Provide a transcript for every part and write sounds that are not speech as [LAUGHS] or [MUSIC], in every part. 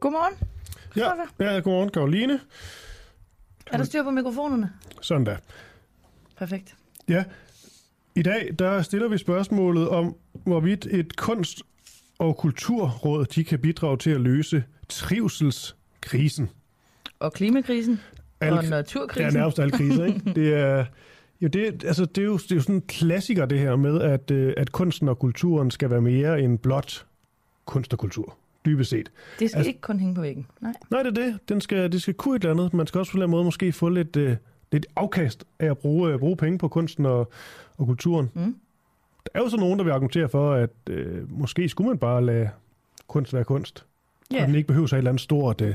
Godmorgen. Ja, ja godmorgen, Karoline. Er der styr på mikrofonerne? Sådan da. Perfekt. Ja, i dag der stiller vi spørgsmålet om, hvorvidt et kunst- og kulturråd de kan bidrage til at løse trivselskrisen. Og klimakrisen? Alle- og Ja, naturkrisen? nærmest alle kriser, ikke? [LAUGHS] Det er, jo, det, altså, det, er jo, det er jo sådan en klassiker, det her med, at, øh, at kunsten og kulturen skal være mere end blot kunst og kultur, dybest set. Det skal Altså- ikke kun hænge på væggen. Nej. Nej, det er det. Den skal, det skal kunne et eller andet. Man skal også på en eller anden måde måske få lidt, øh, lidt afkast af at bruge, øh, bruge penge på kunsten og, og kulturen. Mm. Der er jo så nogen, der vil argumentere for, at øh, måske skulle man bare lade kunst være kunst. Ja. Og den ikke behøver sig et eller andet stort øh,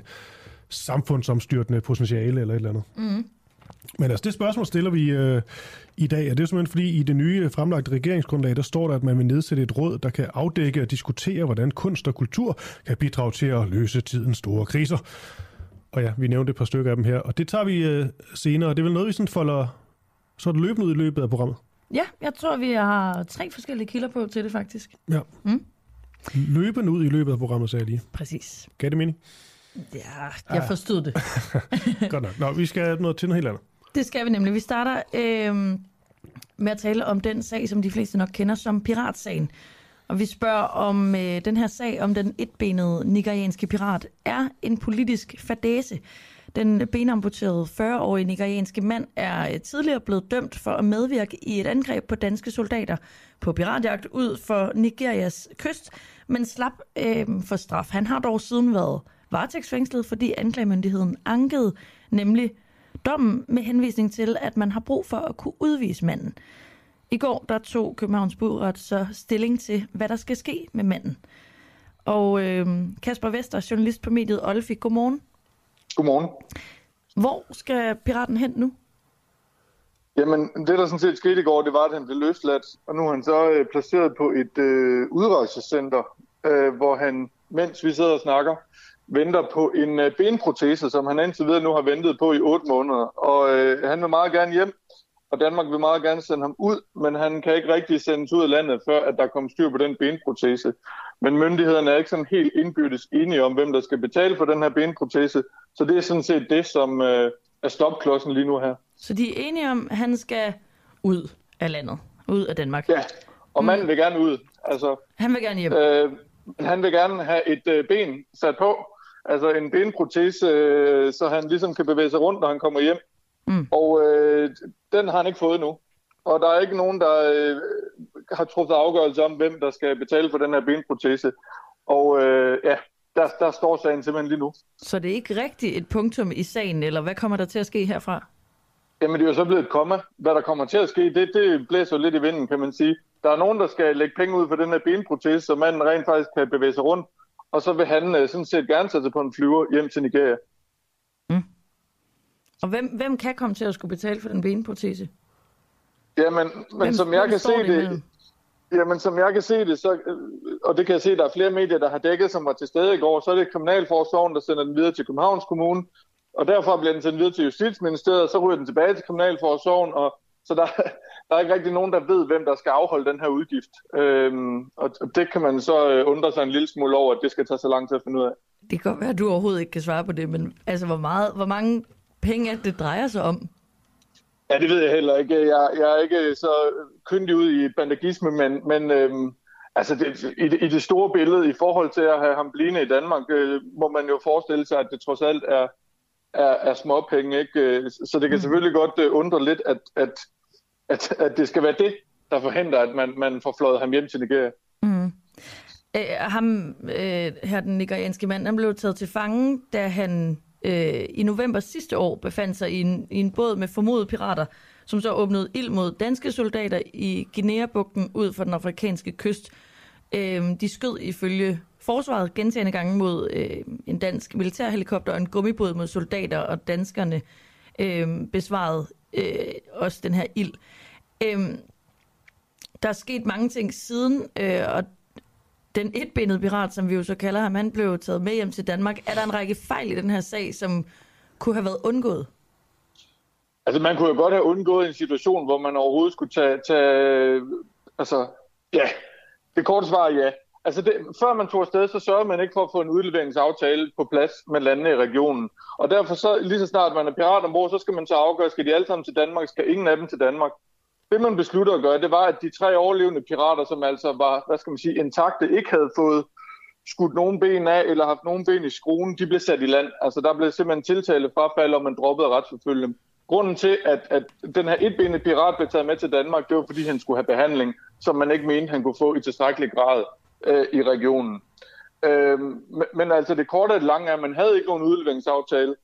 samfundsomstyrtende potentiale eller et eller andet. Mm. Men altså, det spørgsmål stiller vi øh, i dag, og det er simpelthen fordi, i det nye fremlagte regeringsgrundlag, der står der, at man vil nedsætte et råd, der kan afdække og diskutere, hvordan kunst og kultur kan bidrage til at løse tidens store kriser. Og ja, vi nævnte et par stykker af dem her, og det tager vi øh, senere. Det er vel noget, vi sådan folder så er det løbende ud i løbet af programmet. Ja, jeg tror, vi har tre forskellige kilder på til det faktisk. Ja. Mm. Løbende ud i løbet af programmet, sagde jeg lige. Præcis. Gav det mening? Ja, jeg forstod det. [LAUGHS] Godt nok. Nå, vi skal noget til noget helt andet. Det skal vi nemlig. Vi starter øh, med at tale om den sag, som de fleste nok kender som piratsagen. Og vi spørger om øh, den her sag om den etbenede nigerianske pirat er en politisk fadese. Den benamputerede 40-årige nigerianske mand er øh, tidligere blevet dømt for at medvirke i et angreb på danske soldater på piratjagt ud for Nigerias kyst, men slap øh, for straf. Han har dog siden været varetægtsfængslet, fordi anklagemyndigheden ankede nemlig dommen med henvisning til, at man har brug for at kunne udvise manden. I går der tog Københavns Byret så stilling til, hvad der skal ske med manden. Og øh, Kasper Vester, journalist på mediet Olfi, godmorgen. Godmorgen. Hvor skal piraten hen nu? Jamen, det der sådan set skete i går, det var, at han blev løsladt, og nu er han så øh, placeret på et øh, udrejsecenter, øh, hvor han, mens vi sidder og snakker, venter på en øh, benprotese, som han indtil videre nu har ventet på i otte måneder. Og øh, han vil meget gerne hjem, og Danmark vil meget gerne sende ham ud, men han kan ikke rigtig sendes ud af landet, før at der kommer styr på den benprotese. Men myndighederne er ikke sådan helt indbyrdes enige om, hvem der skal betale for den her benprotese, så det er sådan set det, som øh, er stopklodsen lige nu her. Så de er enige om, at han skal ud af landet, ud af Danmark. Ja, og manden vil gerne ud. Altså, Han vil gerne hjem. øh, han vil gerne have et øh, ben sat på, altså en benprotese, øh, så han ligesom kan bevæge sig rundt, når han kommer hjem. Mm. Og øh, den har han ikke fået nu. Og der er ikke nogen, der øh, har truffet afgørelse om, hvem der skal betale for den her benprotese. Og øh, ja, der, der står sagen simpelthen lige nu. Så det er ikke rigtigt et punktum i sagen, eller hvad kommer der til at ske herfra? Jamen, det er jo så blevet et komma. Hvad der kommer til at ske, det, det blæser jo lidt i vinden, kan man sige. Der er nogen, der skal lægge penge ud for den her benprotese, så manden rent faktisk kan bevæge sig rundt. Og så vil han øh, sådan set gerne sætte på en flyver hjem til Nigeria. Og hvem, hvem kan komme til at skulle betale for den benprotese? Jamen, men Hvem- som jeg kan se det jamen, som jeg kan se det, så, øh, og det kan jeg se, der er flere medier, der har dækket, som var til stede i går, så er det Kriminalforsorgen, der sender den videre til Københavns Kommune, og derfor bliver den sendt videre til Justitsministeriet, og så ryger den tilbage til Kriminalforsorgen, og så der, [LAUGHS] der er ikke rigtig nogen, der ved, hvem der skal afholde den her udgift. Øhm, og det kan man så øh, undre sig en lille smule over, at det skal tage så lang tid at finde ud af. Det kan godt være, at du overhovedet ikke kan svare på det, men altså, hvor, meget, hvor mange penge det, det drejer sig om? Ja, det ved jeg heller ikke. Jeg, jeg er ikke så kyndig ud i bandagisme, men, men øhm, altså det, i, det, i det store billede, i forhold til at have ham blivende i Danmark, øh, må man jo forestille sig, at det trods alt er, er, er småpenge. Ikke? Øh, Så det kan selvfølgelig godt øh, undre lidt, at, at, at, at det skal være det, der forhindrer, at man, man får fløjet ham hjem til Nigeria. Mm. Øh, ham, øh, her den nigerianske mand, han blev taget til fange, da han øh, i november sidste år befandt sig i en, i en båd med formodede pirater, som så åbnede ild mod danske soldater i Guinea-bugten ud for den afrikanske kyst. Øh, de skød ifølge forsvaret gentagende gange mod øh, en dansk militærhelikopter og en gummibåd mod soldater, og danskerne øh, besvaret øh, også den her ild. Øh, der er sket mange ting siden, øh, og den etbenede pirat, som vi jo så kalder ham, han blev taget med hjem til Danmark. Er der en række fejl i den her sag, som kunne have været undgået? Altså, man kunne jo godt have undgået en situation, hvor man overhovedet skulle tage... tage altså, ja. Det korte svar er ja. Altså, det, før man tog afsted, så sørgede man ikke for at få en udleveringsaftale på plads med landene i regionen. Og derfor så, lige så snart man er pirat ombord, så skal man så afgøre, skal de alle sammen til Danmark, skal ingen af dem til Danmark. Det man besluttede at gøre, det var, at de tre overlevende pirater, som altså var, hvad skal man sige, intakte, ikke havde fået skudt nogen ben af, eller haft nogen ben i skruen, de blev sat i land. Altså der blev simpelthen tiltale frafald, og man droppede at retsforfølge dem. Grunden til, at, at den her etbenede pirat blev taget med til Danmark, det var, fordi han skulle have behandling, som man ikke mente, han kunne få i tilstrækkelig grad øh, i regionen. Øh, men, men altså det korte og det lange er, at man havde ikke nogen udleveringsaftale.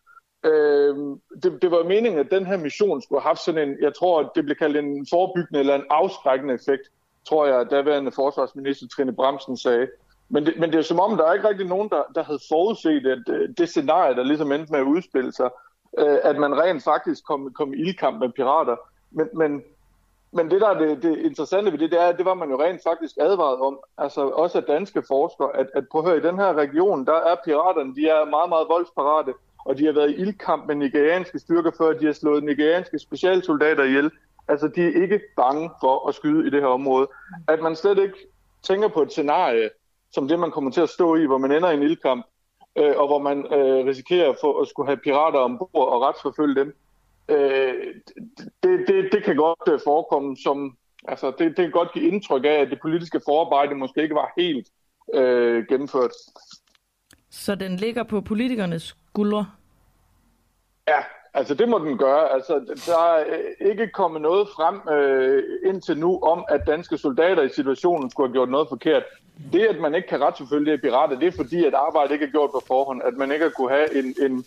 Øh, det, det var meningen, at den her mission skulle have haft sådan en, jeg tror, det blev kaldt en forebyggende eller en afskrækkende effekt, tror jeg, at daværende forsvarsminister Trine Bremsen sagde. Men det, men det er som om, der er ikke rigtig nogen, der, der havde forudset, at øh, det scenarie, der ligesom endte med at udspille sig, øh, at man rent faktisk kom, kom i ildkamp med pirater. Men, men, men det, der er det, det interessante ved det, det er, at det var man jo rent faktisk advaret om, altså også af danske forskere, at, at prøv at høre, i den her region, der er piraterne, de er meget, meget voldsparate, og de har været i ildkamp med nigerianske styrker, før de har slået nigerianske specialsoldater ihjel. Altså, de er ikke bange for at skyde i det her område. At man slet ikke tænker på et scenarie, som det, man kommer til at stå i, hvor man ender i en ildkamp, øh, og hvor man øh, risikerer for at skulle have pirater ombord og retsforfølge dem. Øh, det, det, det kan godt øh, forekomme som, altså det, det kan godt give indtryk af, at det politiske forarbejde måske ikke var helt øh, gennemført. Så den ligger på politikernes skuldre? Ja, altså det må den gøre. Altså, der er øh, ikke kommet noget frem øh, indtil nu om, at danske soldater i situationen skulle have gjort noget forkert. Det, at man ikke kan retsforfølge pirater, det er fordi, at arbejdet ikke er gjort på forhånd. At man ikke har kunne have en, en,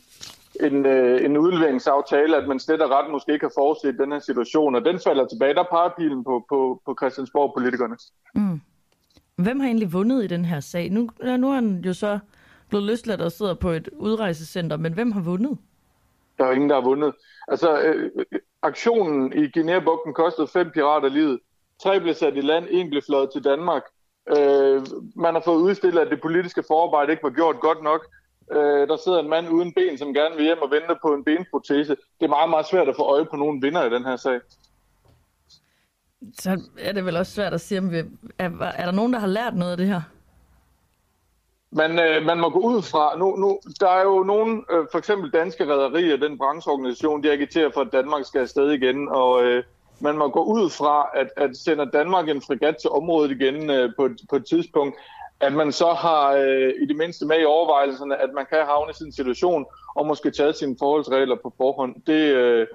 en, øh, en udleveringsaftale, at man slet og ret måske ikke har forudset den her situation. Og den falder tilbage. Der peger pilen på, på, på Christiansborg-politikerne. Mm. Hvem har egentlig vundet i den her sag? Nu, nu er han jo så blevet løsladt og sidder på et udrejsecenter, men hvem har vundet? Der er ingen, der har vundet. Altså, øh, aktionen i Guinea-bugten kostede fem pirater livet. Tre blev sat i land, en blev fløjet til Danmark. Øh, man har fået udstillet, at det politiske forarbejde ikke var gjort godt nok. Øh, der sidder en mand uden ben, som gerne vil hjem og vente på en benprotese. Det er meget, meget svært at få øje på nogen vinder i den her sag. Så er det vel også svært at sige, om vi, er, er der nogen, der har lært noget af det her? Man, øh, man må gå ud fra, nu, nu, der er jo nogen, øh, for eksempel danske rædderier, den brancheorganisation, de agiterer for, at Danmark skal afsted igen, og øh, man må gå ud fra, at, at sender Danmark en frigat til området igen øh, på, på et tidspunkt, at man så har øh, i det mindste med i overvejelserne, at man kan havne i sin situation, og måske tage sine forholdsregler på forhånd. Det, øh,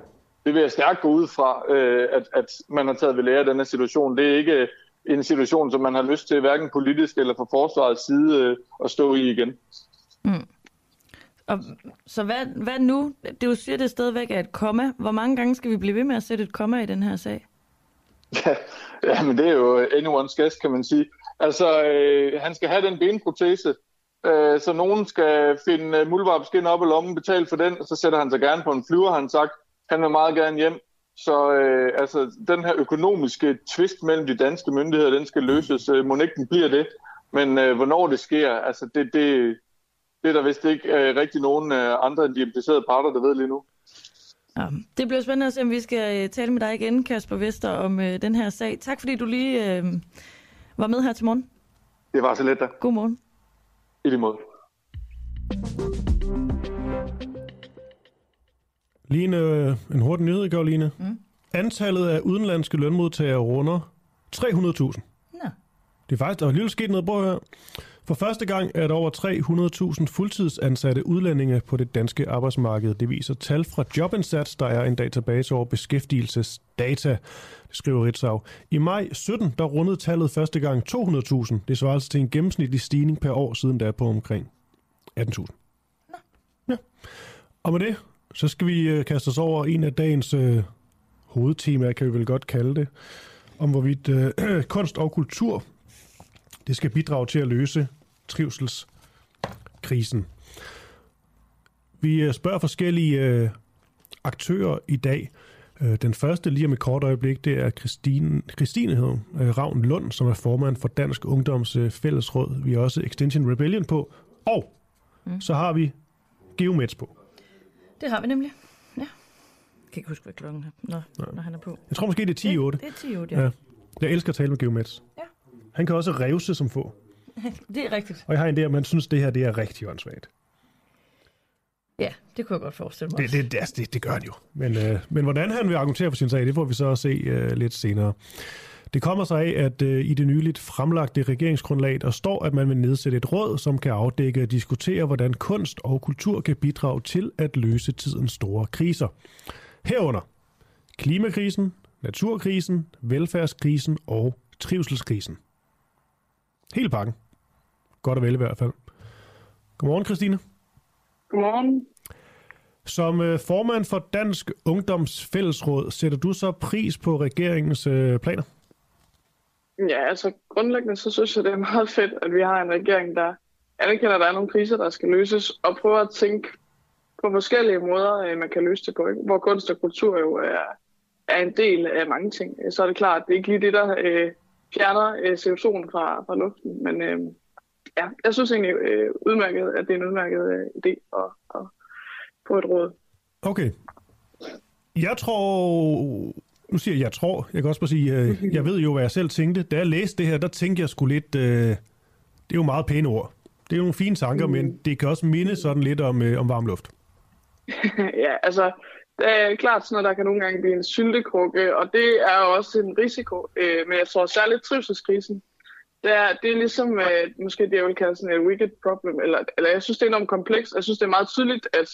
det vil jeg stærkt gå ud fra, øh, at, at man har taget ved lære af denne situation. Det er ikke en situation, som man har lyst til, hverken politisk eller fra forsvarets side, øh, at stå i igen. Mm. Og, så hvad, hvad nu? Det er jo siger, det stadigvæk er et komma. Hvor mange gange skal vi blive ved med at sætte et komma i den her sag? Ja, ja men det er jo øh, anyone's guess, kan man sige. Altså, øh, han skal have den benprotese, øh, så nogen skal finde øh, muldvarpskin op i lommen, betale for den, og så sætter han sig gerne på en flyver, han sagt. Han vil meget gerne hjem. Så øh, altså, den her økonomiske tvist mellem de danske myndigheder, den skal løses. Øh, må ikke bliver det. Men øh, hvornår det sker, altså det, det, det er der vist ikke øh, rigtig nogen øh, andre end de implicerede parter, der ved lige nu. Ja, det bliver spændende at se, om vi skal øh, tale med dig igen, Kasper Vester, om øh, den her sag. Tak fordi du lige øh, var med her til morgen. Det var så let da. God morgen. I lige måde. Lige en, øh, en hurtig nyhed, Karoline. Mm. Antallet af udenlandske lønmodtagere runder 300.000. Nå. Det er faktisk, der er lige sket noget, på her. For første gang er der over 300.000 fuldtidsansatte udlændinge på det danske arbejdsmarked. Det viser tal fra Jobindsats, der er en database over beskæftigelsesdata, det skriver Ritzau. I maj 17, der rundede tallet første gang 200.000. Det svarer altså til en gennemsnitlig stigning per år, siden der er på omkring 18.000. Ja. Og med det, så skal vi øh, kaste os over en af dagens øh, hovedtemaer, kan vi vel godt kalde det, om hvorvidt øh, [CLEARS THROAT] kunst og kultur det skal bidrage til at løse trivselskrisen. Vi øh, spørger forskellige øh, aktører i dag. Øh, den første lige om et kort øjeblik, det er Christine, Christine Ravn Lund, som er formand for Dansk Ungdoms Fællesråd. Vi har også Extinction Rebellion på. Og mm. så har vi Geomets på. Det har vi nemlig. Ja. Jeg kan ikke huske, hvad klokken er, når, når han er på. Jeg tror måske, det er 10-8. Det, det er 10-8, ja. ja. Jeg elsker at tale med Geomets. Ja. Han kan også revse som få. [LAUGHS] det er rigtigt. Og jeg har en der, man synes, det her det er rigtig åndssvagt. Ja, det kunne jeg godt forestille mig. Det, det, det, altså, det, det gør han jo. Men, øh, men hvordan han vil argumentere for sin sag, det får vi så se øh, lidt senere. Det kommer sig af, at øh, i det nyligt fremlagte regeringsgrundlag, der står, at man vil nedsætte et råd, som kan afdække og diskutere, hvordan kunst og kultur kan bidrage til at løse tidens store kriser. Herunder klimakrisen, naturkrisen, velfærdskrisen og trivselskrisen. Hele pakken. Godt at vælge i hvert fald. Godmorgen, Christine. Godmorgen. Som øh, formand for Dansk Ungdoms Fællesråd, sætter du så pris på regeringens øh, planer? Ja, altså grundlæggende så synes jeg, det er meget fedt, at vi har en regering, der anerkender, at der er nogle kriser, der skal løses, og prøver at tænke på forskellige måder, øh, man kan løse det på. Ikke? Hvor kunst og kultur jo er, er en del af mange ting. Så er det klart, at det er ikke lige det, der øh, fjerner øh, CO2'en fra, fra luften. Men øh, ja, jeg synes egentlig øh, udmærket, at det er en udmærket øh, idé at, at få et råd. Okay. Jeg tror... Nu siger jeg, jeg tror. Jeg kan også bare sige, øh, jeg ved jo, hvad jeg selv tænkte. Da jeg læste det her, der tænkte jeg sgu lidt... Øh, det er jo meget pæne ord. Det er jo nogle fine tanker, mm. men det kan også minde sådan lidt om, øh, om varm luft. [LAUGHS] ja, altså, det er klart sådan, noget, der kan nogle gange blive en syltekrukke, og det er også en risiko. Øh, men jeg tror særligt trivselskrisen, det er, det er ligesom, øh, måske det jeg vil kalde sådan et wicked problem, eller, eller jeg synes, det er enormt komplekst. Jeg synes, det er meget tydeligt, at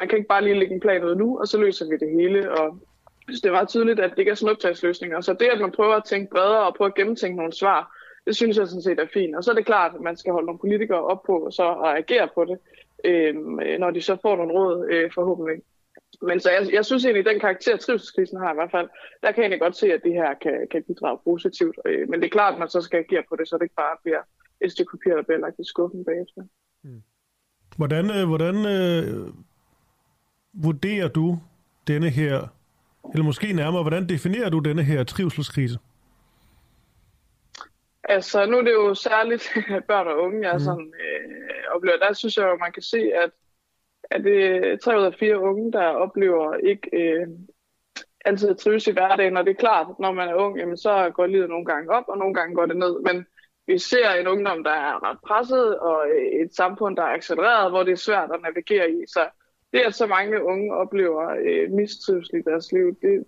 man kan ikke bare lige lægge en plan ud nu, og så løser vi det hele. Og jeg synes, det er meget tydeligt, at det ikke er snuptagsløsninger. Så det, at man prøver at tænke bredere og prøve at gennemtænke nogle svar, det synes jeg sådan set er fint. Og så er det klart, at man skal holde nogle politikere op på så at agere på det, øh, når de så får nogle råd øh, forhåbentlig. Men så jeg, jeg synes egentlig, at den karakter, trivselskrisen har i hvert fald, der kan jeg egentlig godt se, at det her kan, kan bidrage positivt. Øh, men det er klart, at man så skal agere på det, så det ikke bare bliver et stykke papir, der bliver lagt i skuffen bagefter. Mm. Hvordan, øh, hvordan øh, vurderer du denne her, eller måske nærmere, hvordan definerer du denne her trivselskrise? Altså, nu er det jo særligt [LAUGHS] børn og unge, jeg mm. sådan, øh, oplever. Der synes jeg jo, man kan se, at er det tre ud af fire unge, der oplever ikke øh, altid at trives i hverdagen. Og det er klart, at når man er ung, jamen, så går livet nogle gange op, og nogle gange går det ned. Men vi ser en ungdom, der er ret presset, og et samfund, der er accelereret, hvor det er svært at navigere i. Så det, at så mange unge oplever øh, mistrivsel i deres liv, det,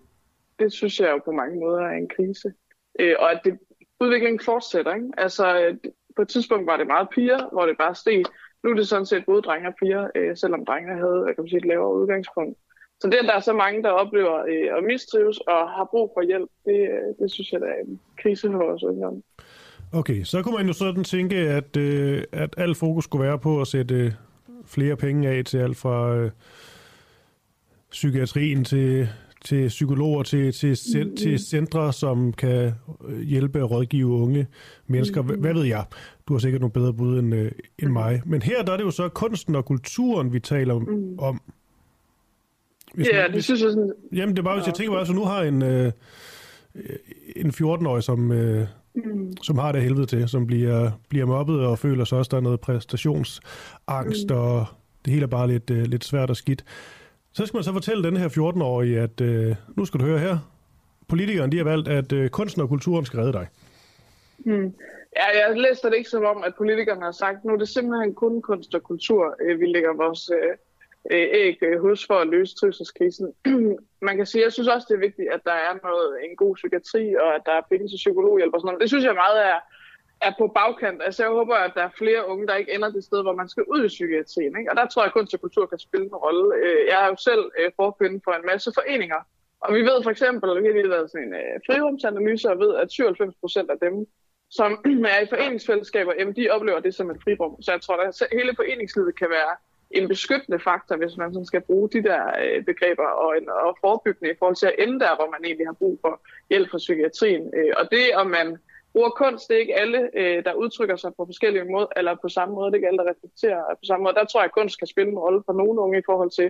det synes jeg jo på mange måder er en krise. Øh, og at det, udviklingen fortsætter. Ikke? Altså, øh, på et tidspunkt var det meget piger, hvor det bare steg. Nu er det sådan set både drenge og piger, øh, selvom drengene havde jeg kan sige, et lavere udgangspunkt. Så det, at der er så mange, der oplever øh, at mistrives og har brug for hjælp, det, øh, det synes jeg, der er en krise for vores ungdom. Okay, så kunne man jo sådan tænke, at, øh, at al fokus skulle være på at sætte øh, flere penge af til alt fra øh, psykiatrien til, til psykologer, til, til, til, til centre, som kan øh, hjælpe og rådgive unge mennesker. Hvad, hvad ved jeg? Du har sikkert nogle bedre bud end, øh, end mig. Men her der er det jo så kunsten og kulturen, vi taler om. Mm. om. Hvis ja, man, det synes jeg sådan... Jamen, det er bare, hvis jeg tænker at nu har en, øh, en 14-årig, som, øh, mm. som har det helvede til, som bliver, bliver mobbet og føler sig også, der er noget præstationsangst, mm. og det hele er bare lidt, øh, lidt svært og skidt. Så skal man så fortælle den her 14-årige, at øh, nu skal du høre her, politikerne de har valgt, at øh, kunsten og kulturen skal redde dig. Mm. Ja, jeg læser det ikke som om, at politikerne har sagt, nu er det simpelthen kun kunst og kultur, øh, vi lægger vores øh, øh æg øh, hos for at løse trivselskrisen. [CLEARS THROAT] Man kan sige, jeg synes også, det er vigtigt, at der er noget, en god psykiatri, og at der er penge til psykologhjælp og sådan noget. Det synes jeg meget er, er på bagkant. Altså jeg håber, at der er flere unge, der ikke ender det sted, hvor man skal ud i psykiatrien. Ikke? Og der tror jeg, at kunst og kultur kan spille en rolle. Øh, jeg er jo selv øh, forkvinde for en masse foreninger, og vi ved for eksempel, at vi har lige lavet sådan en øh, frirumsanalyse, og ved, at 97 procent af dem, som [CLEARS THROAT] er i foreningsfællesskaber, jamen de oplever det som et frirum. Så jeg tror, at hele foreningslivet kan være en beskyttende faktor, hvis man sådan skal bruge de der øh, begreber og, en, og forebyggende i forhold til at ende der, hvor man egentlig har brug for hjælp fra psykiatrien. Øh, og det, om man bruger kunst, det er ikke alle, øh, der udtrykker sig på forskellige måder, eller på samme måde, det er ikke alle, der reflekterer på samme måde. Der tror jeg, at kunst kan spille en rolle for nogle unge i forhold til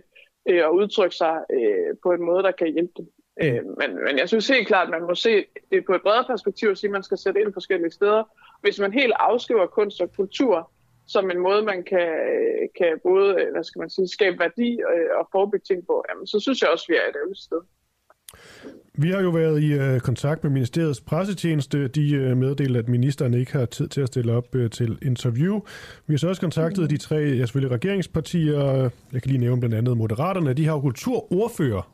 øh, og udtrykke sig øh, på en måde, der kan hjælpe dem. Øh, men, men jeg synes helt klart, at man må se det på et bredere perspektiv og sige, at man skal sætte ind forskellige steder. Hvis man helt afskriver kunst og kultur som en måde, man kan, kan både hvad skal man sige, skabe værdi og, og forebygge ting på, jamen, så synes jeg også, at vi er et ærgerligt sted. Vi har jo været i uh, kontakt med ministeriets pressetjeneste. De uh, meddelte, at ministeren ikke har tid til at stille op uh, til interview. Vi har så også kontaktet mm. de tre ja, selvfølgelig regeringspartier. Jeg kan lige nævne blandt andet Moderaterne. De har jo kulturordfører.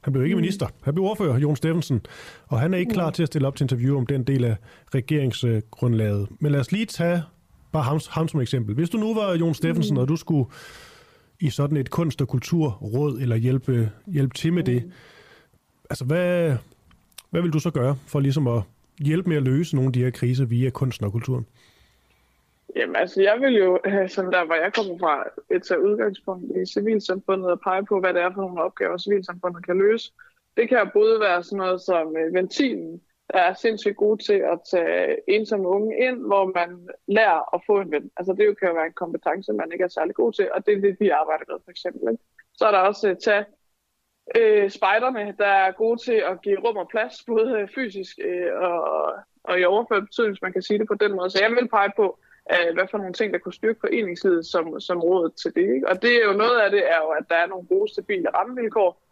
Han blev ikke mm. minister. Han blev ordfører, Jon Steffensen. Og han er ikke klar til at stille op til interview om den del af regeringsgrundlaget. Men lad os lige tage bare ham, ham som eksempel. Hvis du nu var Jon Steffensen, mm. og du skulle i sådan et kunst- og kulturråd, eller hjælpe, hjælpe til med det, altså hvad, hvad vil du så gøre for ligesom at hjælpe med at løse nogle af de her kriser via kunsten og kulturen? Jamen altså, jeg vil jo, som der hvor jeg kommer fra, et tage udgangspunkt i civilsamfundet og pege på, hvad det er for nogle opgaver, civilsamfundet kan løse. Det kan både være sådan noget som øh, ventilen, der er sindssygt god til at tage ensomme unge ind, hvor man lærer at få en ven. Altså det kan jo være en kompetence, man ikke er særlig god til, og det er det, vi arbejder med for eksempel. Ikke? Så er der også at tage øh, spejderne, der er gode til at give rum og plads, både øh, fysisk øh, og, og i overført betydning, hvis man kan sige det på den måde. Så jeg vil pege på, øh, hvad for nogle ting, der kunne styrke foreningslivet som, som rådet til det. Ikke? Og det er jo noget af det, er jo, at der er nogle gode, stabile rammevilkår,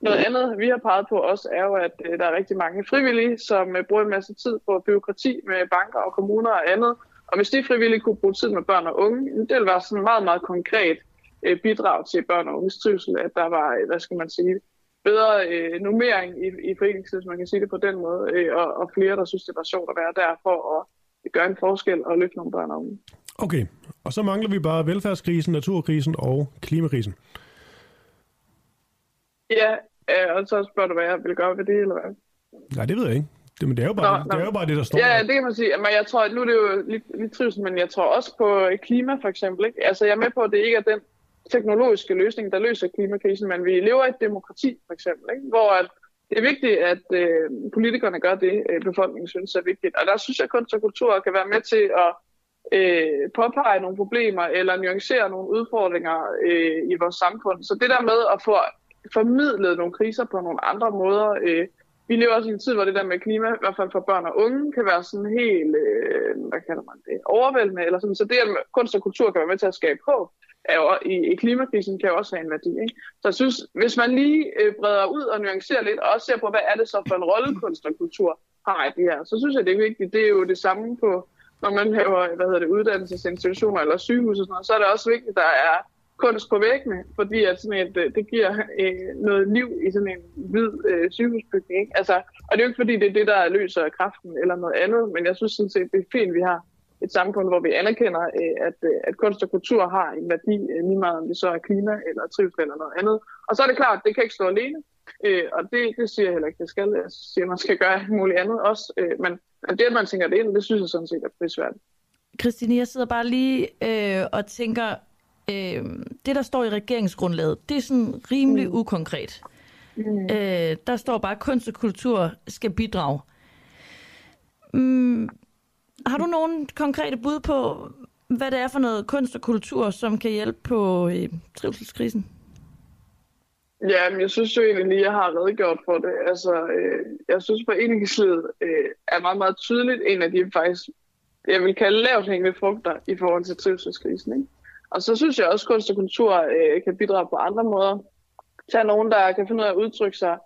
noget andet, vi har peget på også, er jo, at øh, der er rigtig mange frivillige, som øh, bruger en masse tid på byråkrati med banker og kommuner og andet. Og hvis de frivillige kunne bruge tid med børn og unge, det ville være sådan meget, meget konkret øh, bidrag til børn og unges trivsel, at der var, hvad skal man sige, bedre øh, nummering i, i foreningslivet, man kan sige det på den måde, øh, og, og flere, der synes, det var sjovt at være der for at gøre en forskel og løfte nogle børn og unge. Okay, og så mangler vi bare velfærdskrisen, naturkrisen og klimakrisen. Ja, øh, og så spørger du, hvad jeg vil gøre ved det, eller hvad? Nej, det ved jeg ikke. Det, men det er, jo bare, nå, det, det er jo bare det, der står Ja, det kan man sige. Men jeg tror, at nu er det jo lidt, lidt trivsel, men jeg tror også på klima, for eksempel. Ikke? Altså, jeg er med på, at det ikke er den teknologiske løsning, der løser klimakrisen, men vi lever i et demokrati, for eksempel, ikke? hvor at det er vigtigt, at øh, politikerne gør det, øh, befolkningen synes er vigtigt. Og der synes jeg, at kunst og kultur kan være med til at øh, påpege nogle problemer eller nuancere nogle udfordringer øh, i vores samfund. Så det der med at få formidlet nogle kriser på nogle andre måder. Øh, vi lever også i en tid, hvor det der med klima, i hvert fald for børn og unge, kan være sådan helt, øh, hvad kalder man det, overvældende. Eller sådan. Så det, at kunst og kultur kan være med til at skabe håb, er jo, i, i klimakrisen kan jo også have en værdi. Ikke? Så jeg synes, hvis man lige øh, breder ud og nuancerer lidt, og også ser på, hvad er det så for en rolle kunst og kultur har i det her, så synes jeg, det er vigtigt. Det er jo det samme på, når man laver hvad hedder det, uddannelsesinstitutioner eller sygehus og sådan noget, så er det også vigtigt, at der er kunst på væggene, fordi at sådan et, øh, det giver øh, noget liv i sådan en hvid øh, sygehusbygning. Ikke? Altså, og det er jo ikke fordi, det er det, der løser kraften eller noget andet, men jeg synes sådan set, det er fint, vi har et samfund, hvor vi anerkender, øh, at, øh, at kunst og kultur har en værdi, øh, lige meget om det så er klima eller trivsel eller noget andet. Og så er det klart, at det kan ikke stå alene, og det, det siger jeg heller ikke, det skal. Jeg siger, at man skal gøre muligt andet også, men, men det, at man tænker det ind, det synes jeg sådan set er prisværdigt. Christine, jeg sidder bare lige øh, og tænker, øh, det, der står i regeringsgrundlaget, det er sådan rimelig mm. ukonkret. Mm. Øh, der står bare, at kunst og kultur skal bidrage. Mm, har du nogle konkrete bud på, hvad det er for noget kunst og kultur, som kan hjælpe på øh, trivselskrisen? Ja, men jeg synes jo egentlig lige, at jeg har redegjort for det. Altså, øh, jeg synes, at foreningslivet øh, er meget, meget tydeligt en af de faktisk, jeg vil kalde lavt hængende frugter i forhold til trivselskrisen. Ikke? Og så synes jeg også, at kunst og kultur øh, kan bidrage på andre måder. Tag nogen, der kan finde ud af at udtrykke sig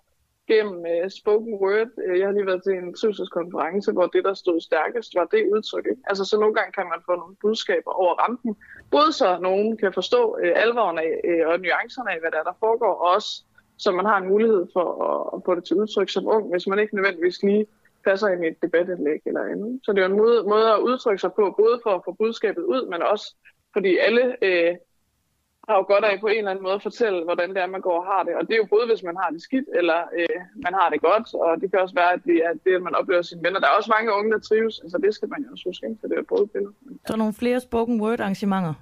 gennem uh, spoken word. Øh, jeg har lige været til en trivselskonference, hvor det, der stod stærkest, var det udtryk. Ikke? Altså, så nogle gange kan man få nogle budskaber over rampen. Både så nogen kan forstå uh, alvoren af uh, og nuancerne af, hvad der er, der foregår, og også så man har en mulighed for at, at få det til udtryk som ung, hvis man ikke nødvendigvis lige passer ind i et debatindlæg eller andet. Så det er en måde, måde at udtrykke sig på, både for at få budskabet ud, men også fordi alle øh, har jo godt af på en eller anden måde at fortælle, hvordan det er, man går og har det. Og det er jo både, hvis man har det skidt, eller øh, man har det godt. Og det kan også være, at det er det, at man oplever sine venner. Der er også mange unge, der trives. Altså det skal man jo også huske, så det er både billede. Så nogle flere spoken word arrangementer.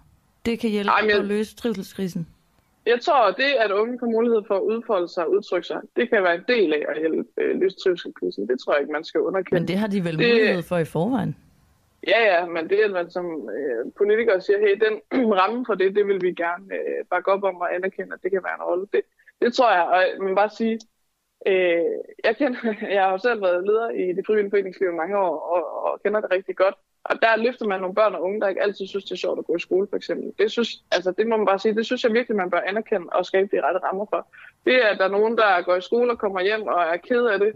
Det kan hjælpe Ej, jeg... at løse trivselskrisen. Jeg tror, det, at unge får mulighed for at udfolde sig og udtrykke sig, det kan være en del af at hjælpe øh, løse trivselskrisen. Det tror jeg ikke, man skal underkende. Men det har de vel det... mulighed for i forvejen? Ja, ja, men det er, at man som øh, politiker siger, hey, den [CLEARS THROAT] ramme for det, det vil vi gerne øh, bakke op om og anerkende, at det kan være en rolle. Det, det tror jeg, og man bare sige, øh, jeg, kender, [LAUGHS] jeg har jo selv været leder i det frivillige foreningsliv i mange år, og, og kender det rigtig godt. Og der løfter man nogle børn og unge, der ikke altid synes, det er sjovt at gå i skole, for eksempel. Det, synes, altså, det må man bare sige, det synes jeg virkelig, man bør anerkende og skabe de rette rammer for. Det er, at der er nogen, der går i skole og kommer hjem og er ked af det,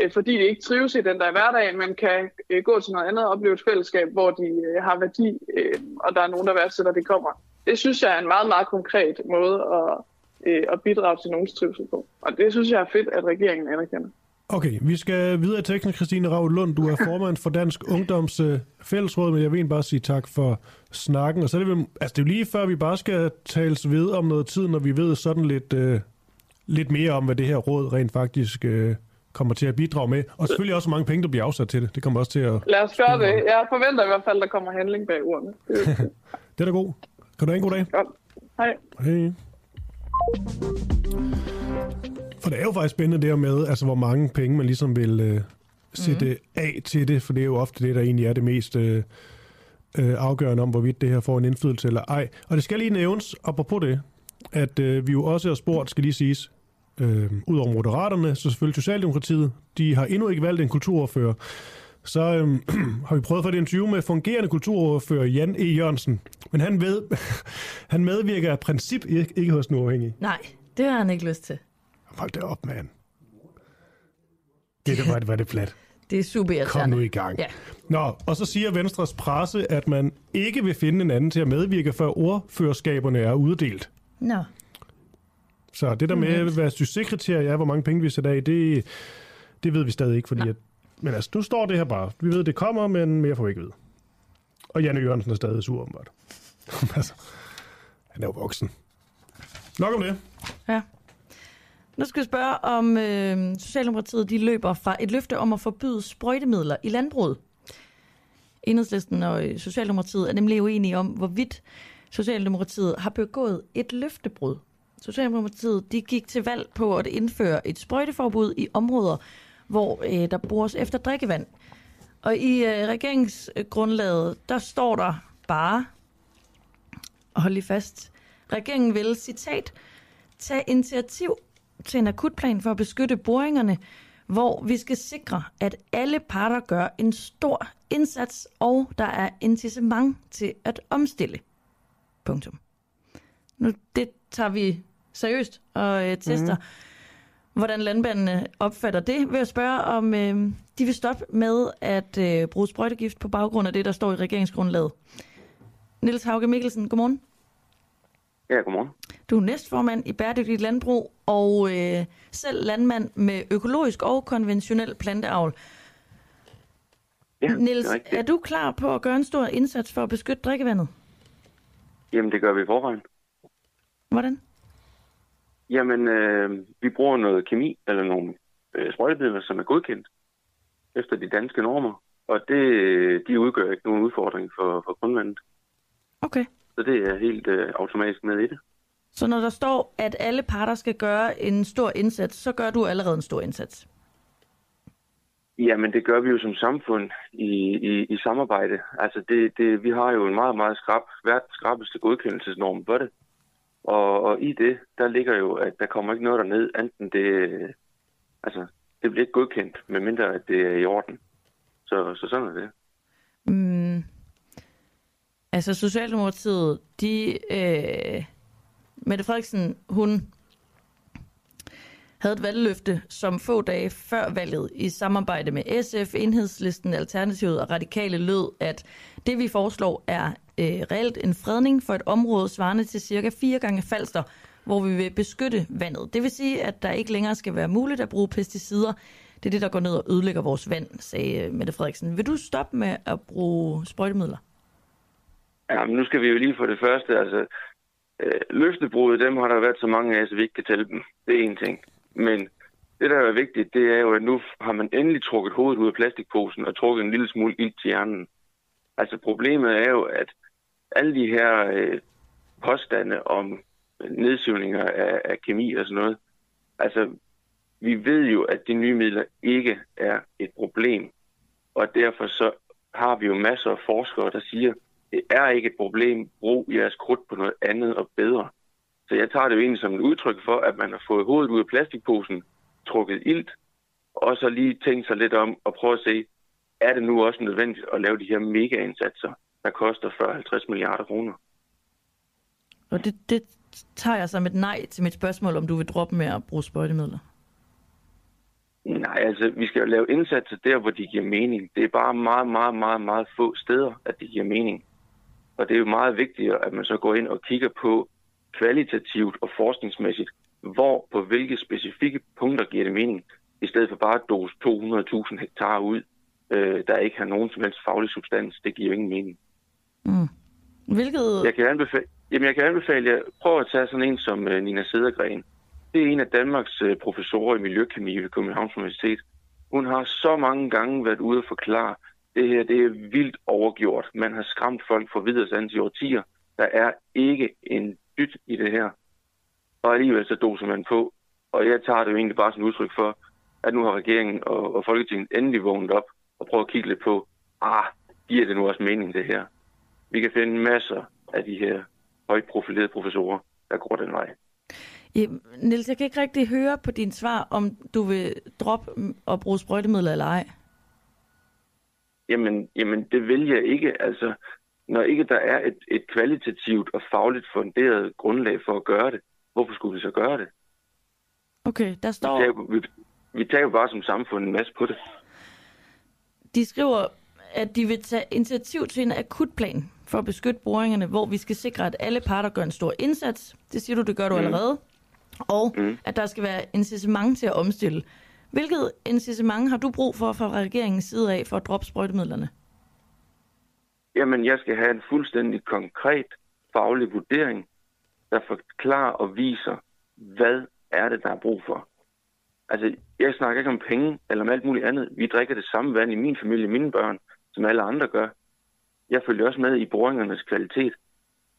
øh, fordi de ikke trives i den der hverdag, men kan øh, gå til noget andet og opleve et fællesskab, hvor de øh, har værdi, og der er nogen, der værdsætter, at de kommer. Det synes jeg er en meget, meget konkret måde at, at bidrage til nogens trivsel på. Og det synes jeg er fedt, at regeringen anerkender. Okay, vi skal videre i teksten, Christine Rav Lund. Du er [LAUGHS] formand for Dansk Ungdoms Fællesråd, men jeg vil bare sige tak for snakken. Og så er det, altså det er jo lige før, vi bare skal tales ved om noget tid, når vi ved sådan lidt, uh, lidt mere om, hvad det her råd rent faktisk uh, kommer til at bidrage med. Og selvfølgelig også, hvor mange penge, der bliver afsat til det. Det kommer også til at... Lad os gøre det. Jeg forventer i hvert fald, at der kommer handling bag ordene. Det er, [LAUGHS] det er da god. Kan du have en god dag? Godt. Hej. Hej. For det er jo faktisk spændende der med, altså hvor mange penge man ligesom vil øh, sætte mm. af til det, for det er jo ofte det, der egentlig er det mest øh, øh, afgørende om, hvorvidt det her får en indflydelse eller ej. Og det skal lige nævnes, apropos det, at øh, vi jo også har spurgt, skal lige siges, øh, ud over Moderaterne, så selvfølgelig Socialdemokratiet, de har endnu ikke valgt en kulturordfører. Så øh, [CLEARS THROAT] har vi prøvet at få det interview med fungerende kulturordfører Jan E. Jørgensen. Men han, ved, [LAUGHS] han medvirker af princip ikke, ikke hos den uafhængige. Nej, det har han ikke lyst til. Hold det op, mand. Det, det var, det var det plat. [LAUGHS] Det er super irriterende. Kom nu i gang. Ja. Nå, og så siger Venstres presse, at man ikke vil finde en anden til at medvirke, før ordførerskaberne er uddelt. Nå. Så det der med, hvad succeskriterie er, hvor mange penge vi sætter af, det, det ved vi stadig ikke, fordi at, men altså, nu står det her bare. Vi ved, det kommer, men mere får vi ikke ved. Og Janne Jørgensen er stadig sur, åbenbart. [LAUGHS] altså, han er jo voksen. Nok om det. Ja. Nu skal jeg spørge, om øh, Socialdemokratiet de løber fra et løfte om at forbyde sprøjtemidler i landbruget. Enhedslisten og øh, Socialdemokratiet er nemlig uenige om, hvorvidt Socialdemokratiet har begået et løftebrud. Socialdemokratiet de gik til valg på at indføre et sprøjteforbud i områder, hvor øh, der bores efter drikkevand. Og i øh, regeringsgrundlaget, der står der bare, hold lige fast, regeringen vil, citat, tage initiativ til en akutplan for at beskytte boringerne, hvor vi skal sikre, at alle parter gør en stor indsats, og der er incitament til at omstille. Punktum. Nu, det tager vi seriøst og øh, tester, mm. hvordan landbandene opfatter det. Vil jeg spørge, om øh, de vil stoppe med at øh, bruge sprøjtegift på baggrund af det, der står i regeringsgrundlaget. Niels Hauge Mikkelsen, godmorgen. Ja, godmorgen. Du er næstformand i Bæredygtigt Landbrug og øh, selv landmand med økologisk og konventionel planteavl. Ja, Niels, er, er du klar på at gøre en stor indsats for at beskytte drikkevandet? Jamen, det gør vi i forvejen. Hvordan? Jamen, øh, vi bruger noget kemi, eller nogle øh, sprøjtemidler, som er godkendt efter de danske normer. Og det, de udgør ikke nogen udfordring for, for grundvandet. Okay. Så det er helt øh, automatisk med i det. Så når der står, at alle parter skal gøre en stor indsats, så gør du allerede en stor indsats? Jamen, det gør vi jo som samfund i, i, i samarbejde. Altså, det, det, vi har jo en meget, meget skrab, verdens skrabbeste godkendelsesnorm for det. Og, og i det, der ligger jo, at der kommer ikke noget derned, enten det, altså, det bliver ikke godkendt, medmindre at det er i orden. Så, så sådan er det. Mm. Altså, Socialdemokratiet, de... Øh Mette Frederiksen, hun havde et valgløfte, som få dage før valget i samarbejde med SF, Enhedslisten, Alternativet og Radikale lød, at det vi foreslår er øh, reelt en fredning for et område svarende til cirka fire gange falster, hvor vi vil beskytte vandet. Det vil sige, at der ikke længere skal være muligt at bruge pesticider. Det er det, der går ned og ødelægger vores vand, sagde øh, Mette Frederiksen. Vil du stoppe med at bruge sprøjtemidler? Ja, men nu skal vi jo lige for det første, altså Øh, løftebrud, dem har der været så mange af, så vi ikke kan tælle dem. Det er en ting. Men det, der er vigtigt, det er jo, at nu har man endelig trukket hovedet ud af plastikposen og trukket en lille smule ild til hjernen. Altså problemet er jo, at alle de her øh, påstande om nedsivninger af, af kemi og sådan noget, altså vi ved jo, at de nye midler ikke er et problem, og derfor så har vi jo masser af forskere, der siger, det er ikke et problem, brug jeres krudt på noget andet og bedre. Så jeg tager det jo egentlig som et udtryk for, at man har fået hovedet ud af plastikposen, trukket ilt, og så lige tænkt sig lidt om og prøve at se, er det nu også nødvendigt at lave de her mega-indsatser, der koster 40-50 milliarder kroner? Og det, det tager jeg som et nej til mit spørgsmål, om du vil droppe med at bruge sprøjtemidler. Nej, altså, vi skal jo lave indsatser der, hvor de giver mening. Det er bare meget, meget, meget, meget få steder, at det giver mening. Og det er jo meget vigtigere, at man så går ind og kigger på kvalitativt og forskningsmæssigt, hvor på hvilke specifikke punkter giver det mening, i stedet for bare at dose 200.000 hektar ud, øh, der ikke har nogen som helst faglig substans. Det giver jo ingen mening. Mm. Hvilket... Jeg kan anbefale, jamen jeg kan anbefale jer, prøv at tage sådan en som øh, Nina Sedergren. Det er en af Danmarks øh, professorer i miljøkemi ved Københavns Universitet. Hun har så mange gange været ude og forklare, det her det er vildt overgjort. Man har skræmt folk for videre sands i årtier. Der er ikke en dyt i det her. Og alligevel så doser man på. Og jeg tager det jo egentlig bare som udtryk for, at nu har regeringen og, og Folketinget endelig vågnet op og prøvet at kigge lidt på, ah, giver det nu også mening det her? Vi kan finde masser af de her højt profilerede professorer, der går den vej. Ja, Niels, jeg kan ikke rigtig høre på din svar, om du vil droppe og bruge sprøjtemidler eller ej. Jamen, jamen, det vil jeg ikke. Altså, når ikke der er et, et kvalitativt og fagligt funderet grundlag for at gøre det, hvorfor skulle vi så gøre det? Okay, der står... Vi tager, vi, vi tager bare som samfund en masse på det. De skriver, at de vil tage initiativ til en akutplan for at beskytte boringerne, hvor vi skal sikre, at alle parter gør en stor indsats. Det siger du, det gør du mm. allerede. Og mm. at der skal være incitament til at omstille. Hvilket incitament har du brug for fra regeringens side af for at droppe sprøjtemidlerne? Jamen, jeg skal have en fuldstændig konkret faglig vurdering, der forklarer og viser, hvad er det, der er brug for. Altså, jeg snakker ikke om penge eller om alt muligt andet. Vi drikker det samme vand i min familie, mine børn, som alle andre gør. Jeg følger også med i boringernes kvalitet.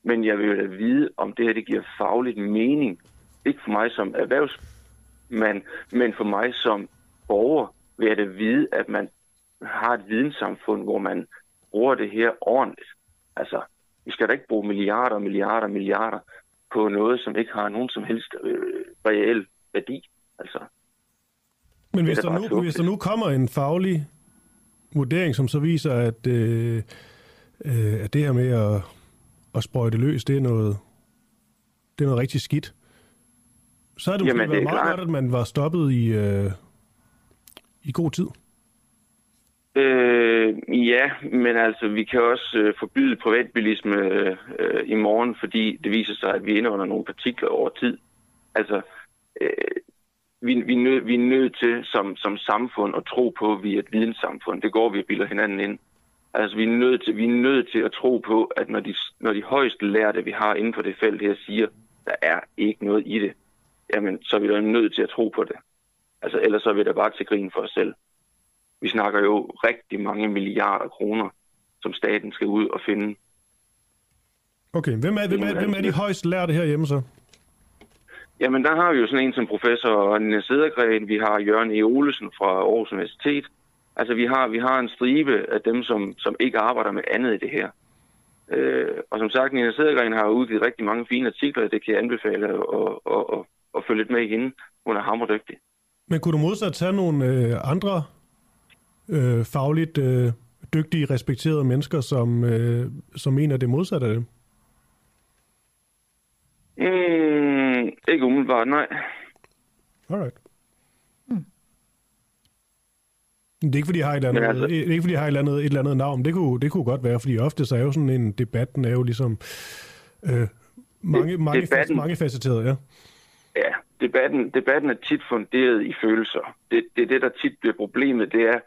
Men jeg vil da vide, om det her det giver fagligt mening. Ikke for mig som erhvervsmand, men for mig som borger vil jeg da vide, at man har et videnssamfund, hvor man bruger det her ordentligt. Altså, vi skal da ikke bruge milliarder og milliarder og milliarder på noget, som ikke har nogen som helst øh, reel værdi. Altså, Men hvis der, nu, hvis der nu kommer en faglig vurdering, som så viser, at, øh, øh, at det her med at, at sprøjte løs, det er noget, det er noget rigtig skidt, så er det måske været meget klart. godt, at man var stoppet i, øh, i god tid. Øh, ja, men altså, vi kan også øh, forbyde privatbilisme øh, i morgen, fordi det viser sig, at vi indånder nogle partikler over tid. Altså, øh, vi, vi, nød, vi er nødt til som, som samfund at tro på, at vi er et videnssamfund. Det går vi og bilder hinanden ind. Altså, vi er nødt til, vi er nødt til at tro på, at når de, når de højeste lærte, vi har inden for det felt her, siger, der er ikke noget i det, jamen, så er vi da nødt til at tro på det. Altså, ellers så er vi da bare til grin for os selv. Vi snakker jo rigtig mange milliarder kroner, som staten skal ud og finde. Okay, hvem er, hvem er, hvem er de højst lærte herhjemme så? Jamen, der har vi jo sådan en som professor Nina Sedergren, vi har Jørgen E. Olesen fra Aarhus Universitet. Altså, vi har, vi har en stribe af dem, som, som ikke arbejder med andet i det her. Øh, og som sagt, Nina Sedergren har udgivet rigtig mange fine artikler, det kan jeg anbefale at, at, at, at, at følge lidt med i hende. Hun er hammerdygtig. Men kunne du modsat tage nogle øh, andre øh, fagligt øh, dygtige, respekterede mennesker, som, øh, som mener det modsatte af det? Mm, ikke umiddelbart, nej. Alright. Hmm. Det er ikke, fordi jeg har et eller andet, altså, det er ikke, fordi jeg har et eller andet, et eller andet navn. Det kunne, det kunne godt være, fordi ofte så er jo sådan en debat, den er jo ligesom øh, mange, mange, debatten, mange facetteret, ja. Ja, debatten, debatten er tit funderet i følelser. Det, det er det, der tit bliver problemet. Det er,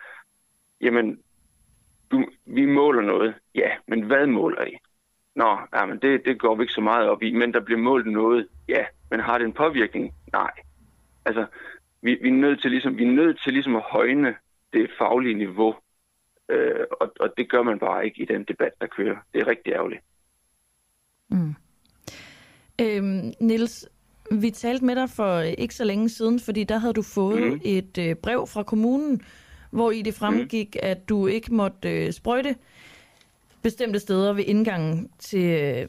jamen, du, vi måler noget. Ja, men hvad måler I? Nå, ja, men det, det går vi ikke så meget op i, men der bliver målt noget. Ja, men har det en påvirkning? Nej. Altså, vi, vi, er nødt til ligesom, vi er nødt til ligesom at højne det faglige niveau, øh, og, og det gør man bare ikke i den debat, der kører. Det er rigtig ærgerligt. Mm. Øhm, Nils, vi talte med dig for ikke så længe siden, fordi der havde du fået mm. et øh, brev fra kommunen, hvor i det fremgik, mm. at du ikke måtte øh, sprøjte bestemte steder ved indgangen til øh,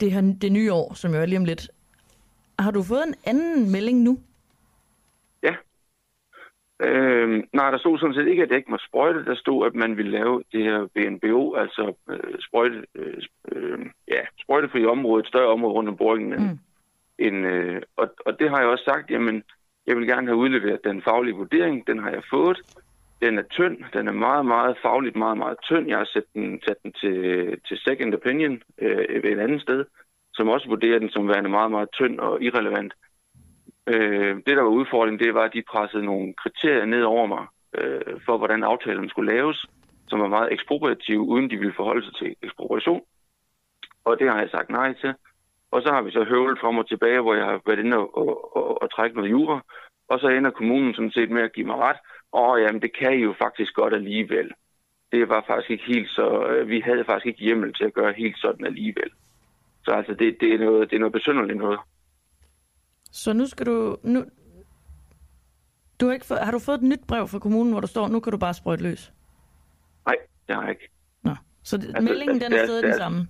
det, her, det nye år, som jo er lige om lidt. Har du fået en anden melding nu? Ja. Øh, nej, der stod sådan set ikke, at det ikke må sprøjte. Der stod, at man ville lave det her BNBO, altså øh, sprøjte, øh, øh, ja, sprøjtefri område, et større område rundt om boringen. Mm. En, øh, og, og det har jeg også sagt, jamen, jeg vil gerne have udleveret den faglige vurdering. Den har jeg fået. Den er tynd. Den er meget, meget fagligt meget, meget tynd. Jeg har sat den, sat den til, til second opinion øh, et andet sted, som også vurderer den som værende meget, meget tynd og irrelevant. Øh, det, der var udfordringen, det var, at de pressede nogle kriterier ned over mig øh, for, hvordan aftalen skulle laves, som var meget ekspropriative, uden de ville forholde sig til ekspropriation. Og det har jeg sagt nej til. Og så har vi så høvlet frem og tilbage, hvor jeg har været inde og, og, og, og trække noget jura. Og så ender kommunen sådan set med at give mig ret. Og jamen, det kan I jo faktisk godt alligevel. Det var faktisk ikke helt så... Øh, vi havde faktisk ikke hjemmel til at gøre helt sådan alligevel. Så altså, det, det, er, noget, det er noget besynderligt noget. Så nu skal du... Nu, du har, ikke fået, har du fået et nyt brev fra kommunen, hvor der står, nu kan du bare sprøjte løs? Nej, det har jeg ikke. Nå, så det, altså, meldingen den er stadig den samme?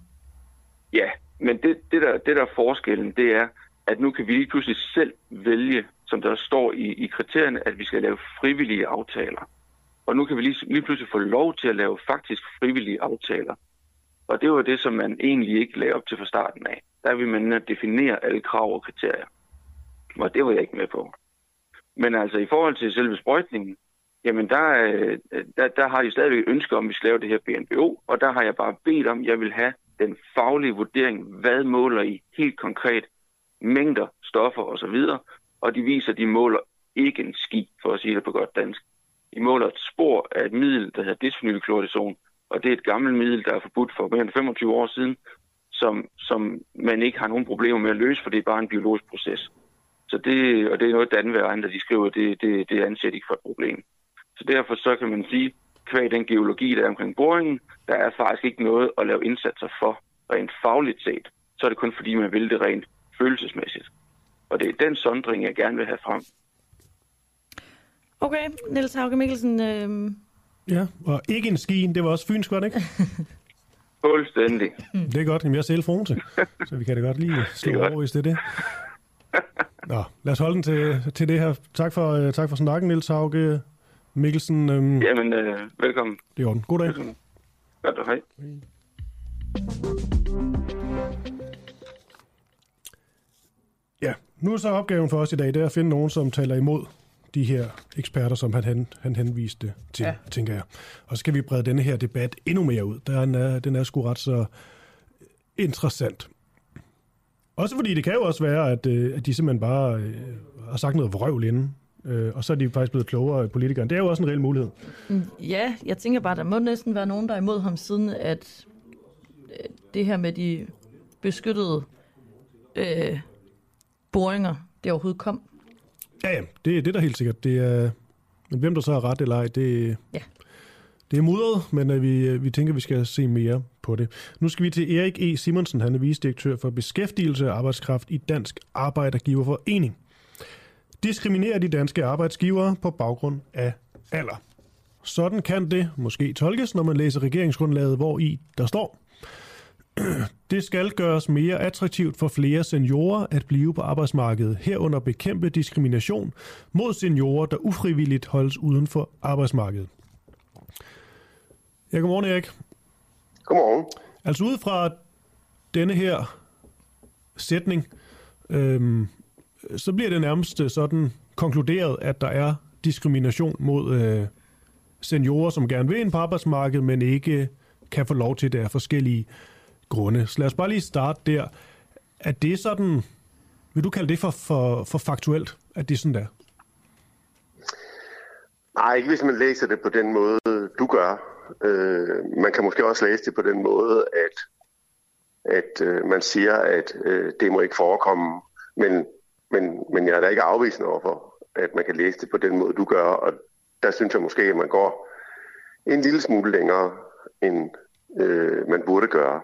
Ja, men det, det, der, det der er forskellen, det er, at nu kan vi lige pludselig selv vælge, som der står i, i kriterierne, at vi skal lave frivillige aftaler. Og nu kan vi lige, lige pludselig få lov til at lave faktisk frivillige aftaler. Og det var det, som man egentlig ikke lagde op til fra starten af. Der vil man definere alle krav og kriterier. Og det var jeg ikke med på. Men altså i forhold til selve sprøjtningen, jamen der, øh, der, der har de stadigvæk ønske om, at vi skal lave det her BNBO, og der har jeg bare bedt om, at jeg vil have den faglige vurdering, hvad måler I helt konkret, mængder, stoffer osv., og de viser, at de måler ikke en ski, for at sige det på godt dansk. De måler et spor af et middel, der hedder dysfenylkloridazon, og det er et gammelt middel, der er forbudt for mere end 25 år siden, som, som man ikke har nogen problemer med at løse, for det er bare en biologisk proces. Så det, og det er noget, Danværende, der de skriver, det, det, det anser de ikke for et problem. Så derfor så kan man sige, kvæg den geologi, der er omkring boringen, der er faktisk ikke noget at lave indsatser for rent fagligt set. Så er det kun fordi, man vil det rent følelsesmæssigt. Og det er den sondring, jeg gerne vil have frem. Okay, Niels Hauge Mikkelsen. Øh... Ja, og ikke en ski, det var også fynsk, var det ikke? [LAUGHS] Fuldstændig. Det er godt, at jeg er selv Fronte, [LAUGHS] så vi kan da godt lige slå over, hvis det er det. [LAUGHS] Nå, lad os holde den til, til det her. Tak for, uh, tak for snakken, Niels Hauge Mikkelsen. Um... Jamen, uh, velkommen. Det er orden. God dag. Velkommen. Godt, hej. Nu er så opgaven for os i dag, det er at finde nogen, som taler imod de her eksperter, som han, han, han henviste til, ja. tænker jeg. Og så skal vi brede denne her debat endnu mere ud. Den er, den er sgu ret så interessant. Også fordi det kan jo også være, at, øh, at de simpelthen bare øh, har sagt noget vrøvl inden, øh, og så er de faktisk blevet klogere politikere. Det er jo også en reel mulighed. Mm, ja, jeg tænker bare, der må næsten være nogen, der er imod ham, siden at øh, det her med de beskyttede øh, boringer, det overhovedet kom. Ja, ja, det, det er da helt sikkert. Det er, men hvem der så har ret eller ej, det, ja. det er mudret, men uh, vi, vi tænker, vi skal se mere på det. Nu skal vi til Erik E. Simonsen, han er vicedirektør for beskæftigelse og arbejdskraft i Dansk Arbejdergiverforening. Diskriminerer de danske arbejdsgivere på baggrund af alder. Sådan kan det måske tolkes, når man læser regeringsgrundlaget, hvor i der står, [CLEARS THROAT] det skal gøres mere attraktivt for flere seniorer at blive på arbejdsmarkedet, herunder bekæmpe diskrimination mod seniorer, der ufrivilligt holdes uden for arbejdsmarkedet. Ja, godmorgen Erik. Godmorgen. Altså ud fra denne her sætning, øhm, så bliver det nærmest sådan konkluderet, at der er diskrimination mod øh, seniorer, som gerne vil ind på arbejdsmarkedet, men ikke kan få lov til det af forskellige grunde. Så lad os bare lige starte der. Er det sådan, vil du kalde det for, for, for faktuelt, at det er sådan der? Nej, ikke hvis man læser det på den måde, du gør. Øh, man kan måske også læse det på den måde, at, at øh, man siger, at øh, det må ikke forekomme. Men, men, men jeg er da ikke afvisende overfor, at man kan læse det på den måde, du gør. Og der synes jeg måske, at man går en lille smule længere, end øh, man burde gøre.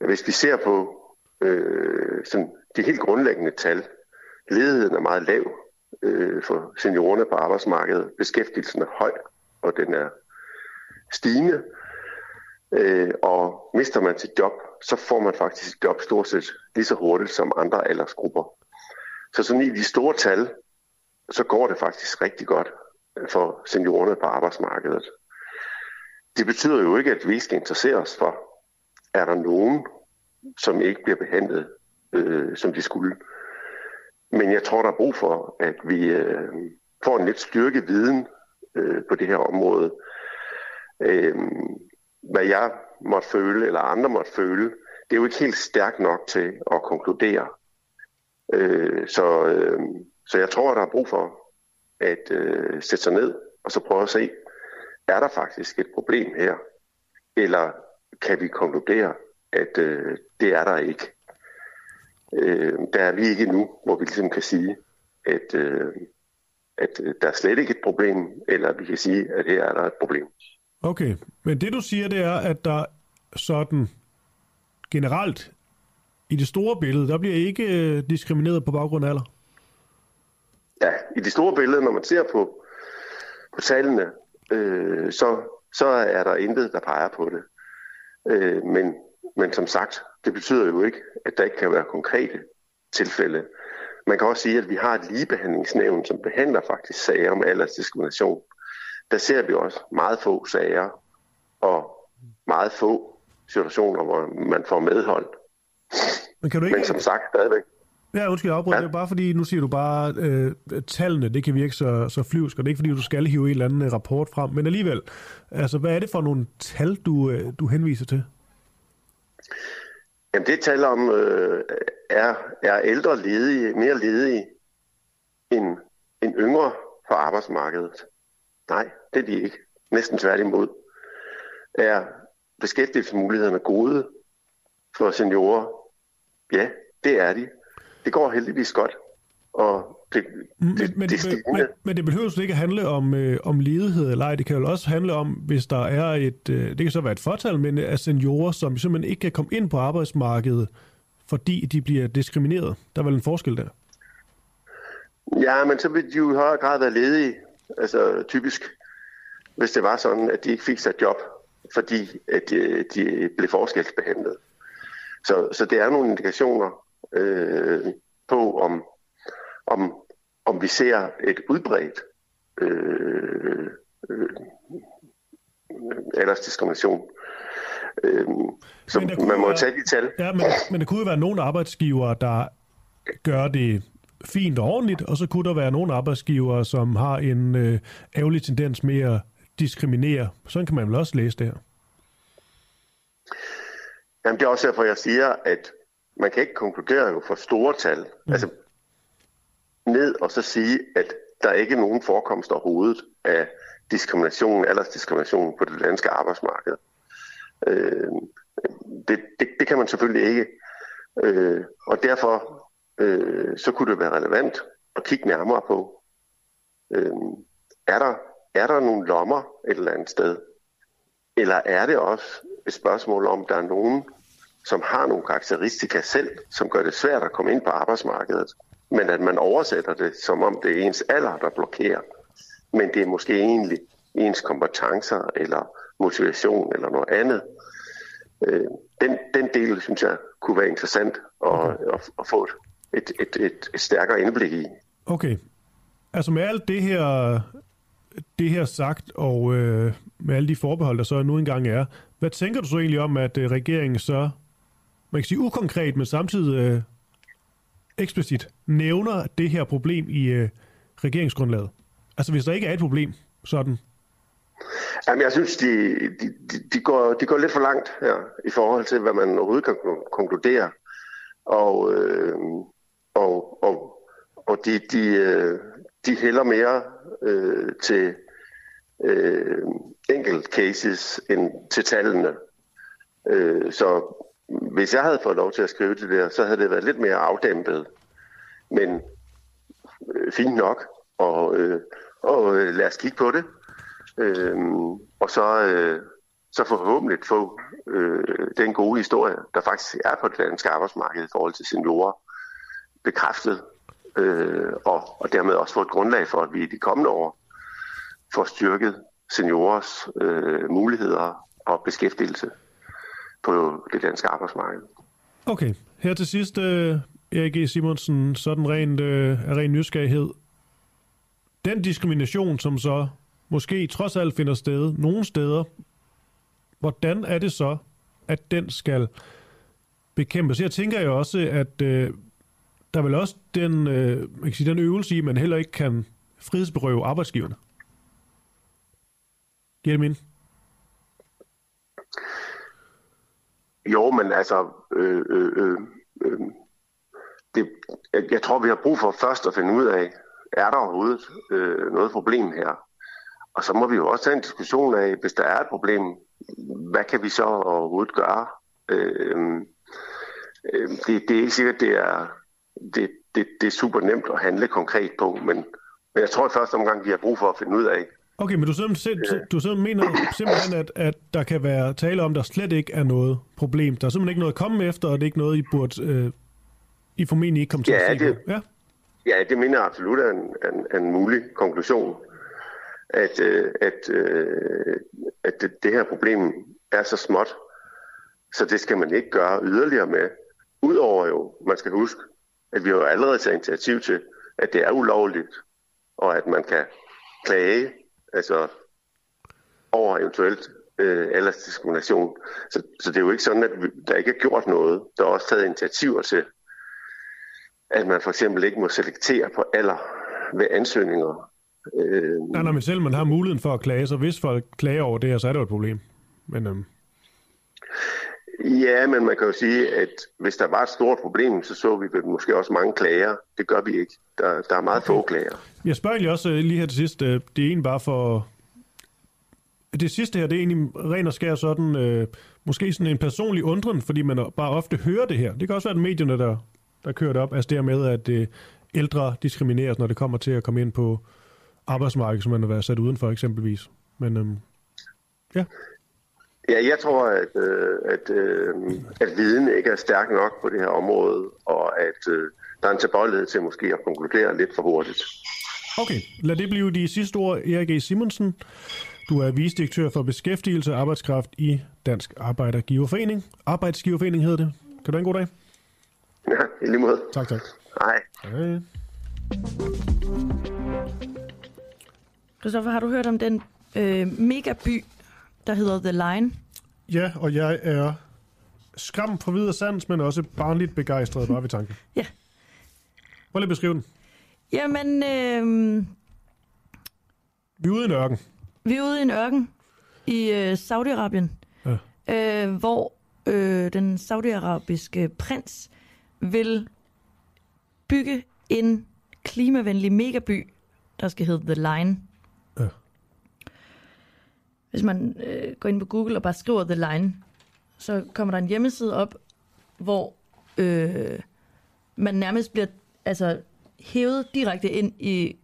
Hvis vi ser på øh, sådan de helt grundlæggende tal, ledigheden er meget lav øh, for seniorerne på arbejdsmarkedet. Beskæftigelsen er høj, og den er stigende. Øh, og mister man sit job, så får man faktisk et job stort set lige så hurtigt som andre aldersgrupper. Så sådan i de store tal, så går det faktisk rigtig godt for seniorerne på arbejdsmarkedet. Det betyder jo ikke, at vi skal interessere os for, er der nogen, som ikke bliver behandlet, øh, som de skulle. Men jeg tror, der er brug for, at vi øh, får en lidt styrke viden øh, på det her område. Øh, hvad jeg måtte føle, eller andre måtte føle, det er jo ikke helt stærkt nok til at konkludere. Øh, så, øh, så jeg tror, der er brug for at øh, sætte sig ned og så prøve at se, er der faktisk et problem her? Eller kan vi konkludere, at øh, det er der ikke? Øh, der er vi ikke nu, hvor vi ligesom kan sige, at, øh, at der er slet ikke et problem, eller vi kan sige, at her er der et problem. Okay, men det du siger, det er, at der sådan generelt i det store billede, der bliver ikke øh, diskrimineret på baggrund af alder? Ja, i det store billede, når man ser på, på tallene, øh, så, så er der intet, der peger på det. Øh, men, men som sagt, det betyder jo ikke, at der ikke kan være konkrete tilfælde. Man kan også sige, at vi har et ligebehandlingsnævn, som behandler faktisk sager om aldersdiskrimination. Der ser vi også meget få sager og meget få situationer, hvor man får medhold. Men, kan du ikke... Men som sagt, stadigvæk, Ja, undskyld, afbryde. Ja. Det er bare fordi, nu siger du bare, øh, tallene, det kan virke så, så flyvsk, og det er ikke fordi, du skal hive en eller anden øh, rapport frem, men alligevel, altså, hvad er det for nogle tal, du, øh, du henviser til? Jamen, det tal om, øh, er, er ældre ledige, mere ledige end, end yngre på arbejdsmarkedet? Nej, det er de ikke. Næsten tværtimod. Er beskæftigelsesmulighederne gode for seniorer? Ja, det er de det går heldigvis godt. Og det, men, det, men, det, det men, men det behøver jo ikke at handle om, øh, om ledighed eller ej. Det kan jo også handle om, hvis der er et, øh, det kan så være et fortal, men af seniorer, som simpelthen ikke kan komme ind på arbejdsmarkedet, fordi de bliver diskrimineret. Der er vel en forskel der? Ja, men så vil de jo i højere grad være ledige. Altså typisk, hvis det var sådan, at de ikke fik sig job, fordi at de, de blev forskelsbehandlet. Så, så det er nogle indikationer øh, på, om, om, om vi ser et udbredt øh, øh, aldersdiskrimination. Øh, så man må være, tage de tal. Ja, men, men der kunne jo være nogle arbejdsgivere, der gør det fint og ordentligt, og så kunne der være nogle arbejdsgivere, som har en øh, ærgerlig tendens med at diskriminere. Sådan kan man vel også læse det her. Jamen det er også derfor, jeg siger, at man kan ikke konkludere jo for store tal. Mm. Altså ned og så sige, at der ikke er nogen forekomst overhovedet af diskrimination, aldersdiskrimination på det danske arbejdsmarked. Øh, det, det, det kan man selvfølgelig ikke. Øh, og derfor øh, så kunne det være relevant at kigge nærmere på, øh, er, der, er der nogle lommer et eller andet sted? Eller er det også et spørgsmål om, der er nogen, som har nogle karakteristika selv, som gør det svært at komme ind på arbejdsmarkedet, men at man oversætter det, som om det er ens alder, der blokerer. Men det er måske egentlig ens kompetencer, eller motivation, eller noget andet. Øh, den, den del, synes jeg, kunne være interessant at, at, at få et, et, et, et, et stærkere indblik i. Okay. Altså med alt det her, det her sagt, og øh, med alle de forbehold, der så nu engang er, hvad tænker du så egentlig om, at øh, regeringen så man kan sige ukonkret, men samtidig øh, eksplicit nævner det her problem i øh, regeringsgrundlaget? Altså hvis der ikke er et problem, sådan? Jamen jeg synes, de, de, de, går, de går lidt for langt her i forhold til, hvad man overhovedet kan konkludere. Og, øh, og, og, og de, de, øh, de hælder mere øh, til øh, enkelt cases end til tallene. Øh, så hvis jeg havde fået lov til at skrive det der, så havde det været lidt mere afdæmpet. Men øh, fint nok, og, øh, og øh, lad os kigge på det. Øh, og så, øh, så forhåbentlig få øh, den gode historie, der faktisk er på det danske arbejdsmarked i forhold til seniorer, bekræftet øh, og, og dermed også få et grundlag for, at vi i de kommende år får styrket seniorers øh, muligheder og beskæftigelse på det danske arbejdsmarked. Okay, her til sidst, øh, Erik E. Simonsen, sådan rent øh, af ren nysgerrighed. Den diskrimination, som så måske trods alt finder sted nogle steder, hvordan er det så, at den skal bekæmpes? Jeg tænker jo også, at øh, der er vel også den, øh, man kan sige, den øvelse i, at man heller ikke kan frihedsberøve arbejdsgiverne. Giver det min? Jo, men altså, øh, øh, øh, øh, det, jeg, jeg tror, vi har brug for først at finde ud af, er der overhovedet øh, noget problem her? Og så må vi jo også tage en diskussion af, hvis der er et problem, hvad kan vi så overhovedet gøre? Øh, øh, det, det er ikke sikkert, det er, det, det, det er super nemt at handle konkret på, men, men jeg tror i første omgang, vi har brug for at finde ud af, Okay, men du, simpelthen, du simpelthen mener simpelthen, at, at der kan være tale om, der slet ikke er noget problem. Der er simpelthen ikke noget at komme efter, og det er ikke noget, I burde... Øh, I formentlig ikke komme til Ja, at se det-. Ja, Ja, det mener jeg absolut er en, en, en mulig konklusion, at, øh, at, øh, at det, det her problem er så småt, så det skal man ikke gøre yderligere med. Udover jo, man skal huske, at vi har jo allerede taget initiativ til, at det er ulovligt, og at man kan klage altså over eventuelt øh, aldersdiskrimination. Så, så det er jo ikke sådan, at vi, der ikke er gjort noget. Der er også taget initiativer til, at man for eksempel ikke må selektere på alder ved ansøgninger. Øh, nej, nej, men selv man har muligheden for at klage, så hvis folk klager over det her, så er det jo et problem. Men øh ja, men man kan jo sige, at hvis der var et stort problem, så så vi vel måske også mange klager. Det gør vi ikke. Der, der er meget få klager. jeg spørger egentlig også øh, lige her til sidst, øh, det er egentlig bare for... Det sidste her, det er egentlig ren og skær sådan, øh, måske sådan en personlig undren, fordi man bare ofte hører det her. Det kan også være, at medierne, der, der kører det op, altså det med, at øh, ældre diskrimineres, når det kommer til at komme ind på arbejdsmarkedet, som man har været sat udenfor eksempelvis. Men øhm, ja, Ja, jeg tror, at, øh, at, øh, at viden ikke er stærk nok på det her område, og at øh, der er en tilbøjelighed til måske at konkludere lidt for hurtigt. Okay, lad det blive de sidste ord. Erik E. Simonsen, du er vicedirektør for beskæftigelse og arbejdskraft i Dansk Arbejdergiverforening. Arbejdsgiverforening hedder det. Kan du have en god dag? Ja, i lige måde. Tak, tak. Hej. Hej. Christoffer, har du hørt om den øh, megaby, der hedder The Line? Ja, og jeg er skræmt for videre sans, men også barnligt begejstret bare ved tanken. [LAUGHS] Ja. Prøv lige at beskrive den. Jamen, øh, Vi er ude i en ørken. vi er ude i en ørken i øh, Saudi-Arabien, ja. øh, hvor øh, den saudiarabiske prins vil bygge en klimavenlig megaby, der skal hedde The Line. Hvis man øh, går ind på Google og bare skriver The Line, så kommer der en hjemmeside op, hvor øh, man nærmest bliver altså, hævet direkte ind i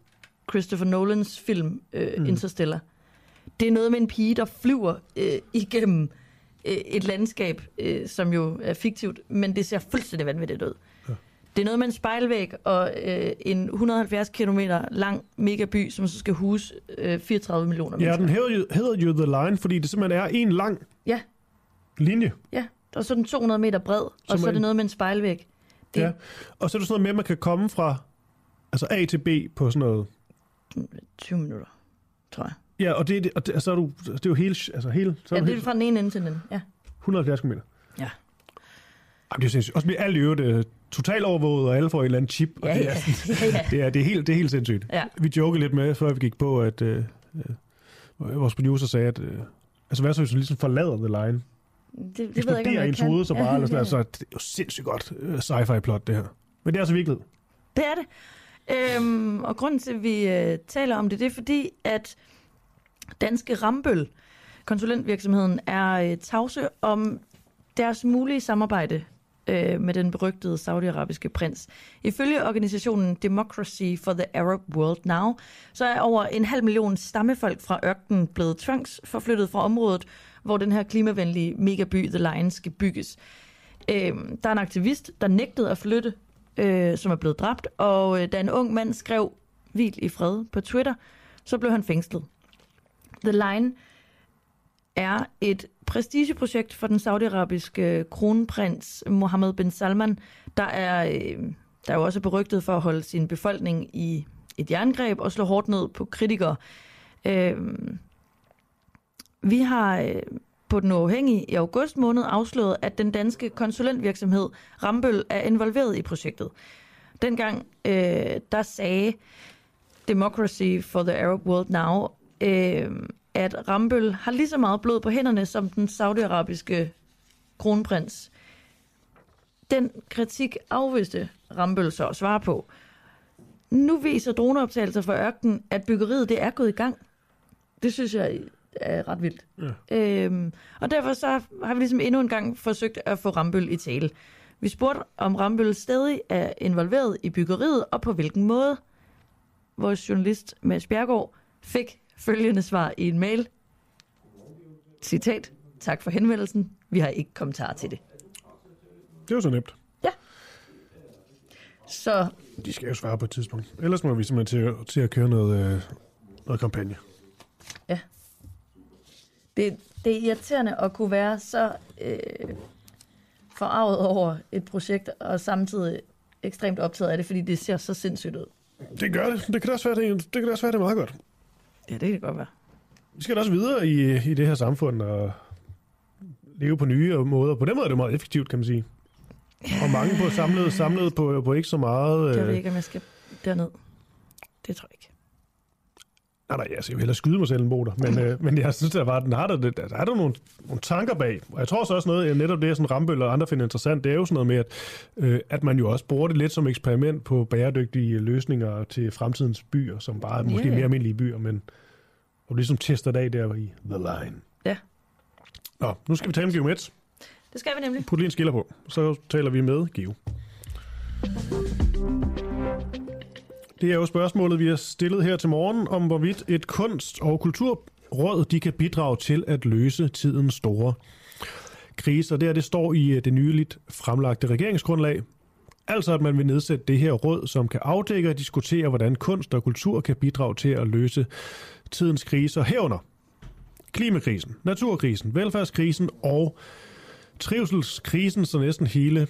Christopher Nolans film øh, mm. Interstellar. Det er noget med en pige, der flyver øh, igennem øh, et landskab, øh, som jo er fiktivt, men det ser fuldstændig vanvittigt ud. Ja. Det er noget med en spejlvæg og øh, en 170 km lang megaby, som så skal huse øh, 34 millioner Ja, mennesker. den hedder jo, hedder jo The Line, fordi det simpelthen er en lang Ja, linje. ja. Der er sådan 200 meter bred, og Som så er det noget med en spejlvæg. Det Ja. Og så er det sådan noget med, at man kan komme fra altså A til B på sådan noget. er 20 minutter, tror jeg. Ja, og det, og det, og så er du, det er jo hele, altså hele, så er Ja, det er helt, fra den ene ende til den anden. Ja. 170 km. Ja. Jamen, det er sindssygt. Også bliver alt i øvrigt øh, totalt overvåget, og alle får et eller andet chip. Ja, det, ja. er, [LAUGHS] ja, det, er, det, er helt, det er helt sindssygt. Ja. Vi jokede lidt med, før vi gik på, at øh, øh, vores producer sagde, at øh, altså hvad så, hvis vi ligesom forlader The Line? Det, det ved jeg ikke, om ens hoved så bare, [LAUGHS] eller sådan, altså, det er jo sindssygt godt øh, sci-fi plot, det her. Men det er altså virkelighed. Det er det. Øhm, og grunden til, at vi øh, taler om det, det er fordi, at Danske Rambøl, konsulentvirksomheden, er øh, tavse om deres mulige samarbejde øh, med den berygtede saudiarabiske prins. Ifølge organisationen Democracy for the Arab World Now, så er over en halv million stammefolk fra ørkenen blevet tvangsforflyttet fra området, hvor den her klimavenlige megaby The Line skal bygges. Øh, der er en aktivist, der nægtede at flytte øh, som er blevet dræbt, og øh, da en ung mand skrev hvil i fred på Twitter, så blev han fængslet. The Line er et prestigeprojekt for den saudiarabiske øh, kronprins Mohammed bin Salman, der er, øh, der er jo også berygtet for at holde sin befolkning i et jerngreb og slå hårdt ned på kritikere. Øh, vi har øh, på den uafhængige i august måned afsløret, at den danske konsulentvirksomhed Rambøl er involveret i projektet. Dengang øh, der sagde Democracy for the Arab World Now, øh, at Rambøl har lige så meget blod på hænderne som den saudiarabiske kronprins. Den kritik afviste Rambøl så at svare på. Nu viser droneoptagelser fra ørkenen, at byggeriet det er gået i gang. Det synes jeg er ret vildt. Ja. Øhm, og derfor så har vi ligesom endnu en gang forsøgt at få Rambøl i tale. Vi spurgte, om Rambøl stadig er involveret i byggeriet, og på hvilken måde. Vores journalist Mads Bjergård fik følgende svar i en mail. Citat. Tak for henvendelsen. Vi har ikke kommentar til det. Det var så nemt. Ja. Så De skal jo svare på et tidspunkt. Ellers må vi simpelthen til, til at køre noget, øh, noget kampagne. Ja. Det, det er irriterende at kunne være så øh, forarvet over et projekt, og samtidig ekstremt optaget af det, fordi det ser så sindssygt ud. Det gør det. Det kan da også være, det, det, kan også være, det er meget godt. Ja, det kan godt være. Vi skal da også videre i, i det her samfund og leve på nye måder. På den måde er det meget effektivt, kan man sige. Og mange på samlet, samlet på, på ikke så meget... Jeg ved Øh, ikke, om jeg skal derned. Det tror jeg ikke. Nej, nej, altså, jeg vil hellere skyde mig selv en motor. Men, øh, men jeg synes, der, var, den har der, der, der er der nogle, nogle tanker bag. Og jeg tror så også noget, netop det, sådan Rambøl og andre finder interessant, det er jo sådan noget med, at, øh, at man jo også bruger det lidt som eksperiment på bæredygtige løsninger til fremtidens byer, som bare er måske ja. mere almindelige byer, men og ligesom tester det af der i The Line. Ja, Nå, nu skal vi tale om Geomets. det skal vi nemlig. Put lige en skiller på, så taler vi med Geo. Det er jo spørgsmålet, vi har stillet her til morgen, om hvorvidt et kunst- og kulturråd de kan bidrage til at løse tidens store kriser. Det, her, det står i øh, det nyligt fremlagte regeringsgrundlag. Altså at man vil nedsætte det her råd, som kan afdække og diskutere, hvordan kunst og kultur kan bidrage til at løse tidens kriser herunder klimakrisen, naturkrisen, velfærdskrisen og trivselskrisen, så næsten hele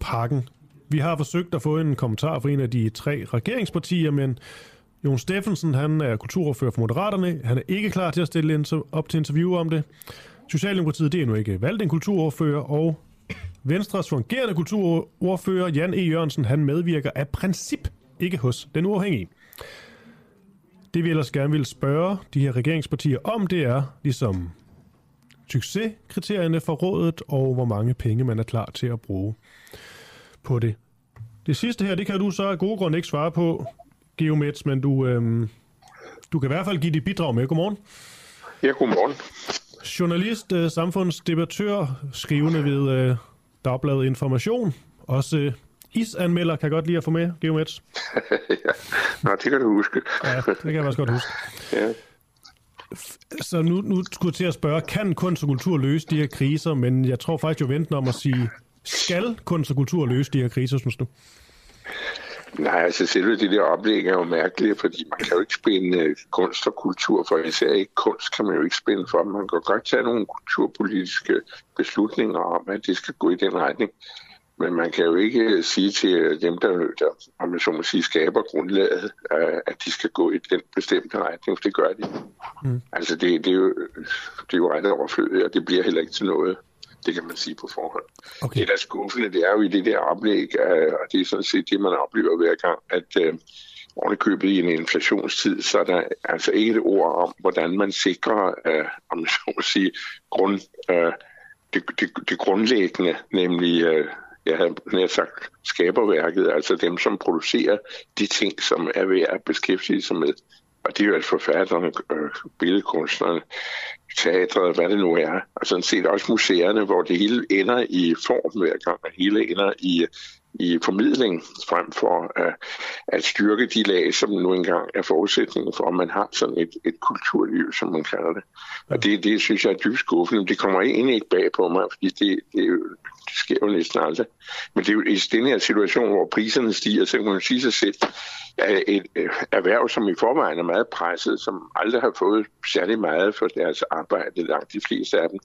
pakken. Vi har forsøgt at få en kommentar fra en af de tre regeringspartier, men Jon Steffensen, han er kulturordfører for Moderaterne. Han er ikke klar til at stille op til interview om det. Socialdemokratiet, det er nu ikke valgt en kulturordfører, og Venstres fungerende kulturordfører, Jan E. Jørgensen, han medvirker af princip ikke hos den uafhængige. Det vi ellers gerne vil spørge de her regeringspartier om, det er ligesom succeskriterierne for rådet, og hvor mange penge man er klar til at bruge på det. Det sidste her, det kan du så af gode grunde ikke svare på, Geomets, men du, øhm, du kan i hvert fald give dit bidrag med. Godmorgen. Ja, godmorgen. Journalist, øh, samfundsdebattør, skrivende ved øh, Dagbladet Information. Også øh, isanmelder kan jeg godt lide at få med, Geomets. [LAUGHS] ja. Nå, det kan du huske. Ja, det kan jeg også godt huske. Ja. Så nu, nu skulle jeg til at spørge, kan kunst og kultur løse de her kriser? Men jeg tror faktisk, jeg venter om at sige, skal kunst og kultur løse de her kriser, synes du? Nej, altså selve det der oplæg er jo mærkeligt, fordi man kan jo ikke spænde øh, kunst og kultur for, især ikke kunst kan man jo ikke spænde for. Man kan godt tage nogle kulturpolitiske beslutninger om, at det skal gå i den retning. Men man kan jo ikke øh, sige til dem, der, der om man så må sige, skaber grundlaget, øh, at de skal gå i den bestemte retning, for det gør de. Mm. Altså det, det, er jo, det er jo ret overflødigt, og det bliver heller ikke til noget. Det kan man sige på forhånd. Okay. Det, der er skuffende, det er jo i det der oplæg, øh, og det er sådan set det, man oplever hver gang, at øh, ovenikøbet i en inflationstid, så er der altså ikke et ord om, hvordan man sikrer, øh, om man så må sige, grund, øh, det, det, det grundlæggende, nemlig, øh, jeg havde nær sagt, skaberværket, altså dem, som producerer de ting, som er ved at beskæftige sig med. Og det er jo at forfatterne, øh, billedkunstnerne, teatret, hvad det nu er, og sådan set også museerne, hvor det hele ender i form hver gang, og hele ender i, i formidling, frem for at, at styrke de lag, som nu engang er forudsætningen for, at man har sådan et, et kulturliv, som man kalder det. Og det, det synes jeg er dybt skuffende. Det kommer egentlig ikke bag på mig, fordi det, det, jo, det sker jo næsten aldrig. Men det er jo i den her situation, hvor priserne stiger, så kan man sige sig selv, at et erhverv, som i forvejen er meget presset, som aldrig har fået særlig meget for deres arbejde, langt de fleste af dem,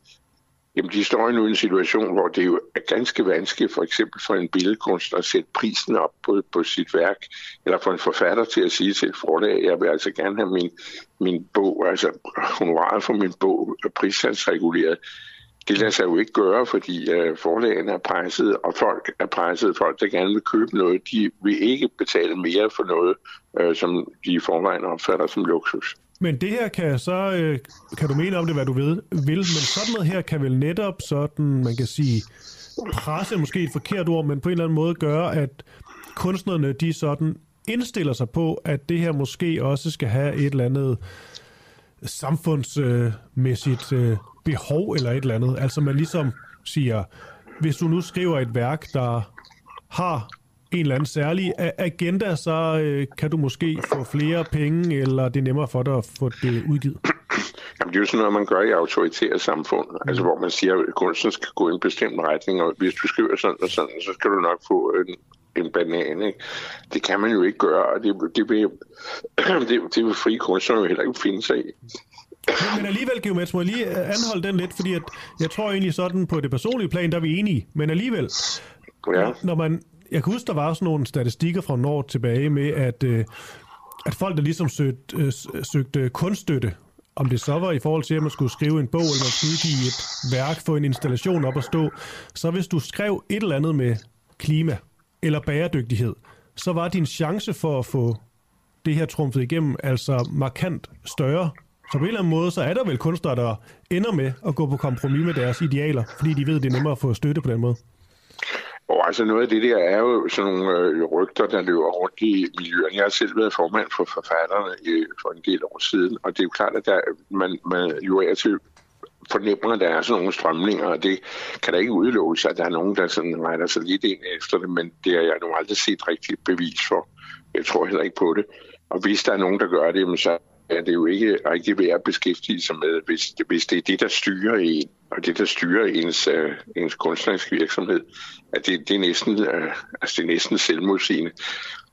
Jamen, de står nu i en situation, hvor det jo er ganske vanskeligt, for eksempel for en billedkunstner at sætte prisen op på, på sit værk, eller for en forfatter til at sige til et forlag, jeg vil altså gerne have min, min bog, altså honoraret for min bog, prissatsreguleret. Det lader sig jo ikke gøre, fordi uh, forlagene er presset, og folk er presset. Folk, der gerne vil købe noget, de vil ikke betale mere for noget, øh, som de i forvejen opfatter som luksus. Men det her kan så, øh, kan du mene om det, hvad du ved, vil, men sådan noget her kan vel netop sådan, man kan sige, presse måske et forkert ord, men på en eller anden måde gøre, at kunstnerne, de sådan indstiller sig på, at det her måske også skal have et eller andet samfundsmæssigt øh, behov eller et eller andet. Altså man ligesom siger, hvis du nu skriver et værk, der har en eller anden særlig agenda, så øh, kan du måske få flere penge, eller det er nemmere for dig at få det udgivet? Jamen, det er jo sådan noget, man gør i autoritære samfund, mm. altså hvor man siger, at kunsten skal gå i en bestemt retning, og hvis du skriver sådan og sådan, så skal du nok få en, en banan. Ikke? Det kan man jo ikke gøre, og det, det, vil, [CLEARS THROAT] det, det vil frie kunstnere jo heller ikke finde sig i. Men alligevel, Geomets, må jeg lige anholde den lidt, fordi at jeg tror egentlig sådan på det personlige plan, der er vi enige, men alligevel, ja. når man jeg kan huske, der var sådan nogle statistikker fra Nord tilbage med, at, øh, at folk, der ligesom søgte, øh, søgte kunststøtte, om det så var i forhold til, at man skulle skrive en bog, eller man skulle udgive et værk, få en installation op at stå, så hvis du skrev et eller andet med klima eller bæredygtighed, så var din chance for at få det her trumfet igennem altså markant større. Så på en eller anden måde, så er der vel kunstnere, der ender med at gå på kompromis med deres idealer, fordi de ved, det er nemmere at få støtte på den måde. Og altså noget af det der er jo sådan nogle øh, rygter, der løber rundt i miljøerne. Jeg har selv været formand for forfatterne øh, for en del år siden, og det er jo klart, at der, øh, man, man jo er til fornemmer, at der er sådan nogle strømninger, og det kan da ikke udelukkes, at der er nogen, der sådan regner sig lidt ind efter det, men det har jeg nu aldrig set rigtigt bevis for. Jeg tror heller ikke på det. Og hvis der er nogen, der gør det, så er det jo ikke rigtig værd at beskæftige sig med, hvis, hvis det er det, der styrer en, og det, der styrer ens, uh, ens kunstneriske virksomhed, at det, det, er næsten, uh, altså det er næsten selvmodsigende.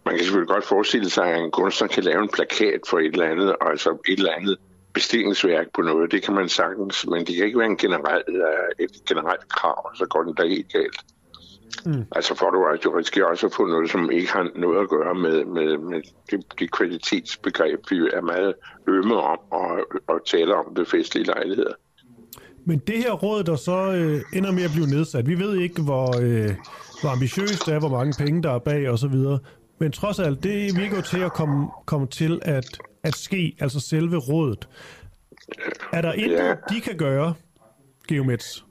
Man kan selvfølgelig godt forestille sig, at en kunstner kan lave en plakat for et eller andet, altså et eller andet bestillingsværk på noget. Det kan man sagtens, men det kan ikke være en generel, uh, et generelt krav, så går den da helt galt. Mm. Altså for du, du risikerer også at få noget, som ikke har noget at gøre med, med, med det, det kvalitetsbegreb, vi er meget ømme om og, og taler om det festlige lejligheder. Men det her råd, der så øh, ender med at blive nedsat, vi ved ikke, hvor, øh, hvor ambitiøst det er, hvor mange penge der er bag osv., men trods alt, det virker jo til at komme, komme til at, at ske, altså selve rådet. Er der intet, ja. de kan gøre, Geomets?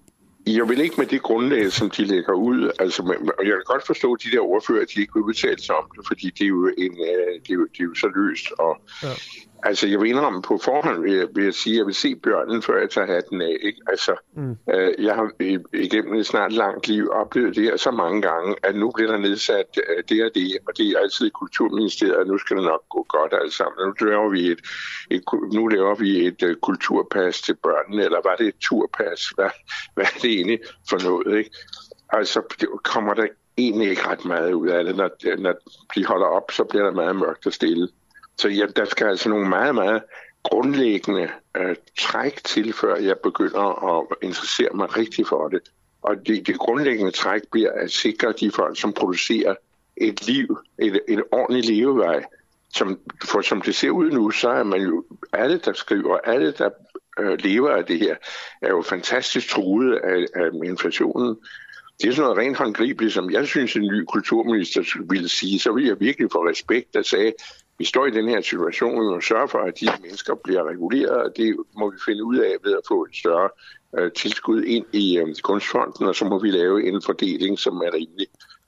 Jeg vil ikke med det grundlag, som de lægger ud. Altså, og jeg kan godt forstå, at de der ordfører, de ikke vil betale sig om det, fordi det er jo, en, øh, det er jo, det er jo så løst. Og, ja. Altså, jeg vil indrømme på forhånd, vil jeg, vil jeg sige, at jeg vil se bjørnen, før jeg tager hatten af. Ikke? Altså, mm. øh, jeg har igennem et snart langt liv oplevet det her så mange gange, at nu bliver der nedsat øh, det og det, og det er altid i Kulturministeriet, og nu skal det nok gå godt alt sammen. Nu laver vi et, et, nu laver vi et uh, kulturpas til børnene, eller var det et turpas? Hvad, hvad er det egentlig for noget? Ikke? Altså, det kommer der egentlig ikke ret meget ud af det. Når, når de holder op, så bliver der meget mørkt og stille. Så ja, der skal altså nogle meget, meget grundlæggende øh, træk til, før jeg begynder at interessere mig rigtig for det. Og det, det grundlæggende træk bliver at sikre de folk, som producerer et liv, et, et ordentligt levevej. Som, for som det ser ud nu, så er man jo, alle der skriver, alle der øh, lever af det her, er jo fantastisk truet af, af inflationen. Det er sådan noget rent håndgribeligt, som jeg synes, en ny kulturminister ville sige. Så vil jeg virkelig få respekt, der sagde, vi står i den her situation, vi må sørge for, at de mennesker bliver reguleret, og det må vi finde ud af ved at få et større øh, tilskud ind i øh, kunstfonden, og så må vi lave en fordeling, som er rimelig.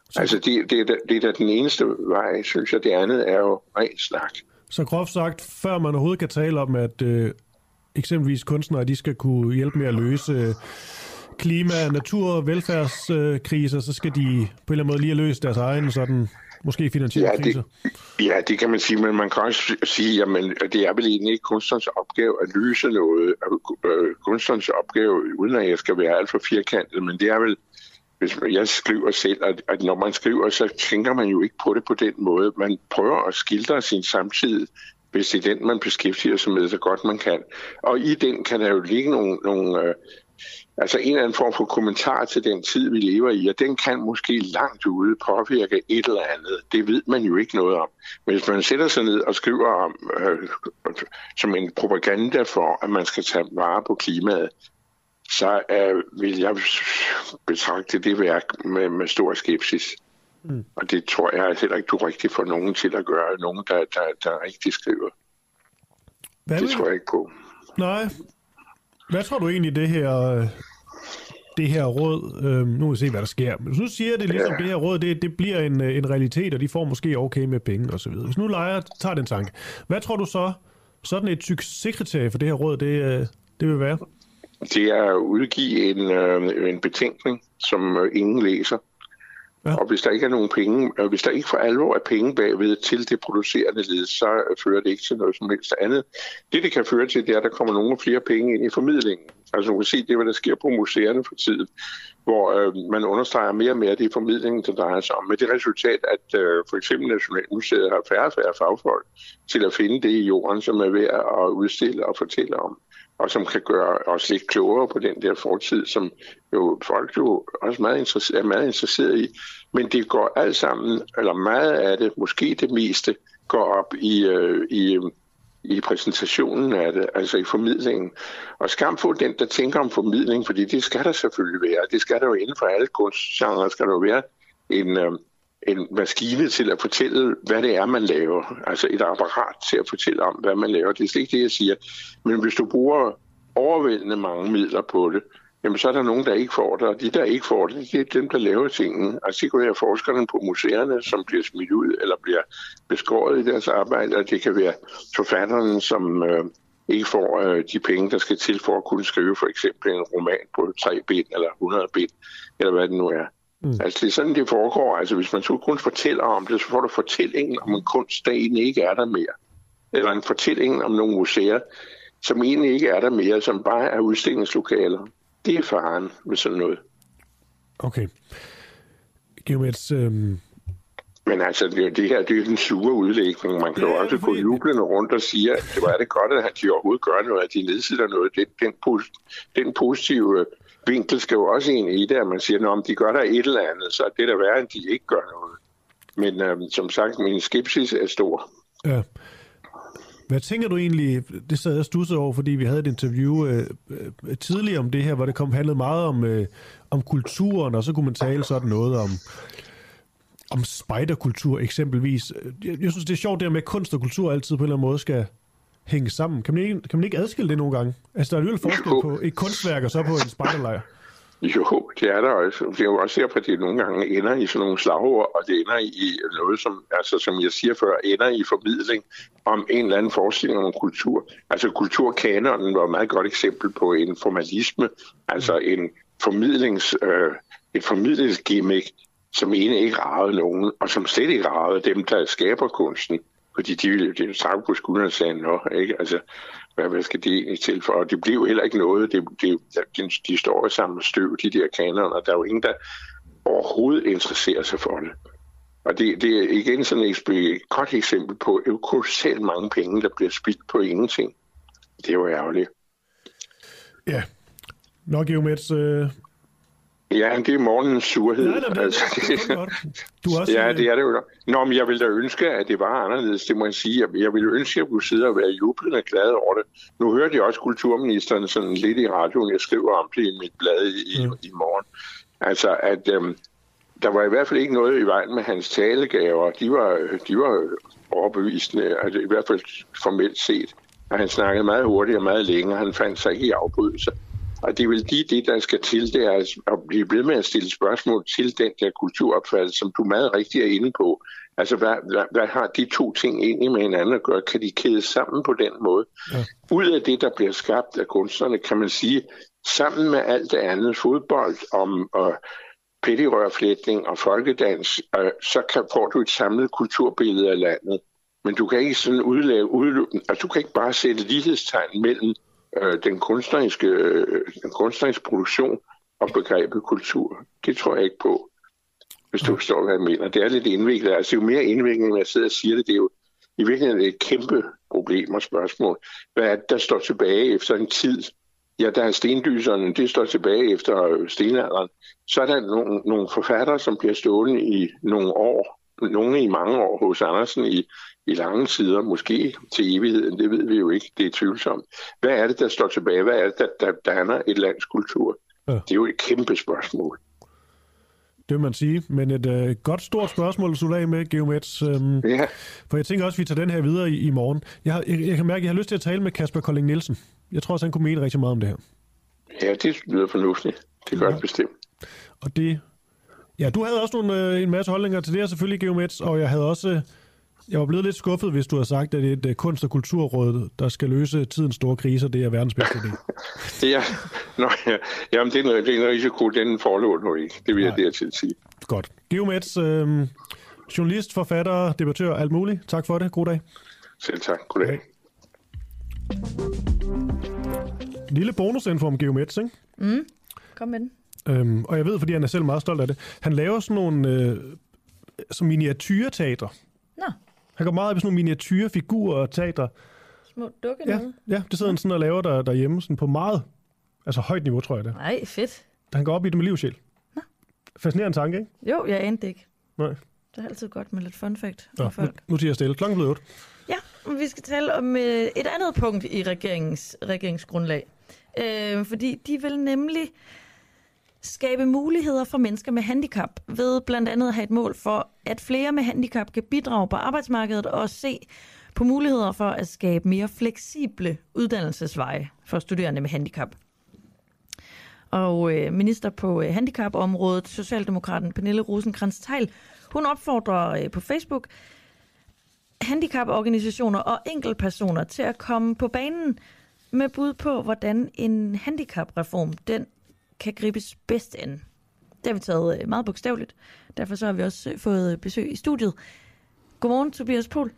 Så... Altså, det, det, er det er da den eneste vej, synes jeg. Det andet er jo ren snak. Så groft sagt, før man overhovedet kan tale om, at øh, eksempelvis kunstnere de skal kunne hjælpe med at løse øh, klima, natur, velfærdskriser, så skal de på en eller anden måde lige have løst deres egen sådan måske finansielle Ja, kriser. det, ja, det kan man sige, men man kan også sige, at det er vel egentlig ikke kunstnerens opgave at løse noget. Øh, Kunstnerens opgave, uden at jeg skal være alt for firkantet, men det er vel, hvis jeg skriver selv, at, at når man skriver, så tænker man jo ikke på det på den måde. Man prøver at skildre sin samtid, hvis det er den, man beskæftiger sig med så godt man kan. Og i den kan der jo ligge nogle, nogle øh, altså en eller anden form for kommentar til den tid, vi lever i, og den kan måske langt ude påvirke et eller andet. Det ved man jo ikke noget om. Men hvis man sætter sig ned og skriver om, øh, som en propaganda for, at man skal tage vare på klimaet, så øh, vil jeg betragte det værk med, med stor skepsis. Mm. Og det tror jeg heller ikke, du rigtig for nogen til at gøre. Nogen, der, der, der rigtig skriver. Hvad Det tror jeg ikke på. Nej. Hvad tror du egentlig, det her, det her råd, øh, nu må vi se, hvad der sker, men hvis nu siger det ligesom, Ja. det her råd, det, det bliver en, øh, en realitet, og de får måske okay med penge og så videre. Hvis nu leger tager den tanke, hvad tror du så, sådan et succeskriterie for det her råd, det, øh, det vil være? det er at udgive en, øh, en betænkning, som ingen læser. Ja. Og hvis der ikke er nogen penge, og hvis der ikke for alvor er penge bagved til det producerende led, så fører det ikke til noget som helst andet. Det, det kan føre til, det er, at der kommer nogle flere penge ind i formidlingen. Altså, man kan se, det er, hvad der sker på museerne for tiden, hvor øh, man understreger mere og mere, at det er formidlingen, der drejer sig om. Med det resultat, at øh, for eksempel Nationalmuseet har færre og færre fagfolk til at finde det i jorden, som er værd at udstille og fortælle om og som kan gøre os lidt klogere på den der fortid, som jo folk jo også meget er meget interesseret i. Men det går alt sammen, eller meget af det, måske det meste, går op i, øh, i, øh, i præsentationen af det, altså i formidlingen. Og skam få den, der tænker om formidling, fordi det skal der selvfølgelig være. Det skal der jo inden for alle kunstgenre, skal der jo være en, øh, en maskine til at fortælle, hvad det er, man laver. Altså et apparat til at fortælle om, hvad man laver. Det er slet ikke det, jeg siger. Men hvis du bruger overvældende mange midler på det, jamen så er der nogen, der ikke får det, og de, der ikke får det, det er dem, der laver tingene. Altså det kan være forskerne på museerne, som bliver smidt ud, eller bliver beskåret i deres arbejde, og det kan være forfatterne, som øh, ikke får øh, de penge, der skal til for at kunne skrive for eksempel en roman på tre bind, eller 100 bind, eller hvad det nu er. Mm. Altså det er sådan, det foregår. Altså hvis man så kun fortæller om det, så får du fortællingen om en kunst, der egentlig ikke er der mere. Eller en fortælling om nogle museer, som egentlig ikke er der mere, som bare er udstillingslokaler. Det er faren med sådan noget. Okay. Geomets, øh, Men altså, det, det her det er jo den sure udlægning. Man kan jo Ja, også gå jublende rundt og sige, at det var det godt, at de overhovedet gør noget, at de nedsætter noget. Den, den, den positive vinkel skal jo også ind i det, at man siger, at de gør der et eller andet, så er det der værre, end de ikke gør noget. Men øhm, som sagt, min skepsis er stor. Ja. Hvad tænker du egentlig, det sad jeg stusset over, fordi vi havde et interview øh, øh, tidligere om det her, hvor det kom handlede meget om, øh, om kulturen, og så kunne man tale sådan noget om, om spejderkultur eksempelvis. Jeg, jeg synes, det er sjovt der med, at kunst og kultur altid på en eller anden måde skal hænge sammen. Kan man ikke, kan man ikke adskille det nogle gange? Altså, der er jo forskel på et kunstværk og så på en spejderlejr. [LAUGHS] Jo, det er der også. Det er jo også derfor, at det nogle gange ender i sådan nogle slagord, og det ender i noget, som, altså, som jeg siger før, ender i formidling om en eller anden forestilling om kultur. Altså kulturkanonen var et meget godt eksempel på en formalisme, altså en formidlings, øh, et formidlingsgimmick, som egentlig ikke ragede nogen, og som slet ikke ragede dem, der skaber kunsten. Fordi de ville de trak på skulderen og sagde, nå, ikke? Altså, hvad, hvad skal det egentlig til for? Og det blev heller ikke noget. Det, det, de, de står i samme støv, de der kanoner. Der er jo ingen, der overhovedet interesserer sig for det. Og det, det er igen sådan et, et godt eksempel på, at kolossalt mange penge, der bliver spildt på ingenting. Det er jo ærgerligt. Ja. Nok Geomets, øh, Ja, det er morgens surhed. Nej, nej, det, altså, det. Du også, Ja, øh, det er det jo. Nå, men jeg ville da ønske, at det var anderledes, det må jeg sige. Jeg- Jeg ville ønske, at jeg kunne sidde og være jublende glad over det. Nu hørte jeg også kulturministeren sådan lidt i radioen. Jeg skriver om det i mit blad i, Mm. mm. i morgen. Altså, at øhm, der var i hvert fald ikke noget i vejen med hans talegaver. De var, de var overbevisende, altså, i hvert fald formelt set. Og han snakkede meget hurtigt og meget længe, og han fandt sig ikke i afbrydelser. Og det er vel lige det, der skal til, det er at blive ved med at stille spørgsmål til den der kulturopfattelse, som du meget rigtigt er inde på. Altså, hvad, hvad, hvad har de to ting egentlig med hinanden at gøre? Kan de kædes sammen på den måde? Ja. Ud af det, der bliver skabt af kunstnerne, kan man sige, sammen med alt det andet, fodbold om, og pettirørflætning og folkedans, øh, så kan, får du et samlet kulturbillede af landet. Men du kan ikke sådan udlave, udløbe, altså du kan ikke bare sætte lighedstegn mellem øh, den, kunstneriske, øh, den kunstneriske produktion og begrebet kultur. Det tror jeg ikke på, hvis du forstår, hvad jeg mener. Det er lidt indviklet. Altså jo mere indviklet, når jeg sidder og siger det, det er jo i virkeligheden et kæmpe problem og spørgsmål. Hvad er det, der står tilbage efter en tid? Ja, der er stendyserne, det står tilbage efter stenalderen. Så er der nogle, nogle forfattere, som bliver stående i nogle år, nogle i mange år hos Andersen i, i lange tider, måske til evigheden, det ved vi jo ikke, det er tvivlsomt. Hvad er det, der står tilbage? Hvad er det, der, der danner et lands kultur? Ja. Det er jo et kæmpe spørgsmål. Det vil man sige, men et øh, godt stort spørgsmål at slutte af med, Geomets. Øhm, ja. For jeg tænker også, at vi tager den her videre i, i morgen. Jeg, har, jeg, jeg kan mærke, at jeg har lyst til at tale med Kasper Kolding Nielsen. Jeg tror også, han kunne mene rigtig meget om det her. Ja, det lyder fornuftigt. Det gør ja. det bestemt. Og det... Ja, du havde også nogle, øh, en masse holdninger til det her, selvfølgelig, Geomets, og jeg havde også... Jeg var blevet lidt skuffet, hvis du har sagt, at det er et kunst- og kulturråd, der skal løse tidens store kriser. Det er verdens bedste idé. [LAUGHS] ja, Nå, ja. Jamen, det er, en, det er en risiko, den forlå nu ikke. Det vil Nej. jeg dertil sige. Godt. Geomets, øh, journalist, forfatter, debattør, alt muligt. Tak for det. God dag. Selv tak. God dag. Lille bonusinfo om Geomets, ikke? Mm. Kom med den. Øhm, og jeg ved, fordi han er selv meget stolt af det. Han laver sådan nogle øh, som miniatyrteater. Nå. Han går meget op i sådan nogle miniatyrfigurer og teater. Små dukke ja, noget. Ja, det sidder han sådan og laver der, derhjemme sådan på meget, altså højt niveau, tror jeg det. Nej, fedt. Han går op i det med liv sjæl. Nå. Fascinerende tanke, ikke? Jo, jeg anede det ikke. Nej. Det er altid godt med lidt fun fact Nå, folk. Nu, nu siger jeg stille. Klokken blevet 8. Ja, vi skal tale om øh, et andet punkt i regeringens, regeringsgrundlag. Øh, fordi de vil nemlig skabe muligheder for mennesker med handicap ved blandt andet at have et mål for, at flere med handicap kan bidrage på arbejdsmarkedet og se på muligheder for at skabe mere fleksible uddannelsesveje for studerende med handicap. Og øh, minister på øh, handicapområdet, Socialdemokraten Pernille rosenkrantz teil hun opfordrer øh, på Facebook handicaporganisationer og enkeltpersoner til at komme på banen med bud på, hvordan en handicapreform den kan gribes bedst an. Det har vi taget øh, meget bogstaveligt. Derfor så har vi også øh, fået besøg i studiet. Godmorgen, Tobias Pohl.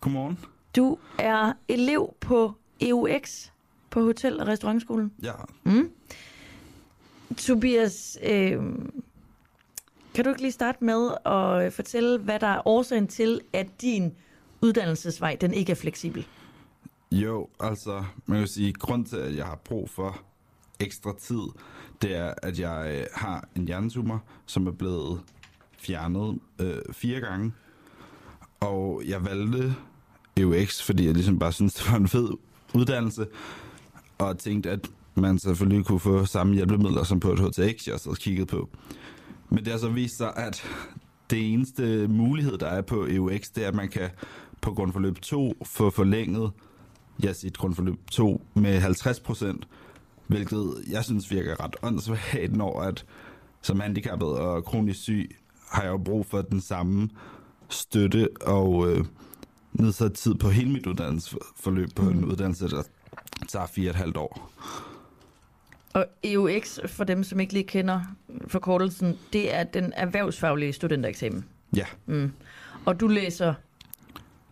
Godmorgen. Du er elev på EUX på Hotel- og Restaurantskolen. Ja. Mm. Tobias, øh, kan du ikke lige starte med at fortælle, hvad der er årsagen til, at din uddannelsesvej den ikke er fleksibel? Jo, altså, man kan sige, grund til, at jeg har brug for ekstra tid, det er, at jeg øh, har en hjernetumor, som er blevet fjernet øh, fire gange. Og jeg valgte EUX, fordi jeg ligesom bare synes, [LAUGHS] det var en fed uddannelse, og tænkte, at man selvfølgelig kunne få samme hjælpemidler som på et HTX, jeg så kigget på. Men det har så vist sig, at det eneste mulighed, der er på EUX, det er, at man kan på grundforløb 2 få forlænget ja, sit grundforløb 2 med 50 procent, hvilket jeg synes virker ret åndssvagt, når at som handicappet og kronisk syg har jeg jo brug for den samme støtte og øh, nedsat tid på hele mit uddannelsesforløb på mm. en uddannelse, der tager fire et halvt år. Og EUX, for dem, som ikke lige kender forkortelsen, det er den erhvervsfaglige studentereksamen. Ja. Mm. Og du læser...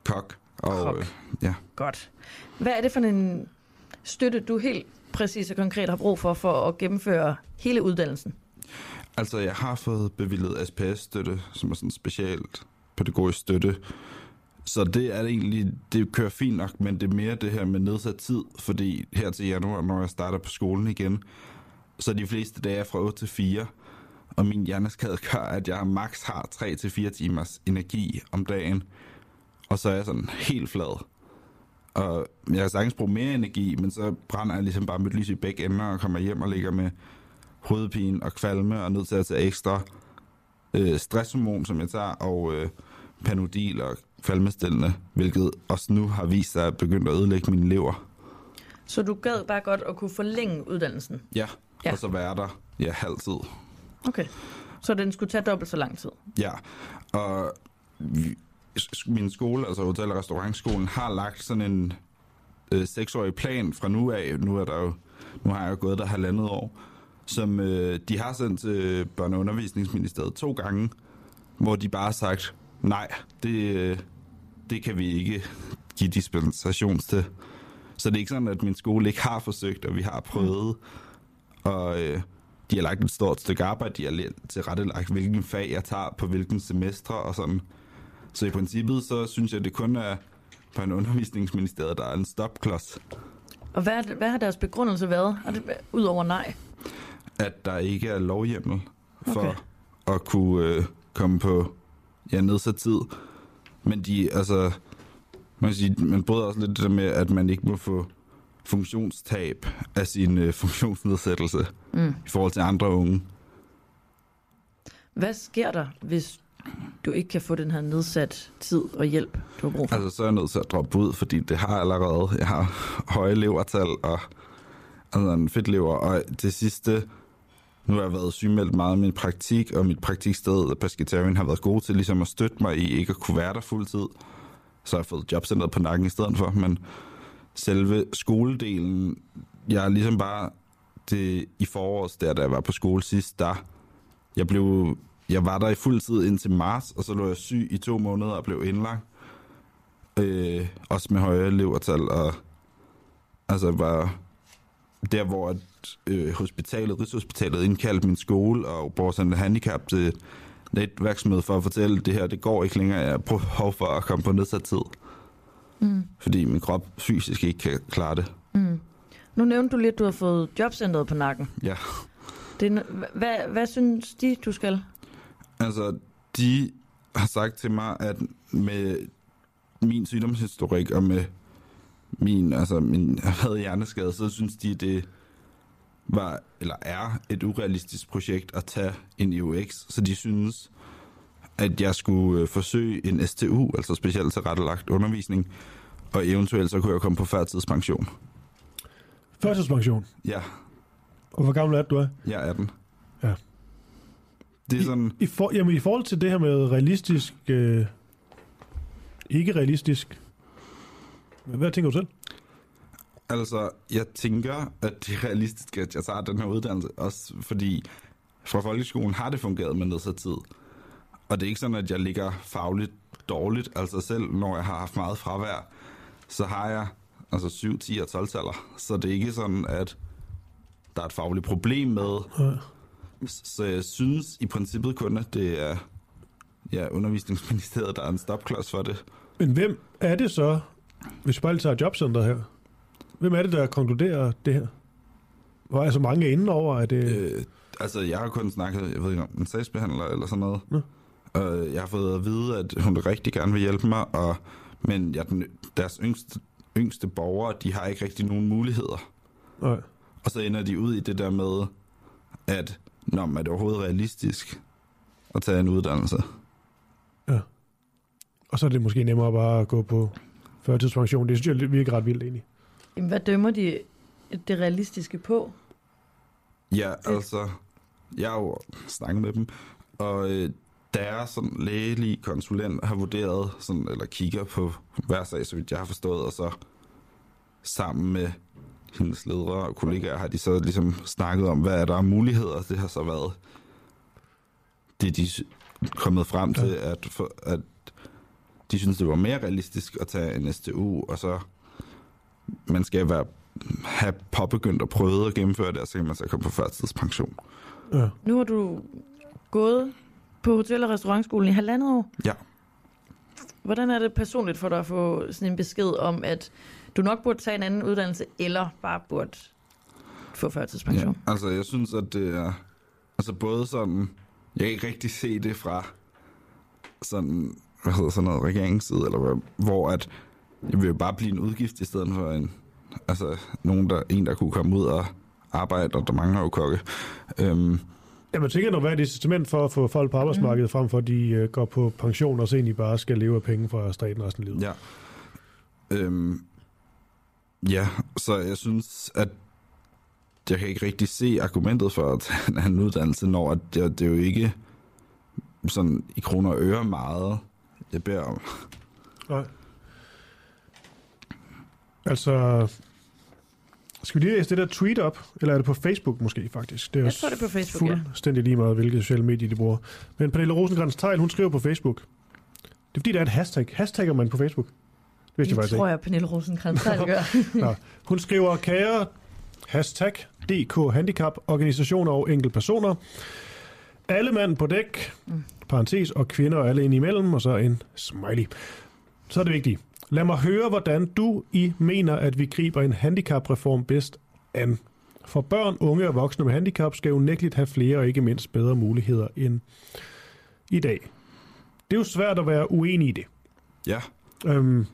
Kok. Og, Kok. Øh, ja. Godt. Hvad er det for en støtte, du helt præcis og konkret har brug for, for at gennemføre hele uddannelsen? Altså, jeg har fået bevillet SPS-støtte, som er sådan specielt pædagogisk støtte. Så det er egentlig, det kører fint nok, men det er mere det her med nedsat tid, fordi her til januar, når jeg starter på skolen igen, så de fleste dage er fra 8 til 4, og min hjerneskade gør, at jeg maks har 3 til 4 timers energi om dagen, og så er jeg sådan helt flad. Og jeg har sagtens bruge mere energi, men så brænder jeg ligesom bare mit lys i begge ender og kommer hjem og ligger med hovedpine og kvalme og nødt til at tage ekstra øh, stresshormon, som jeg tager, og øh, panodil og kvalmestillende, hvilket også nu har vist sig at begynde at ødelægge mine lever. Så du gad bare godt at kunne forlænge uddannelsen? Ja, Ja. og så være der ja, halvtid. Okay. Så den skulle tage dobbelt så lang tid? Ja, og min skole, altså Hotel- og Restaurantskolen, har lagt sådan en øh, seksårig plan fra nu af. Nu, er der jo, nu har jeg jo gået der halvandet år, som øh, de har sendt til Børne- og Undervisningsministeriet to gange, hvor de bare har sagt, nej, det, øh, det kan vi ikke give dispensation til. Så det er ikke sådan, at min skole ikke har forsøgt, og vi har prøvet. Og øh, de har lagt et stort stykke arbejde, de har tilrettelagt, hvilken fag jeg tager på hvilken semestre og sådan. Så i princippet, så synes jeg, det kun er på en undervisningsministeriet, der er en stopklods, Og hvad, hvad har deres begrundelse været? Er det, udover nej? at der ikke er lovhjemmel for Okay. at kunne øh, komme på ja, nedsat tid. Men de, altså, man, sige, man bryder også lidt det der med, at man ikke må få funktionstab af sin øh, funktionsnedsættelse Mm. i forhold til andre unge. Hvad sker der, hvis du ikke kan få den her nedsat tid og hjælp, du har brug for? Altså, så er jeg nødt til at droppe ud, fordi det har jeg allerede. Jeg har høje levertal og altså en fedt lever. Og det sidste, nu har jeg været sygemeldt meget af min praktik, og mit praktiksted, Pescatarian, har været god til ligesom at støtte mig i ikke at kunne være der fuldtid. Så har jeg fået jobcentret på nakken i stedet for, men selve skoledelen, jeg er ligesom bare det, i forårs, der da jeg var på skole sidst, der jeg blev jeg var der i fuld tid indtil marts, og så lå jeg syg i to måneder og blev indlagt. Øh, også med høje levertal, og altså var der, hvor at, øh, hospitalet, Rigshospitalet indkaldte min skole og Borgsand Handicap til et netværksmøde for at fortælle, at det her, det går ikke længere, jeg har behov for at komme på nedsat tid. Mm. Fordi min krop fysisk ikke kan klare det. Mm. Nu nævnte du lidt, at du har fået jobcentret på nakken. Ja. Det hvad, hvad synes de, du skal? Altså, de har sagt til mig, at med min sygdomshistorik og med min, altså min havde hjerneskade, så synes de, det var, eller er et urealistisk projekt at tage en EUX. Så de synes, at jeg skulle øh, forsøge en STU, altså specielt tilrettelagt undervisning, og eventuelt så kunne jeg komme på færtidspension. Førtidspension. Ja, Og hvor gammel er du er? jeg er 18. Det er sådan... I, for, jamen, I forhold til det her med realistisk, øh, ikke realistisk, hvad tænker du selv? Altså, jeg tænker, at det er realistisk, at jeg tager den her uddannelse, også fordi fra folkeskolen har det fungeret med nedsat tid. Og det er ikke sådan, at jeg ligger fagligt dårligt. Altså selv når jeg har haft meget fravær, så har jeg altså 7, 10 og 12 taller. Så det er ikke sådan, at der er et fagligt problem med. Ja. Så jeg synes i princippet kun, at det er ja, undervisningsministeriet, der er en stopklods for det. Men hvem er det så, hvis vi bare tager jobcentret her, hvem er det, der konkluderer det her? Hvor er så mange inde over, at det... Øh, altså, jeg har kun snakket, jeg ved ikke om en sagsbehandler eller sådan noget. Nå. Og jeg har fået at vide, at hun rigtig gerne vil hjælpe mig, og, men jeg, den, deres yngste, yngste borgere, de har ikke rigtig nogen muligheder. Nej. Og så ender de ud i det der med, at Nå, men er det overhovedet realistisk at tage en uddannelse? Og så er det måske nemmere bare at gå på førtidspension. Det synes jeg virker ret vildt egentlig. Jamen, hvad dømmer de det realistiske på? Ja, altså, jeg har jo snakket med dem, og øh, deres sådan, lægelige konsulent har vurderet, sådan, eller kigger på hver sag, så vidt jeg har forstået, og så sammen med hendes ledere og kollegaer har de så ligesom snakket om, hvad er der af muligheder. Det har så været det, de er kommet frem til, at, for, at de synes, det var mere realistisk at tage en STU, og så man skal være, have påbegyndt og prøvet at gennemføre det, og så kan man så komme på førtidspension. Ja. Nu har du gået på hotel- og restaurantskolen i halvandet år. Ja. Hvordan er det personligt for dig at få sådan en besked om, at du nok burde tage en anden uddannelse, eller bare burde få førtidspension? Ja, altså jeg synes, at det er altså både sådan, jeg kan ikke rigtig se det fra sådan, hvad hedder sådan noget, regeringsside, eller hvad, hvor at jeg vil jo bare blive en udgift i stedet for en, altså nogen, der, en, der kunne komme ud og arbejde, og der mangler jo kokke. Øhm, Jamen, jeg tænker, der være et incitament for at få folk på arbejdsmarkedet, frem for at de uh, går på pension, og så egentlig bare skal leve af penge fra staten resten af livet. Ja. Øhm, Ja, så jeg synes, at jeg kan ikke rigtig se argumentet for at tage en uddannelse, når at det, det er jo ikke sådan i kroner og øre meget, jeg beder om. Nej. Altså, skal vi lige læse det der tweet op, eller er det på Facebook måske faktisk? Det er Jeg tror, det er på Facebook, ja. fuldstændig lige meget, hvilke sociale medier de bruger. Men Pernille rosenkrantz Teil, hun skriver på Facebook. Det er fordi, der er et hashtag. Hashtagger man på Facebook? Det vidste jeg faktisk tror ikke. jeg, Pernille rosenkrantz [LAUGHS] gør. Nå. Hun skriver, kære hashtag DK Handicap, organisationer og enkeltpersoner. Alle mand på dæk, Mm. parentes, og kvinder og alle ind imellem, og så en smiley. Så er det vigtigt. Lad mig høre, hvordan du I mener, at vi griber en handicapreform bedst an. For børn, unge og voksne med handicap skal unægteligt have flere og ikke mindst bedre muligheder end i dag. Det er jo svært at være uenig i det. Ja, Øhm,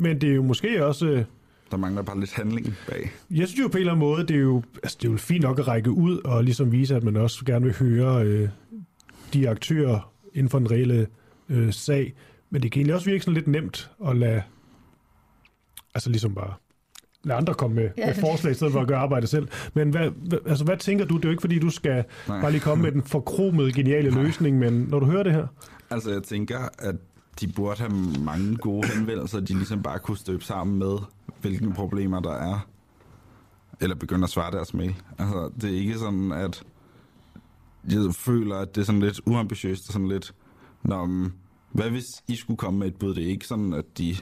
men det er jo måske også... øh, der mangler bare lidt handling bag. jeg synes jo på en eller anden måde, det er jo, altså det er jo fint nok at række ud og ligesom vise, at man også gerne vil høre øh, de aktører inden for den reelle øh, sag. Men det kan egentlig også virke sådan lidt nemt at lade, altså ligesom bare lade andre komme med, Ja. med forslag, i stedet for at gøre arbejdet selv. Men hvad, hvad, altså, hvad tænker du? Det er jo ikke, fordi du skal Nej. bare lige komme med den forkromede, geniale løsning, men når du hører det her, Altså, jeg tænker, at de burde have mange gode henvendelser, de ligesom bare kunne støbe sammen med, hvilke problemer der er. Eller begynde at svare deres mail. Altså, det er ikke sådan, at jeg føler, at det er sådan lidt uambitiøst og sådan lidt, Nå, men hvad hvis I skulle komme med et bud? Det er ikke sådan, at de...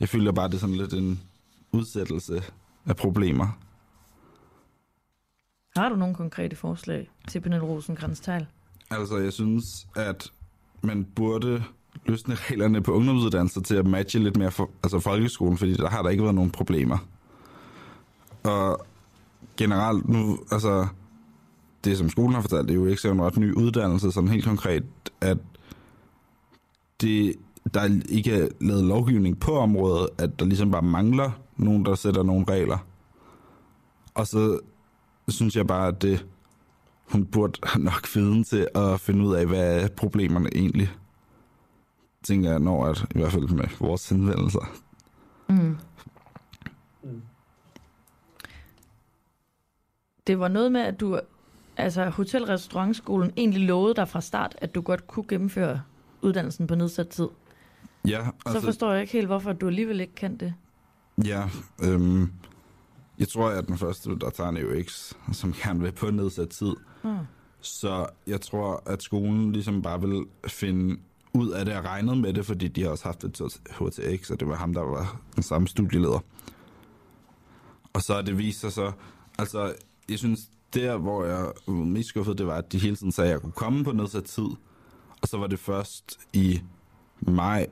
Jeg føler bare, det er sådan lidt en udsættelse af problemer. Har du nogle konkrete forslag til Pernille rosenkrantz? Altså, jeg synes, at man burde løsne reglerne på ungdomsuddannelser til at matche lidt mere for, altså folkeskolen, fordi der har der ikke været nogen problemer. Og generelt nu, altså, det som skolen har fortalt, det er jo ikke så en ret ny uddannelse, sådan helt konkret, at det, der ikke er lavet lovgivning på området, at der ligesom bare mangler nogen, der sætter nogle regler. Og så synes jeg bare, at det, hun burde have nok viden til at finde ud af, hvad er problemerne egentlig. Tænker jeg, når at, i hvert fald med vores henvendelser. Mm. Det var noget med, at du, altså hotelrestaurantskolen egentlig lovede dig fra start, at du godt kunne gennemføre uddannelsen på nedsat tid. Ja, Så altså, forstår jeg ikke helt, hvorfor du alligevel ikke kan det. ja, øhm, jeg tror, jeg er den første, der tager en EUX, som gerne vil på nedsat tid. Mm. Så jeg tror, at skolen ligesom bare vil finde ud af det og regnet med det, fordi de har også haft et HTX, og det var ham, der var den samme studieleder. Og så er det vist sig så, altså, jeg synes, der, hvor jeg var mest skuffet, det var, at de hele tiden sagde, at jeg kunne komme på nedsat tid. Og så var det først i maj,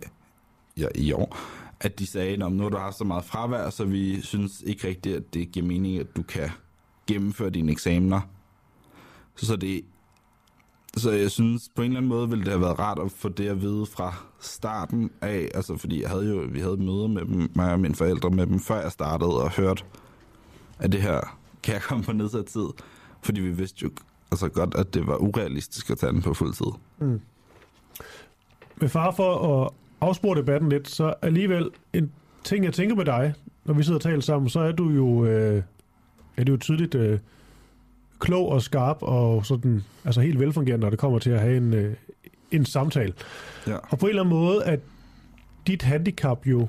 ja, i år, at de sagde, at nu har du haft så meget fravær, så vi synes ikke rigtigt, at det giver mening, at du kan gennemføre dine eksamener. Så, så det så jeg synes, på en eller anden måde ville det have været rart at få det at vide fra starten af, altså fordi jeg havde jo, vi havde møder med dem, mig og mine forældre med dem, før jeg startede og hørte, at det her [LAUGHS] kan jeg komme på nedsat tid, fordi vi vidste jo altså godt, at det var urealistisk at tage den på fuld tid. Mm. med far for at afspore debatten lidt, så alligevel en ting, jeg tænker med dig, når vi sidder og taler sammen, så er du jo, øh, er du jo tydeligt øh, klog og skarp og sådan, altså helt velfungerende, når det kommer til at have en, øh, en samtale. Ja. Og på en eller anden måde er dit handicap jo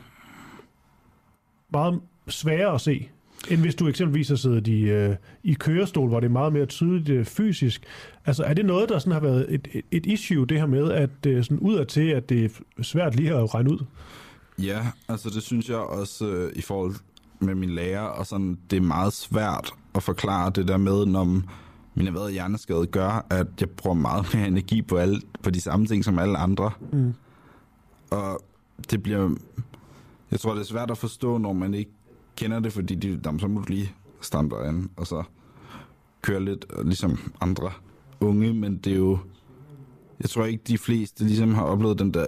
meget sværere at se, end hvis du eksempelvis har siddet i, øh, i kørestol, hvor det er meget mere tydeligt øh, fysisk. Altså er det noget, der sådan har været et, et, et issue, det her med, at øh, sådan ud af til, at det er svært lige at regne ud? Ja, altså det synes jeg også øh, i forhold med min lærer, og sådan, det er meget svært at forklare det der med, når min erhvervet hjerneskade gør, at jeg bruger meget mere energi på, alle, på de samme ting som alle andre. Mm. Og det bliver... Jeg tror, det er svært at forstå, når man ikke kender det, fordi de, jamen, så må du lige stramme dig an, og så køre lidt øh, ligesom andre unge, men det er jo... Jeg tror ikke, de fleste ligesom har oplevet den der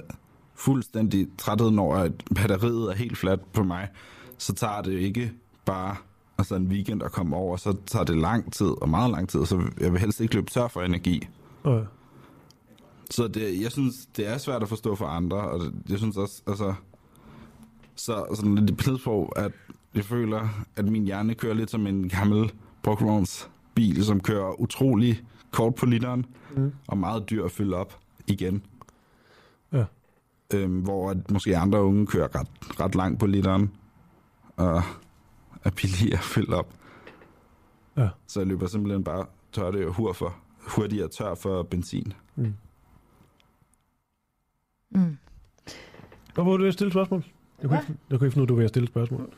fuldstændig træthed, når at batteriet er helt fladt på mig, så tager det ikke bare altså en weekend at komme over, så tager det lang tid, og meget lang tid, så jeg vil helst ikke løbe tør for energi. Og, Så det, jeg synes, det er svært at forstå for andre, og det, jeg synes også, altså, så sådan lidt i billedsprog, at jeg føler, at min hjerne kører lidt som en gammel brugtvogns bil, som kører utrolig kort på literen, mm. og meget dyr at fylde op igen. Ja. Øhm, hvor at måske andre unge kører ret, ret langt på literen, og er billige at fylde op. Ja. Så jeg løber simpelthen bare tør det og hur for, hurtigere tør for benzin. Mm. Mm. Hvor var du ved at stille et spørgsmål? Jeg kunne, ikke, jeg kunne ikke finde ud du var ved at stille et spørgsmål.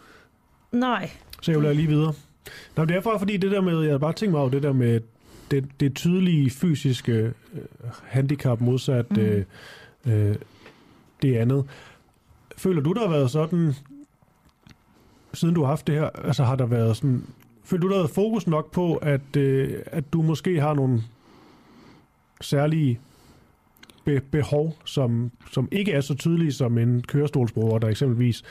Nej. Så jeg vil lige videre. Nå, det er bare fordi det der med, jeg har bare tænkt mig over det der med det, det tydelige fysiske øh, handicap modsat mm. øh, øh, det andet. Føler du, der har været sådan, siden du har haft det her, altså har der været sådan, føler du, der har været fokus nok på, at, øh, at du måske har nogle særlige be- behov, som, som ikke er så tydelige som en kørestolsbruger, der eksempelvis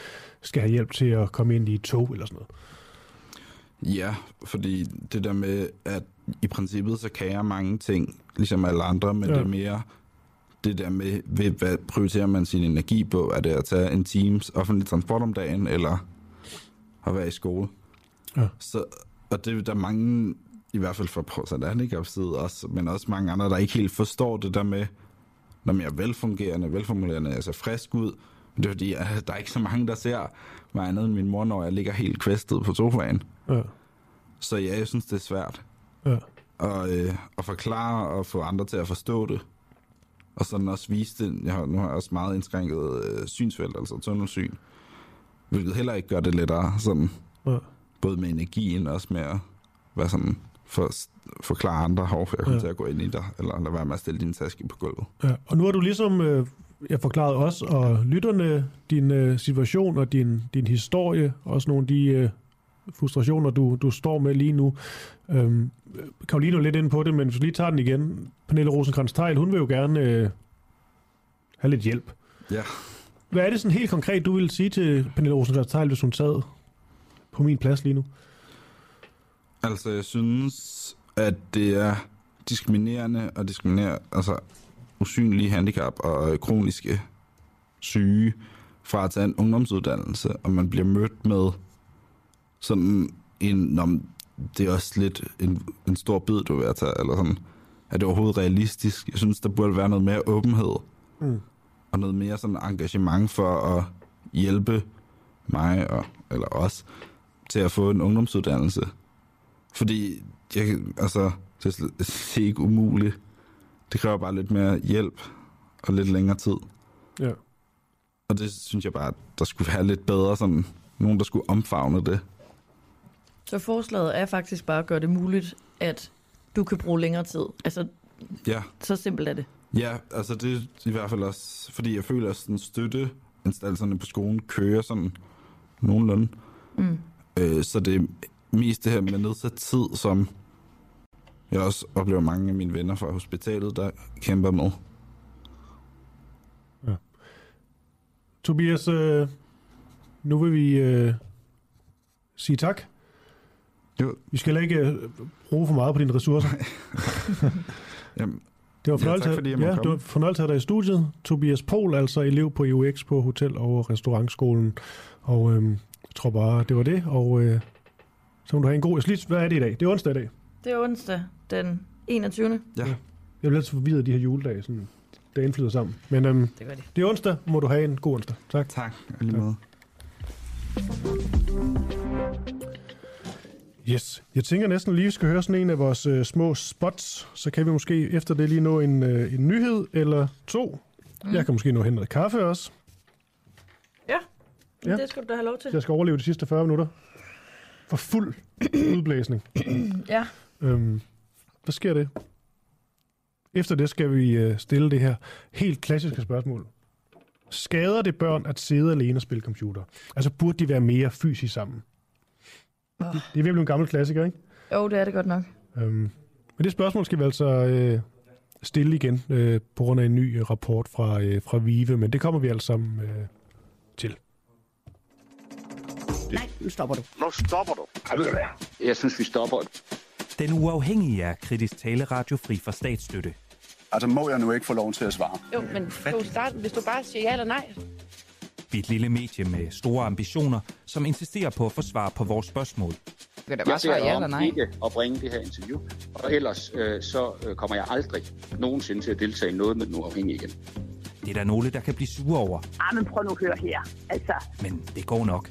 skal have hjælp til at komme ind i et tog eller sådan noget? Ja, fordi det der med, at i princippet, så kan jeg mange ting, ligesom alle andre, men Ja. det er mere det der med, ved, hvad prioriterer man sin energi på? Er det at tage en times offentlig transport om dagen, eller at være i skole? Ja. Så, og det er der er mange, i hvert fald fra Provsat Handicap-side også, men også mange andre, der ikke helt forstår det der med, når jeg er velfungerende, velformulerende, ser frisk ud, men det er fordi, der er ikke så mange, der ser mig andet end min mor, når jeg ligger helt kvæstet på sofaen. Ja. Så ja, jeg synes, det er svært Ja. at, øh, at forklare og få andre til at forstå det. Og sådan også vise det. Jeg har, nu har jeg også meget indskrænket øh, synsfelt, altså tunnelsyn. Hvilket heller ikke gør det lettere, sådan, Ja. både med energien og også med at være sådan, for, forklare andre, hov, jeg kommer ja. til at gå ind i dig, eller lade være med at stille din taske på gulvet. Ja, og nu har du ligesom øh, jeg forklaret os og lytterne din øh, situation og din, din historie, også nogle af de øh, frustrationer, du, du står med lige nu. Øhm, Karoline er lidt inde på det, men hvis vi lige tager den igen. Pernille rosenkrantz teil hun vil jo gerne øh, have lidt hjælp. Ja. Hvad er det sådan helt konkret, du ville sige til Pernille rosenkrantz teil hvis hun sad på min plads lige nu? Altså, jeg synes, at det er diskriminerende og diskriminere, altså usynlige handicap og kroniske syge fra at tage en ungdomsuddannelse, og man bliver mødt med sådan en, nå, det er også lidt en, en stor bid, du er ved at tage, eller sådan, er det overhovedet realistisk? Jeg synes, der burde være noget mere åbenhed, Mm. og noget mere sådan engagement for at hjælpe mig, og, eller os, til at få en ungdomsuddannelse. Fordi, jeg, altså, det er ikke umuligt. Det kræver bare lidt mere hjælp og lidt længere tid. Ja. Og det synes jeg bare, at der skulle være lidt bedre, sådan nogen, der skulle omfavne det. Så forslaget er faktisk bare at gøre det muligt, at du kan bruge længere tid. Altså, Ja, så simpelt er det. ja altså det er i hvert fald også, fordi jeg føler, at sådan støtteinstanserne på skolen kører sådan nogenlunde. Mm. Øh, så det er mest det her med nedsat tid, som jeg også oplever mange af mine venner fra hospitalet, der kæmper med. Tobias, øh, nu vil vi øh, sige tak. Jo. Vi skal ikke øh, bruge for meget på dine ressourcer. [LAUGHS] Jamen, Det var Ja, fornøjelse, tak fordi jeg ja, det var fornøjelse at have dig i studiet. Tobias Pol, altså elev på EUX på Hotel- og Restaurantskolen. Og øhm, jeg tror bare, det var det. Og øh, så må du have en god... Lige, hvad er det i dag? Det er onsdag i dag. Det er onsdag den 21. ja. Jeg bliver altid forvirret af de her juledage. Sådan, det indflyder sammen. Men øhm, Det gør de. det er onsdag. Må du have en god onsdag. Tak. Tak, lige måde. Yes. Jeg tænker næsten lige, vi skal høre sådan en af vores øh, små spots. Så kan vi måske efter det lige nå en, øh, en nyhed eller to. Mm. Jeg kan måske nå hen noget kaffe også. Ja, Ja. ja. det skal du da have lov til. Jeg skal overleve de sidste 40 minutter. For fuld udblæsning. Ja. Øhm, hvad sker det? Efter det skal vi øh, stille det her helt klassiske spørgsmål. Skader det børn at sidde alene og spille computer? Altså burde de være mere fysisk sammen? Åh. Det, det er virkelig en gammel klassiker, ikke? Jo, det er det godt nok. Øhm, men det spørgsmål skal vi altså øh, stille igen øh, på grund af en ny øh, rapport fra, øh, fra VIVE, men det kommer vi sammen øh, til. Nej, nu stopper du. Nu stopper du. Jeg synes, vi stopper. Den uafhængige er kritisk taleradio fri for statsstøtte. Altså, må jeg nu ikke få lov til at svare? Jo, men du starte, hvis du bare siger ja eller nej. Vi er et lille medie med store ambitioner, som insisterer på at få svar på vores spørgsmål. Kan jeg svare ja eller nej? ikke at bringe det her interview, og ellers øh, så øh, kommer jeg aldrig nogensinde til at deltage i noget med den uafhængige igen. Det er der nogle, der kan blive sure over. Ah, men prøv nu at høre her. Altså. Men det går nok.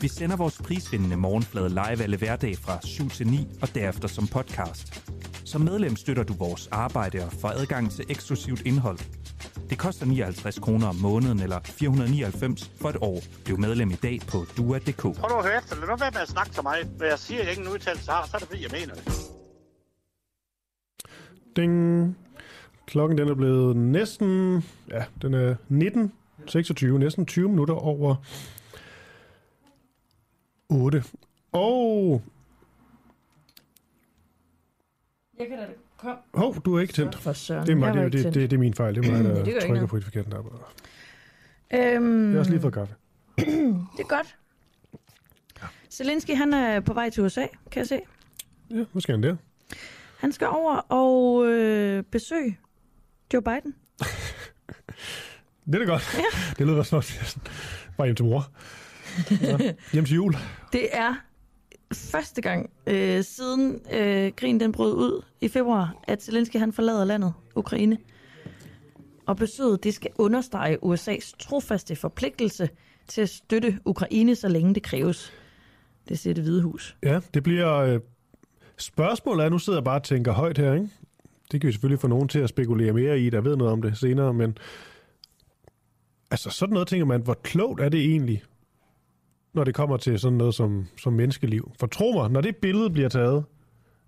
Vi sender vores prisvindende morgenflade live alle hverdag fra 7 til 9 og derefter som podcast. Som medlem støtter du vores arbejde og får adgang til eksklusivt indhold. Det koster 59 kroner om måneden eller 499 for et år. Bliv medlem i dag på dua.dk. Prøv at høre efter. Lad nu være med at snakke til mig. Når jeg siger, at jeg ingen udtalelse har, så er det fordi, jeg mener det. Ding. Klokken den er blevet næsten, ja, den er 19.26, næsten 20 minutter over 8. Og... Jeg kan da kom. Hov, du er ikke tændt. For søren. Det er, mig, det, det, det, det, er min fejl. Det er mig, [CLEARS THROAT] der Det trykker på et forkert knap. Øhm, Jeg har også lige fået kaffe. [CLEARS THROAT] det er godt. Zelensky, han er på vej til USA, kan jeg se. Ja, hvad skal han der? Han skal over og øh, besøge Joe Biden. [LAUGHS] Det er da godt. Ja. Det lyder er sådan, bare hjem til mor. Så, hjem til jul. Det er første gang øh, siden øh, krigen den brød ud i februar, at Zelensky han forlader landet, Ukraine. Og besøget det skal understrege USA's trofaste forpligtelse til at støtte Ukraine, så længe det kræves. Det siger det hvide hus. Ja, det bliver... Øh, spørgsmålet er, nu sidder jeg bare og tænker højt her, ikke? Det kan vi selvfølgelig få nogen til at spekulere mere i, der ved noget om det senere, men... Altså, sådan noget tænker man, hvor klogt er det egentlig, når det kommer til sådan noget som, som menneskeliv? For tro mig, når det billede bliver taget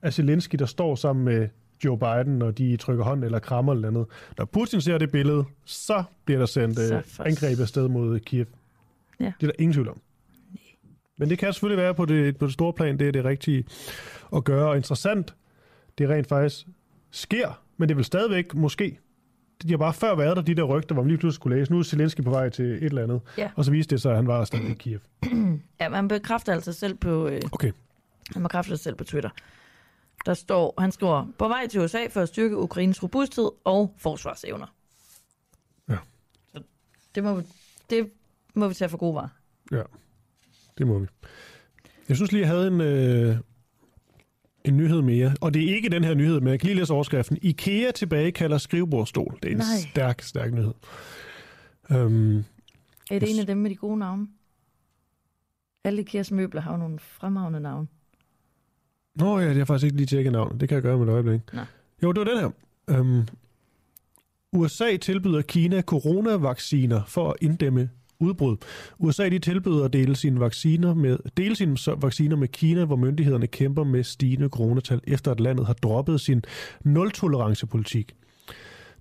af Zelensky, der står sammen med Joe Biden, og de trykker hånd eller krammer eller andet. Når Putin ser det billede, så bliver der sendt øh, angreb afsted mod Kiev. Ja. Det er der ingen tvivl om. Men det kan selvfølgelig være på det, på det store plan, det er det rigtige at gøre. Og interessant, det rent faktisk sker, men det vil stadigvæk måske. De har bare før været der, de der rygter, hvor man lige pludselig skulle læse. Nu er Zelensky på vej til et eller andet. Ja. Og så viste det sig, at han var stadig i Kiev. [CLEARS THROAT] Ja, man bekræfter altså selv på, øh, Okay. han bekræfter selv på Twitter. Der står, han skriver, på vej til USA for at styrke Ukraines robusthed og forsvarsevner. Ja. Så det må, vi, det må vi tage for gode varer. Ja, det må vi. Jeg synes lige, jeg havde en, øh, en nyhed mere. Og det er ikke den her nyhed, men jeg kan lige læse overskriften. IKEA tilbage kalder skrivebordstol. Det er en Nej. stærk, stærk nyhed. Øhm, Er det en af dem med de gode navne? Alle IKEAs møbler har jo nogle fremragende navne. Nå ja, det har faktisk ikke lige tjekket navnet. Det kan jeg gøre med et øjeblik. Nå. Jo, det var den her. Øhm, USA tilbyder Kina coronavacciner for at inddæmme udbrud. USA de tilbyder at dele sine vacciner med, dele sine vacciner med Kina, hvor myndighederne kæmper med stigende coronatal, efter at landet har droppet sin nul-tolerance-politik.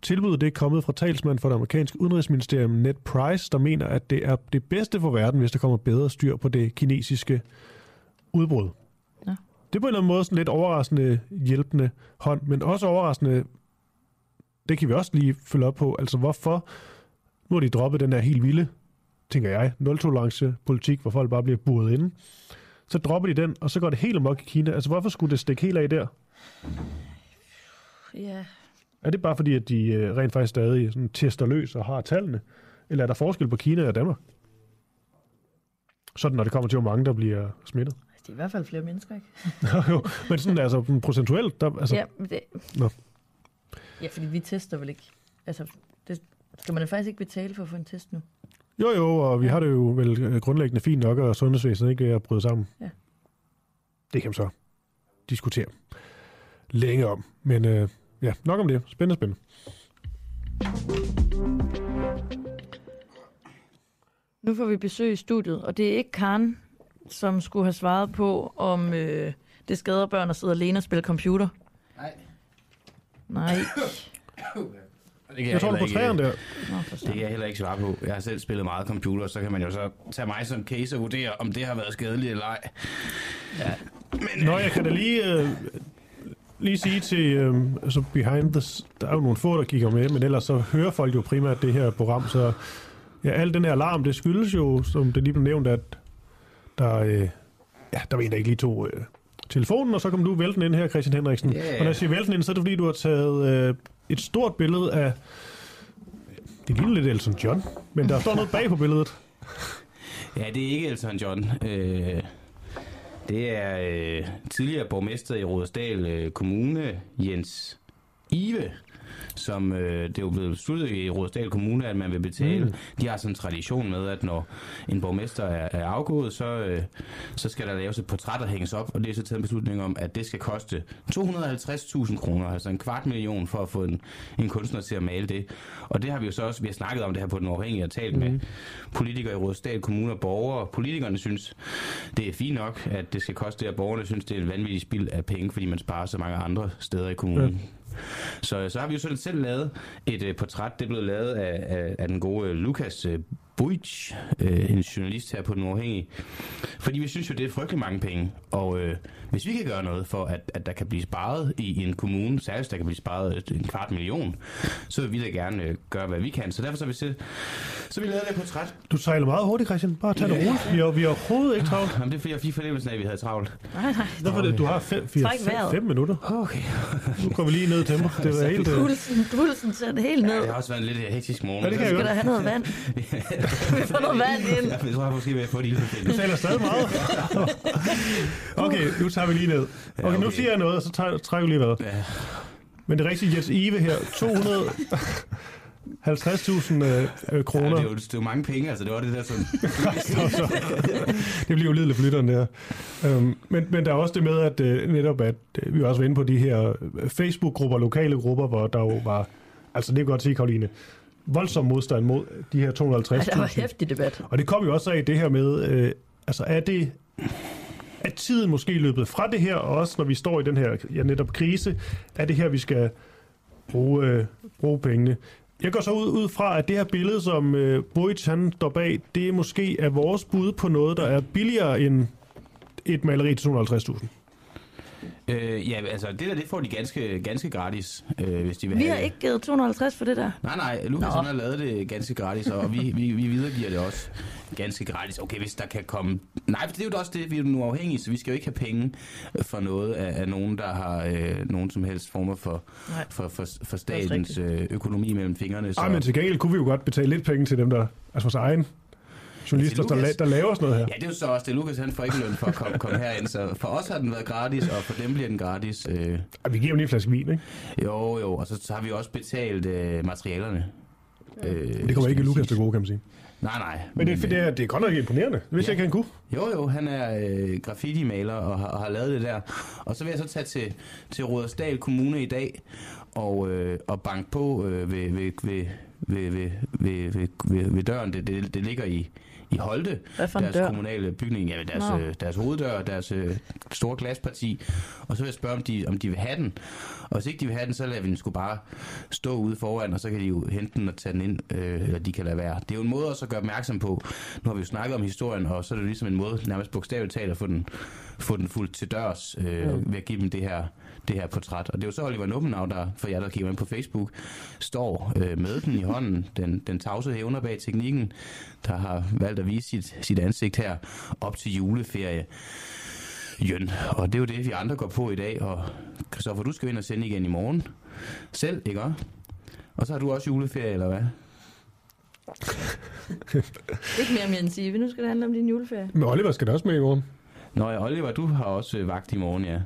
Tilbuddet det er kommet fra talsmand for det amerikanske udenrigsministerium Ned Price, der mener, at det er det bedste for verden, hvis der kommer bedre styr på det kinesiske udbrud. Ja. Det er på en eller anden måde sådan lidt overraskende hjælpende hånd, men også overraskende, det kan vi også lige følge op på, altså hvorfor, nu har de droppet den der helt vilde, tænker jeg, nul-tolerance politik, hvor folk bare bliver buret inde. Så dropper de den, og så går det helt amok i Kina. Altså hvorfor skulle det stikke helt af der? Ja. Er det bare fordi, at de øh, rent faktisk stadig sådan, tester løs og har tallene? Eller er der forskel på Kina og Danmark? Sådan, når det kommer til, hvor mange der bliver smittet. Det er i hvert fald flere mennesker, ikke? [LAUGHS] jo, men sådan altså procentuelt, der, altså, Ja, men det, Nå. ja, fordi vi tester vel ikke. Altså, det skal man da faktisk ikke betale for at få en test nu. Jo, jo, og vi har det jo vel øh, grundlæggende fint nok, og sundhedsvæsenet ikke er bryde sammen. Ja. Det kan man så diskutere længe om. Men øh, ja, nok om det. Spændende, spændende. Nu får vi besøg i studiet, og det er ikke Karen, som skulle have svaret på, om øh, det skader børn at sidde alene og spille computer. Nej. Nej. [COUGHS] Det kan Jeg tror, du på træerne der. Det kan jeg heller ikke svare på. Jeg har selv spillet meget computer, så kan man jo så tage mig som case og vurdere, om det har været skadeligt eller ej. Ja. Men, Nå, jeg kan da lige, øh, lige sige til øh, altså behind the... Der er jo nogle få, der kigger med, men ellers så hører folk jo primært det her program, så ja, al den her alarm, det skyldes jo, som det lige blev nævnt, at der, øh, ja, der var en, der ikke lige tog øh, telefonen, og så kom du vælten ind her, Christian Henriksen. Ja. Og når jeg siger vælten ind, så er det fordi, du har taget øh, et stort billede af Det ligner lidt Elton John, men der står noget bag på billedet. [LAUGHS] Ja, det er ikke Elton John. Øh, det er øh, tidligere borgmester i Rådersdal øh, Kommune, Jens Ive, som øh, det er jo blevet besluttet i Rådsdal Kommune, at man vil betale. Mm. De har sådan en tradition med, at når en borgmester er, er afgået, så, øh, så skal der laves et portræt, der hænges op, og det er så taget en beslutning om, at det skal koste 250.000 kroner, altså en kvart million for at få en, en kunstner til at male det. Og det har vi jo så også, vi har snakket om det her på den uafhængige, og talt mm. med politikere i Rådsdal Kommune og borgere. Politikerne synes, det er fint nok, at det skal koste det, og borgerne synes, det er et vanvittigt spild af penge, fordi man sparer så mange andre steder i kommunen. Ja. Så, så har vi jo selv, selv lavet et øh, portræt. Det er blevet lavet af, af, af den gode øh, Lukas øh, Buic, uh, en journalist her på Den Uafhængige. Fordi vi synes jo, det er frygtelig mange penge. Og uh, hvis vi kan gøre noget for, at, at der kan blive sparet i en kommune, særligt der kan blive sparet en kvart million, så vil vi da gerne uh, gøre, hvad vi kan. Så derfor så vi, selv, så vi lavet det portræt. Du sejler meget hurtigt, Christian. Bare tag det roligt. Vi har, vi har overhovedet ikke travlt. Jamen, det er fordi, jeg fik fornemmelsen af, at vi havde travlt. Nej, nej. Derfor, okay. du har 5 fem minutter. Okay. nu går vi lige ned til mig. [LAUGHS] Det var helt... Pulsen, pulsen ser det helt ned. Ja, det har også været en lidt hektisk morgen. Ja, det kan jeg Skal der have noget vand? [LAUGHS] vi får noget vand ind. Jeg tror, jeg måske vil få et ilde. Du taler stadig meget. okay, nu tager vi lige ned. Okay, nu siger jeg noget, og så tager, trækker vi lige hvad. Ja. Men det er rigtigt, Jens Ive her, 200... 50.000 øh, øh, kroner. Ja, det, er jo, det er jo mange penge, altså det var det der sådan... det bliver jo lideligt for lytteren der. Um, men, men der er også det med, at uh, netop at uh, vi også var inde på de her Facebook-grupper, lokale grupper, hvor der jo var, altså det kan godt sige, Karoline, voldsom modstand mod de her 250.000. Ja, der var hæftig debat. Og det kom jo også af det her med, øh, altså er det er tiden måske løbet fra det her, og også når vi står i den her ja, netop krise, er det her, vi skal bruge, øh, bruge pengene. Jeg går så ud, ud fra, at det her billede, som øh, Bojic han står bag, det er måske er vores bud på noget, der er billigere end et maleri til 250.000. Øh, ja, altså det der, det får de ganske, ganske gratis, øh, hvis de vil Vi have har ikke givet 250 for det der. Nej, nej, Lukas han har lavet det ganske gratis, og vi, vi, vi videregiver det også ganske gratis. Okay, hvis der kan komme... Nej, for det er jo også det, vi er nu afhængige, så vi skal jo ikke have penge for noget af, af nogen, der har øh, nogen som helst former for, for, for, for statens øh, økonomi mellem fingrene. Så... Ej, men til gengæld kunne vi jo godt betale lidt penge til dem, der... Altså vores egen journalister, Altså, Lukas- der, la- der laver sådan noget her. Ja, det er jo så også det. Lukas han får ikke løn for at komme, komme herind, så for os har den været gratis, og for dem bliver den gratis. Øh. Og vi giver dem lige en flaske vin, ikke? Jo, jo, og så, så har vi også betalt øh, materialerne. Øh, Det kommer ikke Lukas til gode, kan man sige. Nej, nej. Men det, det, er, det er godt nok imponerende, hvis ja. jeg kan kunne. Jo, jo, han er øh, graffiti-maler og har, og har lavet det der. Og så vil jeg så tage til, til Rudersdal Kommune i dag og, øh, og banke på øh, ved, ved, ved, ved, ved, ved, ved, ved, ved døren. Det, det, det ligger i, i Holte, deres dør? kommunale bygning, ja, deres, Nå. øh, deres hoveddør, deres øh, store glasparti. Og så vil jeg spørge, om de, om de vil have den. Og hvis ikke de vil have den, så lader vi den sgu bare stå ude foran, og så kan de jo hente den og tage den ind, øh, eller de kan lade være. Det er jo en måde også at gøre opmærksom på. Nu har vi jo snakket om historien, og så er det jo ligesom en måde, nærmest bogstaveligt talt, at få den, få den fuldt til dørs, øh, Ja. ved at give dem det her, det her portræt. Og det er jo så Oliver Nuppenau, der, for jer, der kigger med på Facebook, står øh, med den i hånden, den, den tavse hævner bag teknikken, der har valgt at vise sit, sit ansigt her op til juleferie. Jøn. Og det er jo det, vi andre går på i dag. Og Christoffer, du skal ind og sende igen i morgen. Selv, ikke også? Og så har du også juleferie, eller hvad? [LAUGHS] Ikke mere om Jens Ive. Nu skal det handle om din juleferie. Men Oliver skal da også med i morgen. Nå ja, Oliver, du har også øh, vagt i morgen, ja.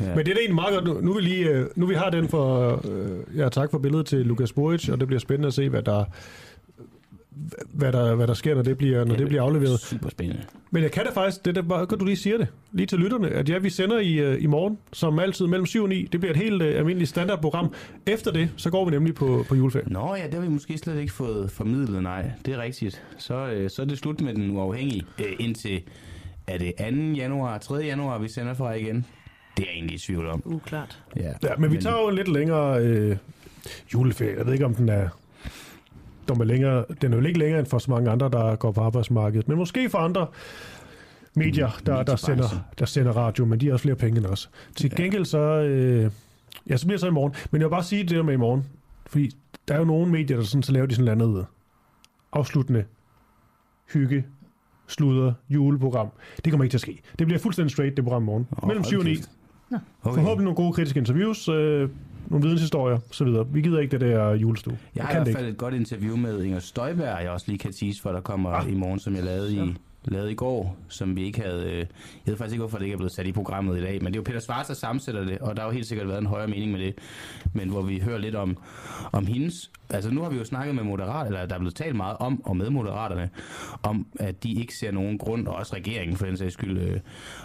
Ja. Men det er da egentlig meget godt. Nu, nu, vi lige, øh, nu vi har den for... Øh, ja, tak for billedet til Lukas Boric, og det bliver spændende at se, hvad der, hvad der, hvad der sker, når det bliver, når det bliver afleveret. Super spændende. Men jeg kan da faktisk, det er bare godt, du lige siger det, lige til lytterne, at ja, vi sender i, øh, i morgen, som altid mellem 7 og 9. Det bliver et helt øh, almindeligt standardprogram. Efter det, så går vi nemlig på, på juleferie. Nå ja, det har vi måske slet ikke fået formidlet, nej. Det er rigtigt. Så, øh, så er det slut med den uafhængige øh, indtil, er det 2. januar, 3. januar, vi sender fra igen? Det er jeg egentlig i tvivl om. Uklart. Ja, Ja, men vi tager jo en lidt længere øh, juleferie. Jeg ved ikke, om den er... Den er, længere, den er jo ikke længere end for så mange andre, der går på arbejdsmarkedet. Men måske for andre medier, der, der, sender, der sender radio, men de har også flere penge end os. Til gengæld så... Øh, ja, så bliver det så i morgen. Men jeg vil bare sige det der med i morgen. Fordi der er jo nogle medier, der sådan, så laver de sådan noget andet afsluttende hygge, sludder, juleprogram. Det kommer ikke til at ske. Det bliver fuldstændig straight, det program i morgen. Åh, Mellem hold 7 og 9. Nå. Okay. Forhåbentlig nogle gode kritiske interviews. Øh, nogle videnshistorier osv. Vi gider ikke det der julestue. Jeg har i hvert fald et godt interview med Inger Støjberg, jeg også lige kan tease for, der kommer ah. i morgen, som jeg lavede i, lavet i går, som vi ikke havde... Øh, jeg ved faktisk ikke, hvorfor det ikke er blevet sat i programmet i dag, men det er jo Peter Svars, der sammensætter det, og der har jo helt sikkert været en højere mening med det. Men hvor vi hører lidt om, om hendes... Altså nu har vi jo snakket med Moderat, eller der er blevet talt meget om, og med Moderaterne, om at de ikke ser nogen grund, og også regeringen for den sags skyld, øh,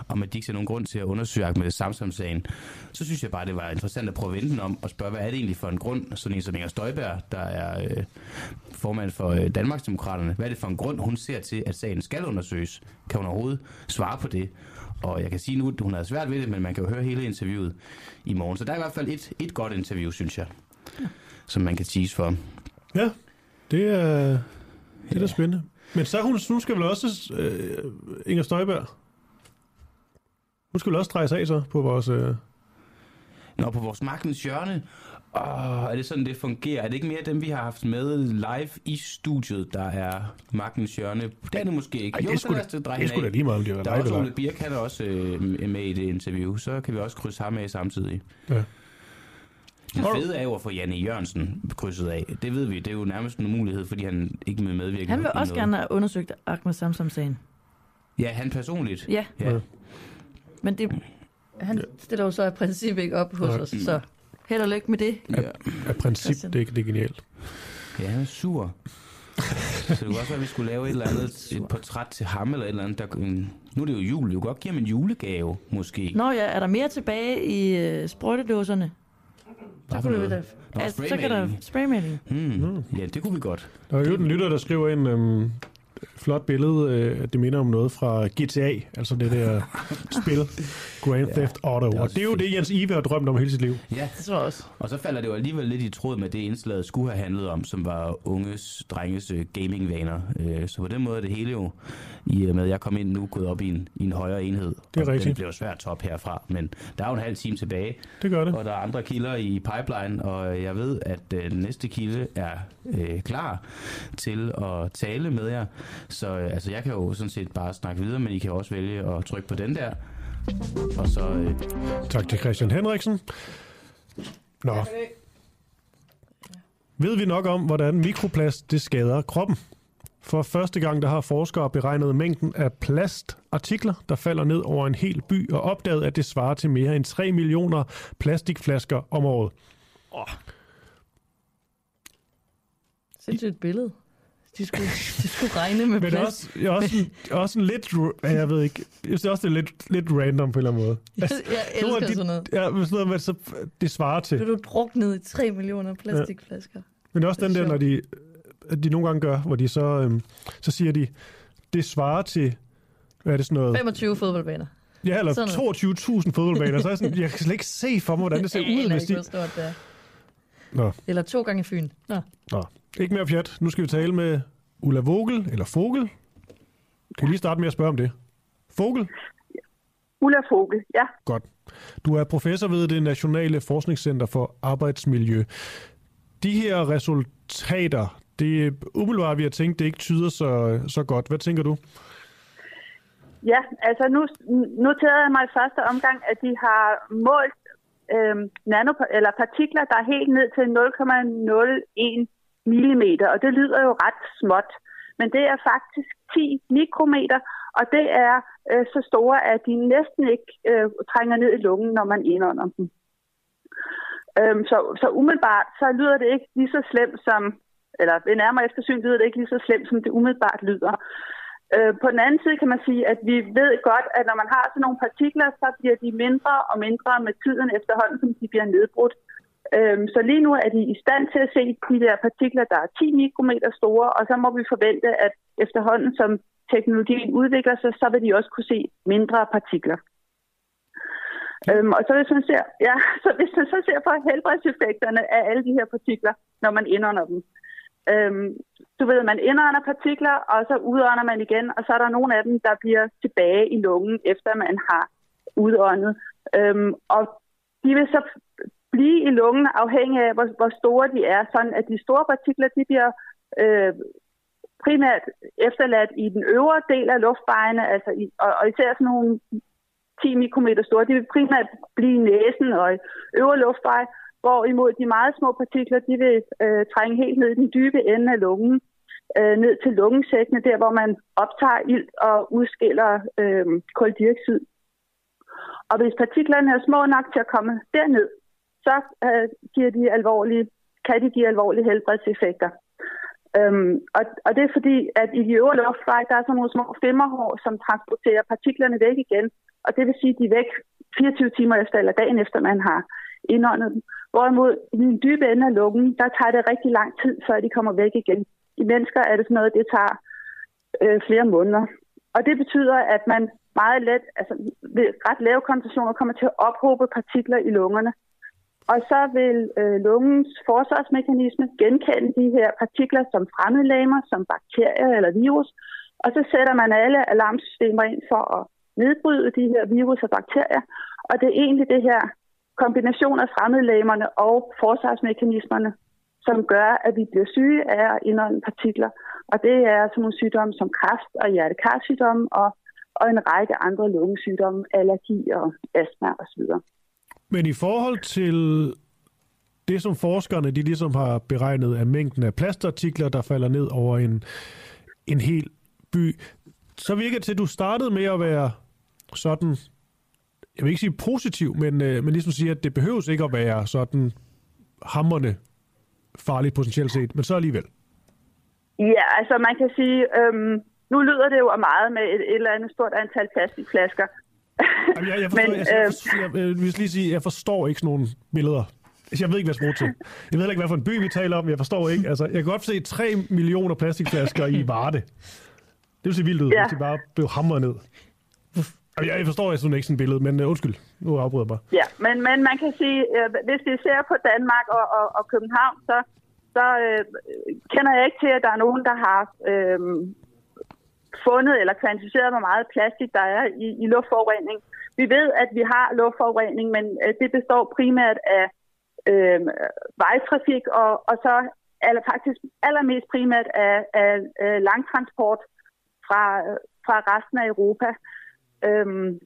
om at de ikke ser nogen grund til at undersøge med Samsam-sagen. Så synes jeg bare, det var interessant at prøve vente om og spørge, hvad er det egentlig for en grund, sådan en som Inger Støjberg, der er øh, formand for øh, Danmarksdemokraterne, hvad er det for en grund, hun ser til, at sagen skal undersøges? Kan hun overhovedet svare på det? Og jeg kan sige nu, at hun har svært ved det, men man kan jo høre hele interviewet i morgen. Så der er i hvert fald et, et godt interview, synes jeg, ja. som man kan tease for. Ja, det er, det er da spændende. Men så hun, nu skal vel også øh, Inger Støjberg, hun skal vel også dreje sig af så på vores... Øh... Nå, på vores magtens hjørne. Oh, er det sådan, det fungerer? Er det ikke mere dem, vi har haft med live i studiet, der er magtens hjørne? Det er det måske ikke. Ej, det, jo, skulle da, det, det skulle da lige meget, om de var Der er også Ole Birk, han er også øh, med i det interview. Så kan vi også krydse ham af samtidig. Ja. Det fede er jo at få Janne Jørgensen krydset af. Det ved vi. Det er jo nærmest en mulighed, fordi han ikke vil medvirke. Han vil også noget. gerne have undersøgt Ahmed Samsam-sagen. Ja, han personligt. Ja. ja. Men det, han stiller jo så i princip ikke op hos os, så held og lykke med det. Ja. Af princip, det er, det er genialt. Ja, han er sur. så det kunne også være, at vi skulle lave et eller andet et portræt til ham, eller et eller andet. Der, nu er det jo jul, du kan godt give ham en julegave, måske. Nå ja, er der mere tilbage i uh, sprøjtedåserne? Så, kunne vi da, altså, så kan der spraymaling. Hmm. Ja, det kunne vi godt. Der er jo en lytter, der skriver ind, øhm, flot billede. Øh, det minder om noget fra GTA, altså det der [LAUGHS] spil, Grand ja, Theft Auto. Og det er jo det, Jens Ive har drømt om hele sit liv. Ja, det tror jeg også. Og så falder det jo alligevel lidt i tråd med det indslaget skulle have handlet om, som var unges, drenges øh, gamingvaner. Øh, så på den måde er det hele jo, i og med at jeg kom ind nu, gået op i en, i en højere enhed. Det er rigtigt. Det bliver svært top herfra, men der er jo en halv time tilbage. Det gør det. Og der er andre kilder i pipeline, og jeg ved, at den næste kilde er øh, klar til at tale med jer. Så øh, altså, jeg kan jo sådan set bare snakke videre, men I kan også vælge at trykke på den der. Og så... Øh... Tak til Christian Henriksen. Nå. Ved vi nok om, hvordan mikroplast det skader kroppen? For første gang der har forskere beregnet mængden af plastartikler, der falder ned over en hel by, og opdaget, at det svarer til mere end 3 millioner plastikflasker om året. Oh. Sindssygt billede. De skulle, de skulle regne med Men også, jeg også, en, også en lidt, jeg ved ikke, jeg synes også, det er lidt, lidt random på en eller anden måde. Altså, jeg elsker de, sådan noget. Ja, sådan noget, hvad så det svarer til. Bliver du druknet i 3 millioner plastikflasker? Ja. Men også den der, når de, de nogle gange gør, hvor de så, øhm, så siger de, det svarer til, hvad er det sådan noget? 25 fodboldbaner. Ja, eller 22.000 fodboldbaner. så er jeg, sådan, jeg kan slet ikke se for mig, hvordan det ser [LAUGHS] ud. Hvis de... stort det er. Nå. Eller to gange Fyn. Nå. Nå. Ikke mere fjat. Nu skal vi tale med Ulla Vogel, eller Fogel. Kan I lige starte med at spørge om det? Fogel? Ulla Fogel, ja. Godt. Du er professor ved det Nationale Forskningscenter for Arbejdsmiljø. De her resultater, det er umiddelbart, vi har tænkt, det ikke tyder så, så godt. Hvad tænker du? Ja, altså nu noterede jeg mig i første omgang, at de har målt øh, nano, eller partikler, der er helt ned til 0,01 millimeter, og det lyder jo ret småt, men det er faktisk 10 mikrometer, og det er øh, så store, at de næsten ikke øh, trænger ned i lungen, når man indånder dem. Øhm, så, så umiddelbart, så lyder det ikke lige så slemt som, eller ved nærmere eftersyn lyder det ikke lige så slemt, som det umiddelbart lyder. Øh, på den anden side kan man sige, at vi ved godt, at når man har sådan nogle partikler, så bliver de mindre og mindre med tiden efterhånden, som de bliver nedbrudt. Øhm, så lige nu er de i stand til at se de der partikler, der er 10 mikrometer store, og så må vi forvente, at efterhånden som teknologien udvikler sig, så vil de også kunne se mindre partikler. Øhm, og så hvis, man ser, ja, [LAUGHS] så hvis man så ser på helbredseffekterne af alle de her partikler, når man indånder dem. Øhm, du ved, man indånder partikler, og så udånder man igen, og så er der nogle af dem, der bliver tilbage i lungen, efter man har udåndet. Øhm, og de vil så blive i lungen afhængig af, hvor, hvor store de er, sådan at de store partikler, de bliver øh, primært efterladt i den øvre del af luftvejene, altså i, og, og især sådan nogle 10 mikrometer store, de vil primært blive i næsen og i øvre luftvej, Hvorimod de meget små partikler, de vil øh, trænge helt ned i den dybe ende af lungen, øh, ned til lungesækkene, der hvor man optager ilt og udskiller øh, koldioxid. Og hvis partiklerne er små nok til at komme derned, så øh, giver de alvorlige, kan de give alvorlige helbredseffekter. Øhm, og, og det er fordi, at i de øvre luftveje, der er sådan nogle små femmerhår, som transporterer partiklerne væk igen. Og det vil sige, at de er væk 24 timer efter eller dagen efter, man har indåndet dem. Hvorimod i den dybe ende af lungen, der tager det rigtig lang tid, før de kommer væk igen. I mennesker er det sådan noget, det tager øh, flere måneder. Og det betyder, at man meget let, altså ved ret lave koncentrationer, kommer til at ophobe partikler i lungerne. Og så vil øh, lungens forsvarsmekanisme genkende de her partikler som fremmedlamer, som bakterier eller virus, og så sætter man alle alarmsystemer ind for at nedbryde de her virus og bakterier. Og det er egentlig det her kombination af fremmedlæmerne og forsvarsmekanismerne, som gør, at vi bliver syge af at indånde partikler. Og det er sådan nogle sygdomme som kræft og hjertekarsygdomme og, og en række andre lungesygdomme, allergi og astma osv. Men i forhold til det, som forskerne de ligesom har beregnet af mængden af plastartikler, der falder ned over en, en hel by, så virker det til, at du startede med at være sådan, jeg vil ikke sige positiv, men, øh, men ligesom sige, at det behøves ikke at være sådan hammerne farligt potentielt set, men så alligevel. Ja, altså man kan sige, øhm, nu lyder det jo meget med et, et eller andet stort antal plastikflasker, Jamen, jeg, jeg, forstår, Men, jeg, jeg, jeg, jeg, vil lige sige, jeg forstår ikke sådan nogle billeder. Altså, jeg ved ikke, hvad jeg til. Jeg ved ikke, hvad for en by vi taler om. Jeg forstår ikke. Altså, jeg kan godt se 3 millioner plastikflasker i Varde. Det vil se vildt ud, ja. hvis de bare blev hamret ned. Jeg, jeg forstår sådan ikke sådan et billede, men uh, undskyld, nu afbryder jeg bare. Ja, men, men man kan sige, uh, hvis vi ser på Danmark og, og, og København, så, så uh, kender jeg ikke til, at der er nogen, der har uh, fundet eller kvantificeret, hvor meget plastik der er i, i luftforurening. Vi ved, at vi har luftforurening, men øh, det består primært af øh, vejtrafik, og, og så eller faktisk allermest primært af, af, af langtransport fra, fra resten af Europa. Øhm,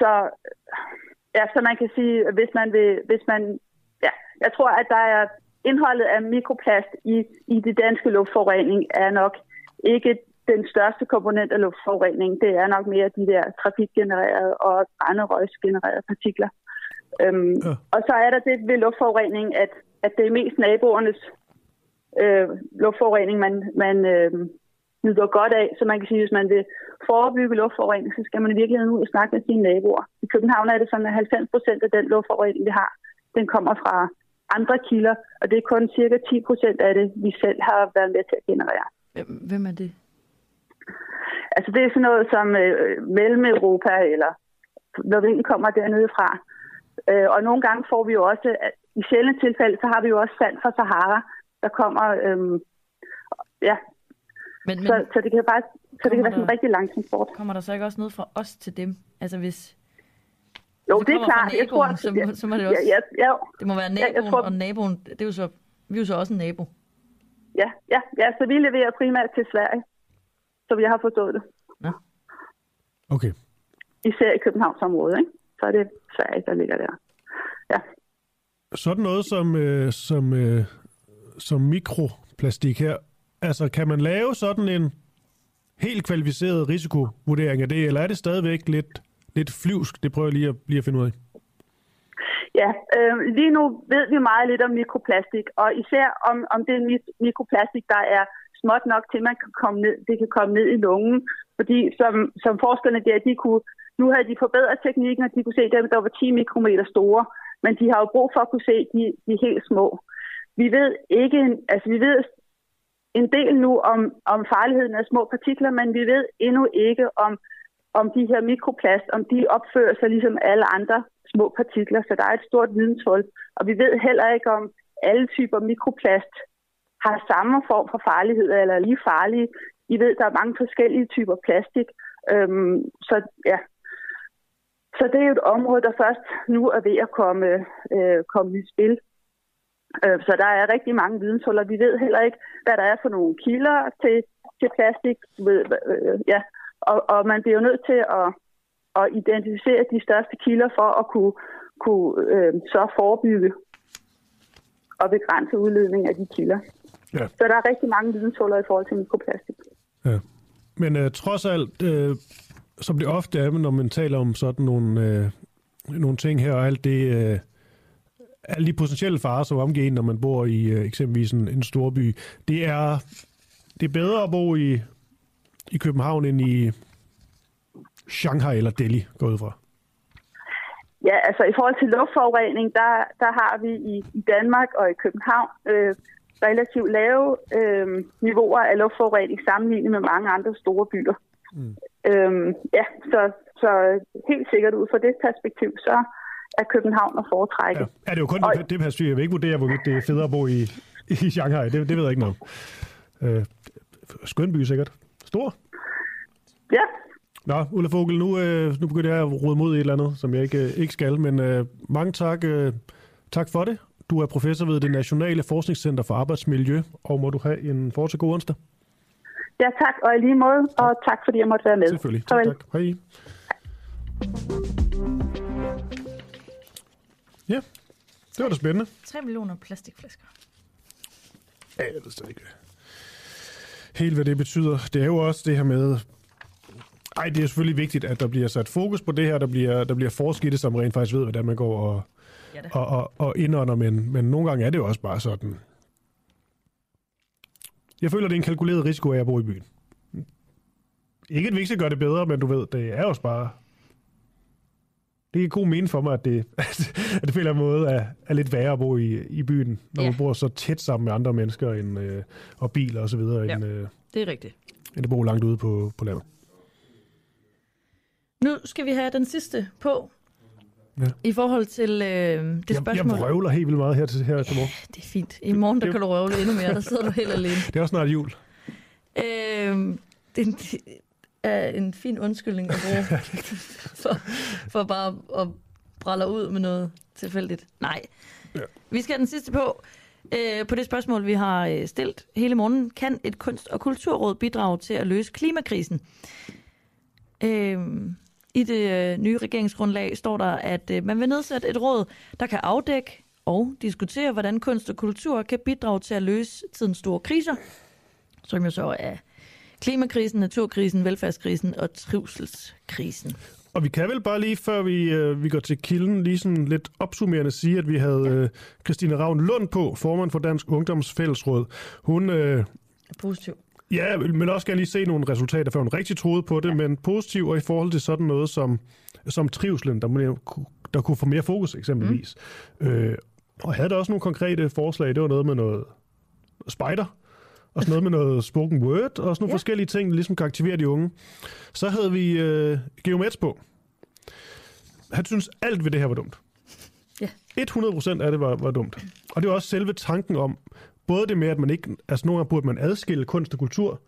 så, ja, så man kan sige, hvis man vil, hvis man, ja, jeg tror, at der er indholdet af mikroplast i, i det danske luftforurening er nok ikke den største komponent af luftforurening, det er nok mere de der trafikgenererede og brænderøgsgenererede partikler. Øhm, ja. Og så er der det ved luftforurening, at, at det er mest naboernes øh, luftforurening, man, man øh, nyder godt af. Så man kan sige, at hvis man vil forebygge luftforurening, så skal man i virkeligheden ud og snakke med sine naboer. I København er det sådan, at 90 procent af den luftforurening, vi har, den kommer fra andre kilder, og det er kun cirka 10 procent af det, vi selv har været med til at generere. Hvem er det? Altså det er sådan noget som øh, Mellem-Europa, eller når vinden kommer dernede fra. Øh, og nogle gange får vi jo også, i sjældne tilfælde, så har vi jo også sand fra Sahara, der kommer, øh, ja. Men, men, så, så det kan bare så det kan være sådan en rigtig lang transport. Kommer der så ikke også noget fra os til dem? Altså hvis... Jo, det, det er klart. Naboen, jeg tror, så, ja, så må det også... Ja, ja, ja. Det må være naboen, ja, jeg tror, og naboen, det er jo så... Vi er jo så også en nabo. Ja, ja, ja, så vi leverer primært til Sverige som jeg har forstået det. Ja. Okay. Især i Københavnsområdet, ikke? så er det Sverige, der ligger der. Ja. Sådan noget som, øh, som, øh, som mikroplastik her, altså kan man lave sådan en helt kvalificeret risikovurdering af det, eller er det stadigvæk lidt, lidt flyvsk? Det prøver jeg lige at, lige at finde ud af. Ja, øh, lige nu ved vi meget lidt om mikroplastik, og især om, om det mikroplastik, der er småt nok til, at man kan komme ned, det kan komme ned i lungen. Fordi som, som forskerne der, de kunne, nu havde de forbedret teknikken, og de kunne se dem, der var 10 mikrometer store. Men de har jo brug for at kunne se de, de helt små. Vi ved ikke, altså vi ved en del nu om, om farligheden af små partikler, men vi ved endnu ikke om, om de her mikroplast, om de opfører sig ligesom alle andre små partikler. Så der er et stort videnshul. Og vi ved heller ikke om alle typer mikroplast har samme form for farlighed eller lige farlige. I ved, der er mange forskellige typer plastik. Øhm, så ja, så det er jo et område, der først nu er ved at komme, øh, komme i spil. Øh, så der er rigtig mange videnshuller. Vi ved heller ikke, hvad der er for nogle kilder til, til plastik. Ved, øh, ja. og, og man bliver jo nødt til at, at identificere de største kilder for at kunne, kunne øh, så forebygge at begrænse udledning af de kilder. Ja. Så der er rigtig mange videnshuller i forhold til mikroplastik. Ja. Men uh, trods alt, uh, som det ofte er, når man taler om sådan nogle, uh, nogle ting her, og alt det, uh, alle de potentielle farer, som omgiver når man bor i uh, eksempelvis en, en stor by, det er, det er bedre at bo i, i København end i Shanghai eller Delhi, går ud fra. Ja, altså i forhold til luftforurening, der, der har vi i, i Danmark og i København øh, relativt lave øh, niveauer af luftforurening sammenlignet med mange andre store byer. Mm. Øhm, ja, så, så helt sikkert ud fra det perspektiv, så er København at foretrække. Ja, er det jo kun og, det, det perspektiv. Jeg vil ikke vurdere, hvorvidt det er federe at bo i, i Shanghai. Det, det ved jeg ikke noget. Øh, skøn by sikkert. Stor. Ja, Nå, Ulla Fogel, nu, øh, nu begynder jeg at rode mod et eller andet, som jeg ikke, øh, ikke skal, men øh, mange tak, øh, tak for det. Du er professor ved det Nationale Forskningscenter for Arbejdsmiljø, og må du have en fortsat god onsdag. Ja, tak, og i lige måde, og tak fordi jeg måtte være med. Selvfølgelig. Tak, tak. Hej. Ja, det var da spændende. 3 millioner plastikflasker. Ja, jeg ved ikke helt, hvad det betyder. Det er jo også det her med, ej, det er selvfølgelig vigtigt, at der bliver sat fokus på det her, der bliver, der bliver forsket i det, som rent faktisk ved, hvordan man går og, ja, og, og, og indånder, men, men nogle gange er det jo også bare sådan. Jeg føler, det er en kalkuleret risiko at bo i byen. Ikke at vi ikke skal gøre det bedre, men du ved, det er også bare... Det er god mening for mig, at det, [LAUGHS] at det på en eller anden måde er, er lidt værre at bo i, i byen, når ja. man bor så tæt sammen med andre mennesker end, øh, og biler og så videre, ja, end, øh, det er rigtigt. end at bo langt ude på, på landet. Nu skal vi have den sidste på. Ja. I forhold til øh, det jeg, spørgsmål. Jeg røvler helt vildt meget her til, her til morgen. Ja, det er fint. I morgen der kan du røvle endnu mere. Der sidder du helt alene. [LAUGHS] Det er også snart jul. Øh, det er en fin undskyldning at bruge [LAUGHS] for, for bare at brælle ud med noget tilfældigt. Nej. Ja. Vi skal have den sidste på. Øh, på det spørgsmål, vi har øh, stillet hele morgen. Kan et kunst- og kulturråd bidrage til at løse klimakrisen? Øh, i det øh, nye regeringsgrundlag står der, at øh, man vil nedsætte et råd, der kan afdække og diskutere, hvordan kunst og kultur kan bidrage til at løse tidens store kriser, som jo så er klimakrisen, naturkrisen, velfærdskrisen og trivselskrisen. Og vi kan vel bare lige, før vi, øh, vi går til kilden, lige sådan lidt opsummerende sige, at vi havde øh, Christine Ravn Lund på, formand for Dansk Ungdomsfællesråd. Hun... Øh, er positiv. Ja, men også gerne lige se nogle resultater, før hun rigtig troede på det, ja. men positiv og i forhold til sådan noget som, som trivselen, der, der kunne få mere fokus eksempelvis. Mm. Øh, og havde der også nogle konkrete forslag, det var noget med noget spider, og sådan noget med noget spoken word, og sådan nogle ja. forskellige ting, der ligesom kan aktivere de unge. Så havde vi øh, Geomets på. Han synes, alt ved det her var dumt. Ja. 100% af det var, var dumt. Og det var også selve tanken om, både det med, at man ikke, altså nogle gange burde man adskille kunst og kultur,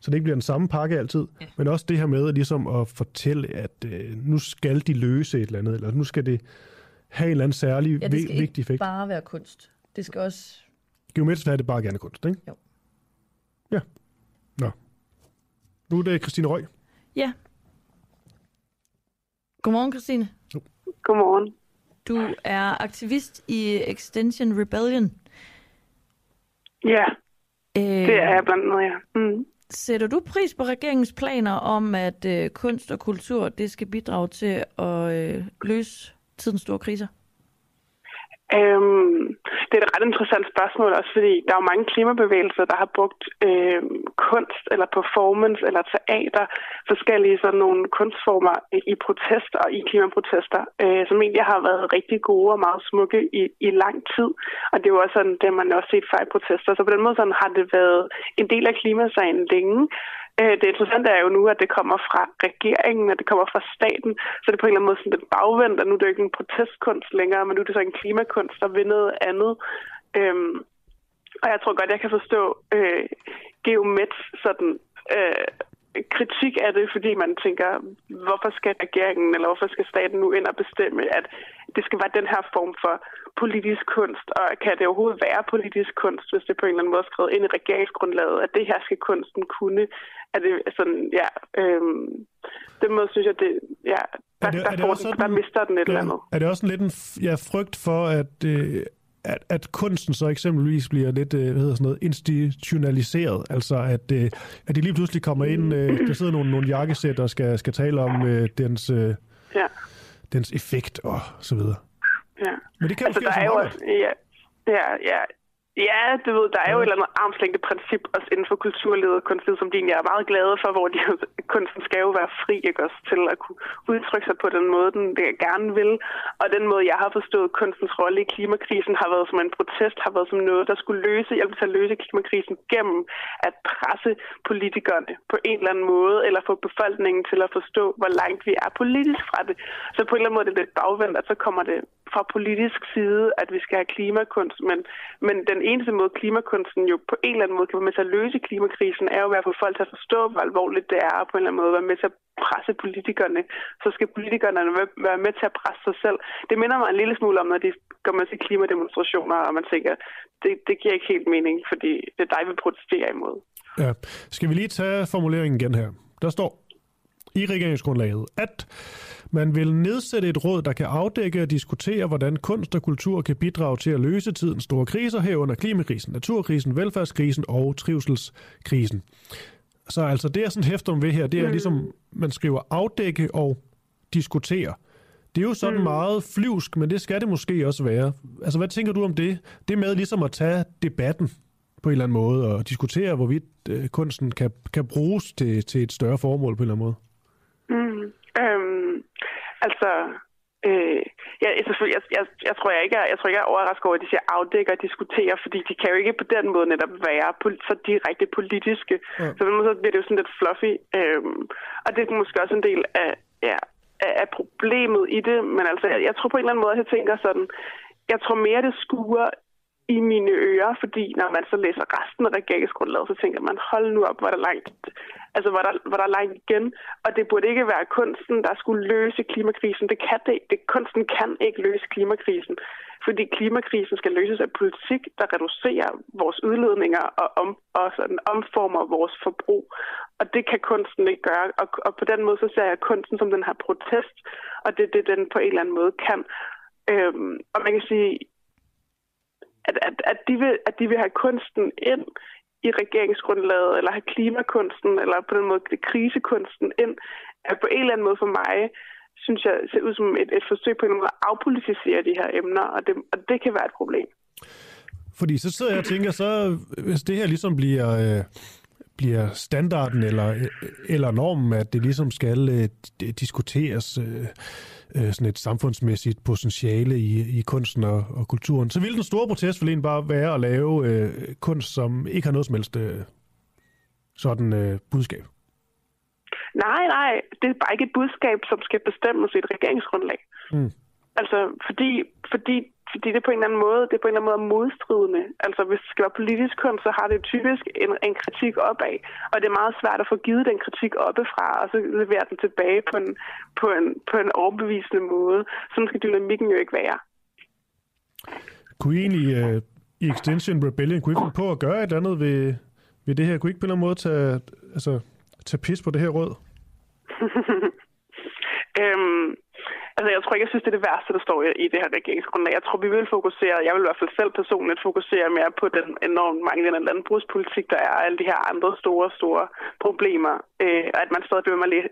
så det ikke bliver den samme pakke altid, ja. men også det her med ligesom at fortælle, at øh, nu skal de løse et eller andet, eller nu skal det have en eller anden særlig ja, det skal vigtig effekt. bare være kunst. Det skal også... Geometrisk er det bare gerne kunst, ikke? Jo. Ja. Nå. Nu er det Christine Røg. Ja. Godmorgen, Christine. Godmorgen. Du er aktivist i Extension Rebellion. Ja, øh, det er jeg blandt andet, ja. Mm. Sætter du pris på regeringens planer om, at øh, kunst og kultur det skal bidrage til at øh, løse tidens store kriser? Øhm, det er et ret interessant spørgsmål også, fordi der er jo mange klimabevægelser, der har brugt øh, kunst eller performance eller teater, forskellige sådan nogle kunstformer i protest og i klimaprotester, øh, som egentlig har været rigtig gode og meget smukke i, i lang tid. Og det er jo også sådan, det man også set i protester. Så på den måde sådan, har det været en del af klimasagen længe. Øh, det interessante er jo nu, at det kommer fra regeringen, at det kommer fra staten, så det er på en eller anden måde sådan lidt bagvendt, at nu er det ikke en protestkunst længere, men nu er det så en klimakunst, der vil noget andet. Øhm, og jeg tror godt, jeg kan forstå øh, Geomets sådan, øh, kritik af det, fordi man tænker, hvorfor skal regeringen eller hvorfor skal staten nu ind og bestemme, at det skal være den her form for politisk kunst, og kan det overhovedet være politisk kunst, hvis det på en eller anden måde er skrevet ind i regeringsgrundlaget, at det her skal kunsten kunne. Er det sådan, ja, øhm, den måde synes jeg, det, ja, der, er det, der, er det den, sådan, der mister den et ja, eller andet. Er det også en lidt en ja, frygt for, at, øh, at, at kunsten så eksempelvis bliver lidt øh, hvad hedder sådan noget, institutionaliseret. Altså at, øh, at de lige pludselig kommer ind, øh, der sidder nogle, nogle jakkesæt og skal, skal tale om øh, dens, øh, Ja. dens effekt og så videre. Ja. Men det kan altså, der også er jo også, ja, ja, ja, Ja, du ved, der er jo et eller andet armslængde princip også inden for kulturlivet og kunstlivet, som de egentlig er meget glade for, hvor de, [LAUGHS] kunsten skal jo være fri ikke, også, til at kunne udtrykke sig på den måde, den gerne vil. Og den måde, jeg har forstået kunstens rolle i klimakrisen, har været som en protest, har været som noget, der skulle løse, hjælpe til at løse klimakrisen gennem at presse politikerne på en eller anden måde, eller få befolkningen til at forstå, hvor langt vi er politisk fra det. Så på en eller anden måde er det lidt bagvendt, at så kommer det fra politisk side, at vi skal have klimakunst, men, men den eneste måde, klimakunsten jo på en eller anden måde kan være med til at løse klimakrisen, er jo at få folk til at forstå, hvor alvorligt det er, og på en eller anden måde være med til at presse politikerne. Så skal politikerne være med til at presse sig selv. Det minder mig en lille smule om, når de går med til klimademonstrationer, og man tænker, det, det giver ikke helt mening, fordi det er dig, vi protesterer imod. Ja. Skal vi lige tage formuleringen igen her? Der står i regeringsgrundlaget, at man vil nedsætte et råd, der kan afdække og diskutere, hvordan kunst og kultur kan bidrage til at løse tidens store kriser herunder klimakrisen, naturkrisen, velfærdskrisen og trivselskrisen. Så altså det, jeg sådan hæfter om ved her, det er ligesom, man skriver afdække og diskutere. Det er jo sådan meget flyvsk, men det skal det måske også være. Altså, hvad tænker du om det? Det med ligesom at tage debatten på en eller anden måde og diskutere, hvorvidt øh, kunsten kan, kan bruges til, til et større formål på en eller anden måde. Mm, øhm, altså, øh, jeg, jeg, jeg, jeg, jeg, tror jeg ikke er, jeg tror ikke, jeg er overrasket over, at de siger afdække og diskutere, fordi de kan jo ikke på den måde netop være så direkte politiske. Ja. Så på den måde så bliver det jo sådan lidt fluffy. Øhm, og det er måske også en del af, ja, af, af problemet i det, men altså, jeg, jeg tror på en eller anden måde, at jeg tænker sådan, jeg tror mere, det skuer i mine ører, fordi når man så læser resten af regeringsgrundlaget, så tænker man, hold nu op, hvor der langt, altså hvor der, hvor der langt igen, og det burde ikke være kunsten, der skulle løse klimakrisen. Det kan det, det Kunsten kan ikke løse klimakrisen, fordi klimakrisen skal løses af politik, der reducerer vores udledninger og, om, og sådan omformer vores forbrug. Og det kan kunsten ikke gøre, og, og på den måde så ser jeg kunsten som den her protest, og det er det, den på en eller anden måde kan. Øhm, og man kan sige, at, at, at, de vil, at de vil have kunsten ind i regeringsgrundlaget, eller have klimakunsten, eller på den måde krisekunsten ind, at på en eller anden måde for mig, synes jeg, ser ud som et, et forsøg på en måde at afpolitisere de her emner, og det, og det kan være et problem. Fordi så sidder jeg og tænker, så hvis det her ligesom bliver, øh, bliver standarden eller, eller normen, at det ligesom skal øh, diskuteres øh, øh, sådan et samfundsmæssigt potentiale i, i kunsten og, og kulturen, så vil den store protest vel bare være at lave øh, kunst, som ikke har noget som helst øh, sådan øh, budskab. Nej, nej, det er bare ikke et budskab, som skal bestemmes i et regeringsgrundlag. Mm. Altså, fordi, fordi, fordi det på en eller anden måde, det er på en eller anden måde modstridende. Altså, hvis det skal være politisk kunst, så har det typisk en, en kritik opad, og det er meget svært at få givet den kritik oppefra, og så levere den tilbage på en, på en, på en overbevisende måde. Sådan skal dynamikken jo ikke være. Kunne I egentlig øh, i Extension Rebellion, kunne I finde på at gøre et eller andet ved, ved det her? Kunne I ikke på en eller anden måde tage, altså, tage pis på det her råd? [LAUGHS] øhm, altså, jeg tror ikke, jeg synes, det er det værste, der står i, i det her regeringsgrundlag. Jeg tror, vi vil fokusere, jeg vil i hvert fald selv personligt fokusere mere på den enormt manglende landbrugspolitik, der er, og alle de her andre store, store problemer. Øh, at man stadig bliver med at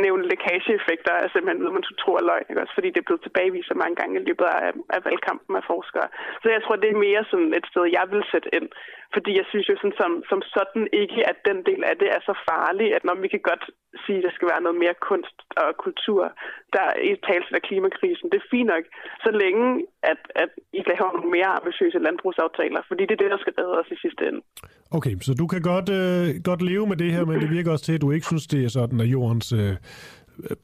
[LAUGHS] nævne lækageeffekter, er simpelthen noget, man tror er løgn, ikke? også fordi det er blevet tilbagevist så mange gange i løbet af, af valgkampen af forskere. Så jeg tror, det er mere sådan et sted, jeg vil sætte ind. Fordi jeg synes jo sådan, som, som sådan ikke, at den del af det er så farlig, at når vi kan godt sige, at der skal være noget mere kunst og kultur, der i talelse af klimakrisen. Det er fint nok, så længe at, at I laver nogle mere ambitiøse landbrugsaftaler, fordi det er det, der skal redde os i sidste ende. Okay, så du kan godt, øh, godt leve med det her, men det virker også til, at du ikke synes, det er sådan, at jordens øh,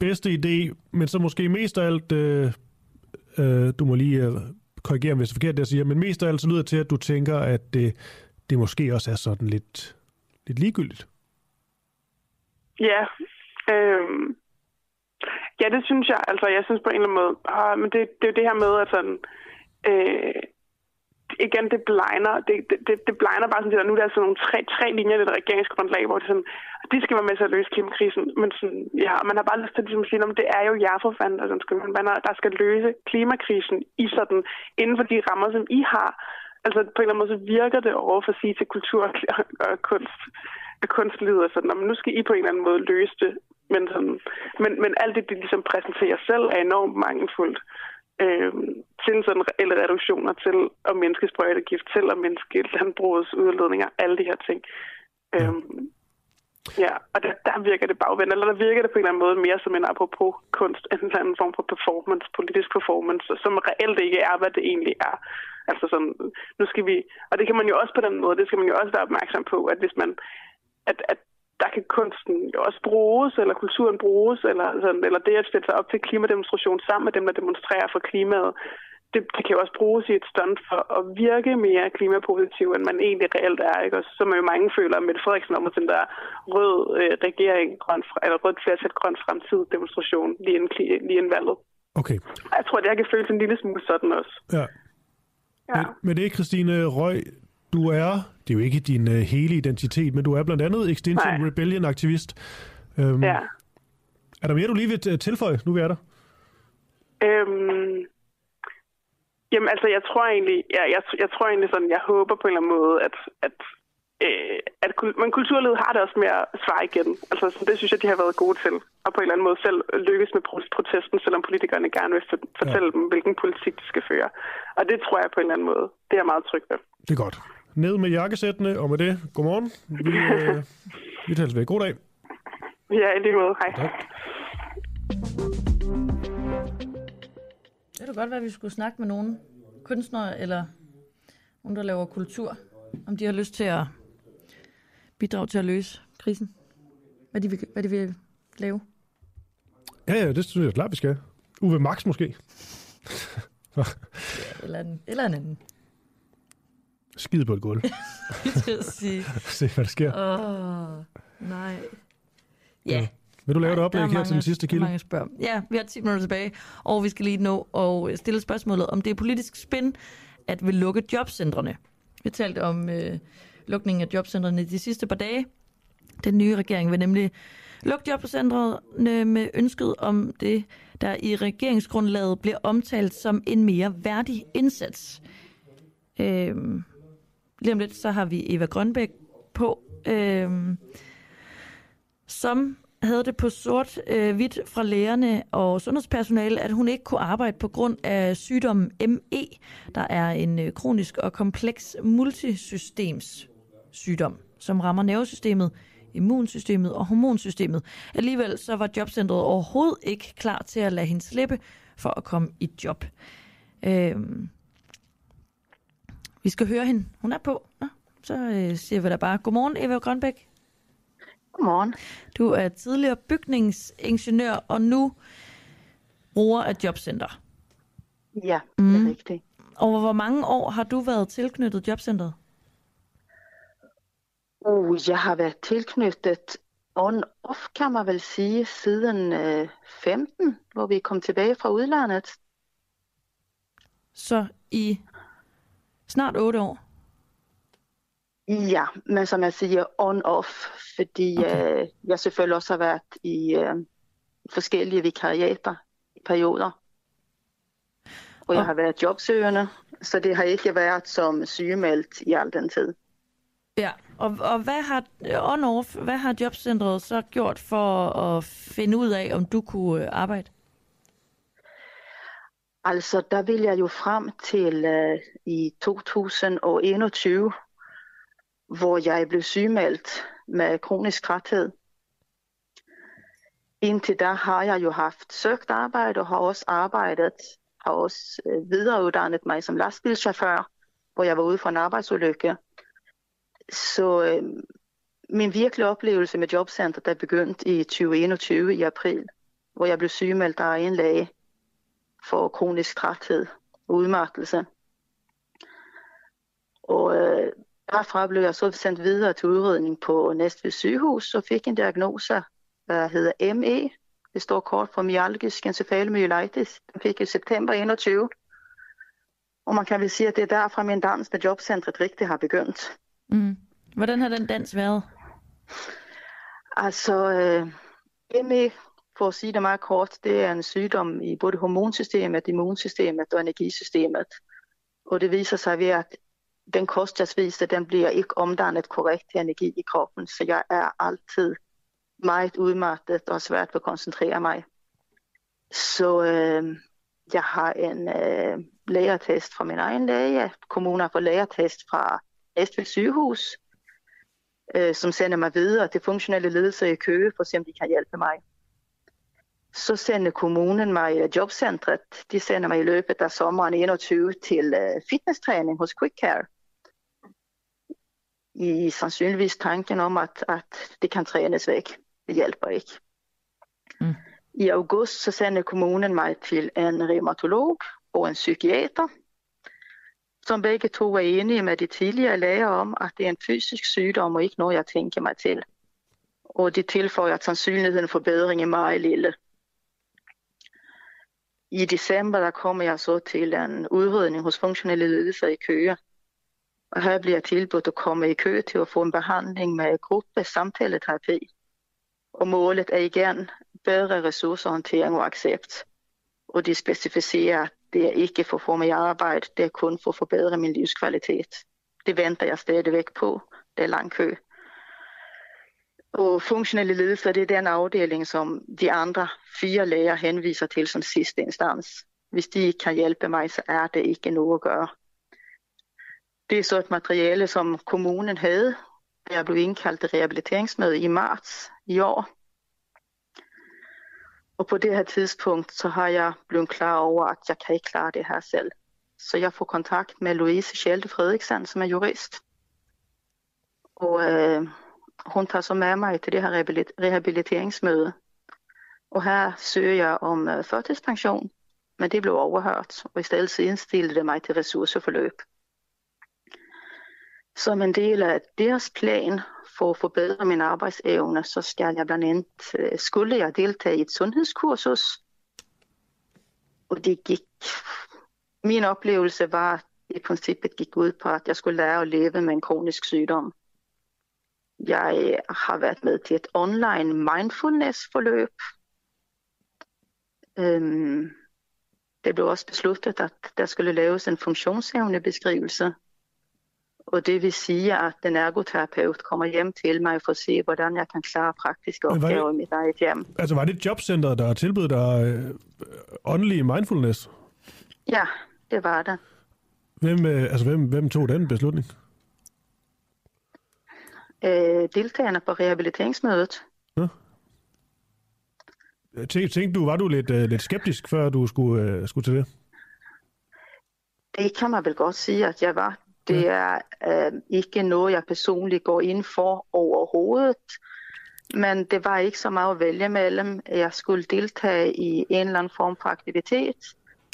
bedste idé, men så måske mest af alt, øh, øh, du må lige øh, korrigere, hvis det er forkert, det jeg siger, men mest af alt så lyder det til, at du tænker, at det, det måske også er sådan lidt, lidt ligegyldigt. Ja, øh, ja, det synes jeg. Altså, jeg synes på en eller anden måde, ah, men det, det er jo det her med, at sådan, øh, igen, det blegner, det, det, det, blegner bare sådan, at nu er der sådan nogle tre, tre linjer i det regeringsgrundlag, hvor det sådan, de skal være med til at løse klimakrisen, men sådan, ja, man har bare lyst til ligesom at sige, at det er jo jer for fanden, altså, der, skal man, der skal løse klimakrisen i sådan, inden for de rammer, som I har. Altså på en eller anden måde, så virker det over for at sige til kultur og kunst, kunstlivet, sådan, at nu skal I på en eller anden måde løse det, men, sådan, men, men alt det, de ligesom præsenterer selv, er enormt mangelfuldt øh, til sådan reelle reduktioner, til at mindske sprøjtegift, til at mindske landbrugets udledninger, alle de her ting. Ja. Øh, ja, og der, der virker det bagvendt, eller der virker det på en eller anden måde mere som en apropos kunst, end en eller anden form for performance, politisk performance, som reelt ikke er, hvad det egentlig er. Altså sådan, nu skal vi, og det kan man jo også på den måde, det skal man jo også være opmærksom på, at hvis man, at, at der kan kunsten jo også bruges, eller kulturen bruges, eller, sådan, eller det at stille sig op til klimademonstration sammen med dem, der demonstrerer for klimaet, det, det kan jo også bruges i et stunt for at virke mere klimapositiv, end man egentlig reelt er. Ikke? Og så er jo mange føler, at Mette Frederiksen om den der rød øh, regering, grøn, eller rød flertal grøn fremtid demonstration lige inden, lige inden valget. Okay. Jeg tror, at jeg kan føle en lille smule sådan også. Ja. ja. Men, men det er Christine Røg, du er, det er jo ikke din uh, hele identitet, men du er blandt andet Extinction Nej. Rebellion-aktivist. Um, ja. Er der mere, du lige vil øh, tilføje, nu vi er der? Øhm, jamen altså, jeg tror egentlig, ja, jeg, jeg tror egentlig sådan, jeg håber på en eller anden måde, at, at øh, at men kulturlivet har det også med at svare igen. Altså, så det synes jeg, de har været gode til. Og på en eller anden måde selv lykkes med protesten, selvom politikerne gerne vil fortælle ja. dem, hvilken politik de skal føre. Og det tror jeg på en eller anden måde. Det er meget trygt ved. Det er godt. Ned med jakkesættene, og med det, godmorgen. Vi, øh, [LAUGHS] vi tales ved. God dag. Ja, i lige måde. Hej. Tak. Det kunne godt være, at vi skulle snakke med nogen kunstnere eller nogen, der laver kultur, om de har lyst til at bidrage til at løse krisen. Hvad de vil, hvad de vil lave. Ja, ja, det synes jeg klart, vi skal. Uwe Max måske. ja, eller, en, eller en anden. Skide på et gulv. [LAUGHS] Jeg sige. [LAUGHS] Se, hvad der sker. Åh, oh, nej. Ja. ja. Vil du lave det oplæg her til den sidste kilde? Mange spørg. Ja, vi har 10 minutter tilbage, og vi skal lige nå og stille spørgsmålet, om det er politisk spin at vil lukke jobcentrene. Vi talte om øh, lukningen af jobcentrene de sidste par dage. Den nye regering vil nemlig lukke jobcentrene med ønsket om det, der i regeringsgrundlaget bliver omtalt som en mere værdig indsats. Øh, Lige om lidt, så har vi Eva Grønbæk på, øh, som havde det på sort øh, hvidt fra lægerne og sundhedspersonale, at hun ikke kunne arbejde på grund af sygdommen ME, der er en øh, kronisk og kompleks multisystems sygdom, som rammer nervesystemet, immunsystemet og hormonsystemet. Alligevel så var jobcentret overhovedet ikke klar til at lade hende slippe for at komme i job. Øh, vi skal høre hende. Hun er på. Ja, så øh, siger vi da bare, godmorgen Eva Grønbæk. Godmorgen. Du er tidligere bygningsingeniør, og nu bruger af jobcenter. Ja, det er mm. rigtigt. Og hvor mange år har du været tilknyttet jobcentret? Oh, jeg har været tilknyttet on-off, kan man vel sige, siden øh, 15, hvor vi kom tilbage fra udlandet. Så i Snart otte år? Ja, men som jeg siger, on-off, fordi okay. øh, jeg selvfølgelig også har været i øh, forskellige vikariater i perioder. Og jeg har været jobsøgende, så det har ikke været som sygemeldt i al den tid. Ja, og, og hvad har on-off, hvad har jobcentret så gjort for at finde ud af, om du kunne øh, arbejde? Altså, der vil jeg jo frem til uh, i 2021, hvor jeg blev sygemeldt med kronisk træthed. Indtil da har jeg jo haft søgt arbejde og har også arbejdet, har også uh, videreuddannet mig som lastbilschauffør, hvor jeg var ude for en arbejdsulykke. Så uh, min virkelige oplevelse med jobcenter, der begyndte i 2021 i april, hvor jeg blev sygemeldt af en læge for kronisk træthed og udmattelse. Og øh, derfra blev jeg så sendt videre til udredning på Næstved sygehus og fik en diagnose, der hedder ME. Det står kort for myalgisk encefalomyelitis. Den fik i september 21. Og man kan vel sige, at det er derfra min dans med jobcentret rigtig har begyndt. Mm. Hvordan har den dans været? Altså, øh, ME, for at sige det meget kort, det er en sygdom i både hormonsystemet, immunsystemet og energisystemet. Og det viser sig ved, at den kost, jeg spiser, den bliver ikke omdannet korrekt til energi i kroppen, så jeg er altid meget udmattet og svært at koncentrere mig. Så øh, jeg har en øh, lægertest fra min egen læge. Kommunen har fået lægertest fra Næstved sygehus, øh, som sender mig videre til funktionelle ledelser i Køge, for at se om de kan hjælpe mig. Så sender kommunen mig i jobcentret. De sender mig i løbet af sommeren 21 til øh, fitnesstræning hos Quick Care. I sandsynligvis tanken om, at, at det kan trænes væk. Det hjælper ikke. Mm. I august så sender kommunen mig til en reumatolog og en psykiater, som begge to er enige med de tidligere læger om, at det er en fysisk sygdom og ikke noget, jeg tænker mig til. Og de tilføjer, at sandsynligheden for bedring er meget lille. I december der kommer jeg så til en udredning hos funktionelle ledelser i Køge. Og her bliver jeg tilbudt at komme i kø til at få en behandling med gruppe samtaleterapi. Og målet er igen bedre ressourcehåndtering og accept. Og de specificerer, at det er ikke for at få mig arbejde, det er kun for at forbedre min livskvalitet. Det venter jeg stadigvæk på. Det er lang kø. Og funktionelle ledelser, det er den afdeling, som de andre fire læger henviser til som sidste instans. Hvis de ikke kan hjælpe mig, så er det ikke noget at gøre. Det er så et materiale, som kommunen havde, da jeg blev indkaldt til rehabiliteringsmøde i marts i år. Og på det her tidspunkt, så har jeg blevet klar over, at jeg kan ikke klare det her selv. Så jeg får kontakt med Louise Schelte Frederiksen, som er jurist. Og øh, hun tager så med mig til det her rehabiliteringsmøde. Og her søger jeg om förtidspension, førtidspension, men det blev overhørt, og i stedet indstillede det mig til ressourceforløb. Som en del af deres plan for at forbedre min arbejdsevne, så skal jeg blandt andet, øh, skulle jeg deltage i et sundhedskursus. Og det gik, min oplevelse var, at i princippet gik ud på, at jeg skulle lære at leve med en kronisk sygdom. Jeg har været med til et online mindfulness-forløb. Øhm, det blev også besluttet, at der skulle laves en funktionsevnebeskrivelse og det vil sige, at den ergoterapeut kommer hjem til mig for at se, hvordan jeg kan klare praktiske opgaver det, i mit eget hjem. Altså var det jobcenter, der tilbød dig øh, åndelig mindfulness? Ja, det var det. Hvem, øh, altså, hvem, hvem tog den beslutning? Øh, deltagerne på rehabiliteringsmødet. Ja. Tænkte du, var du lidt, uh, lidt skeptisk, før du skulle, uh, skulle til det? Det kan man vel godt sige, at jeg var. Det er øh, ikke noget, jeg personligt går ind for overhovedet. Men det var ikke så meget at vælge mellem. Jeg skulle deltage i en eller anden form for aktivitet,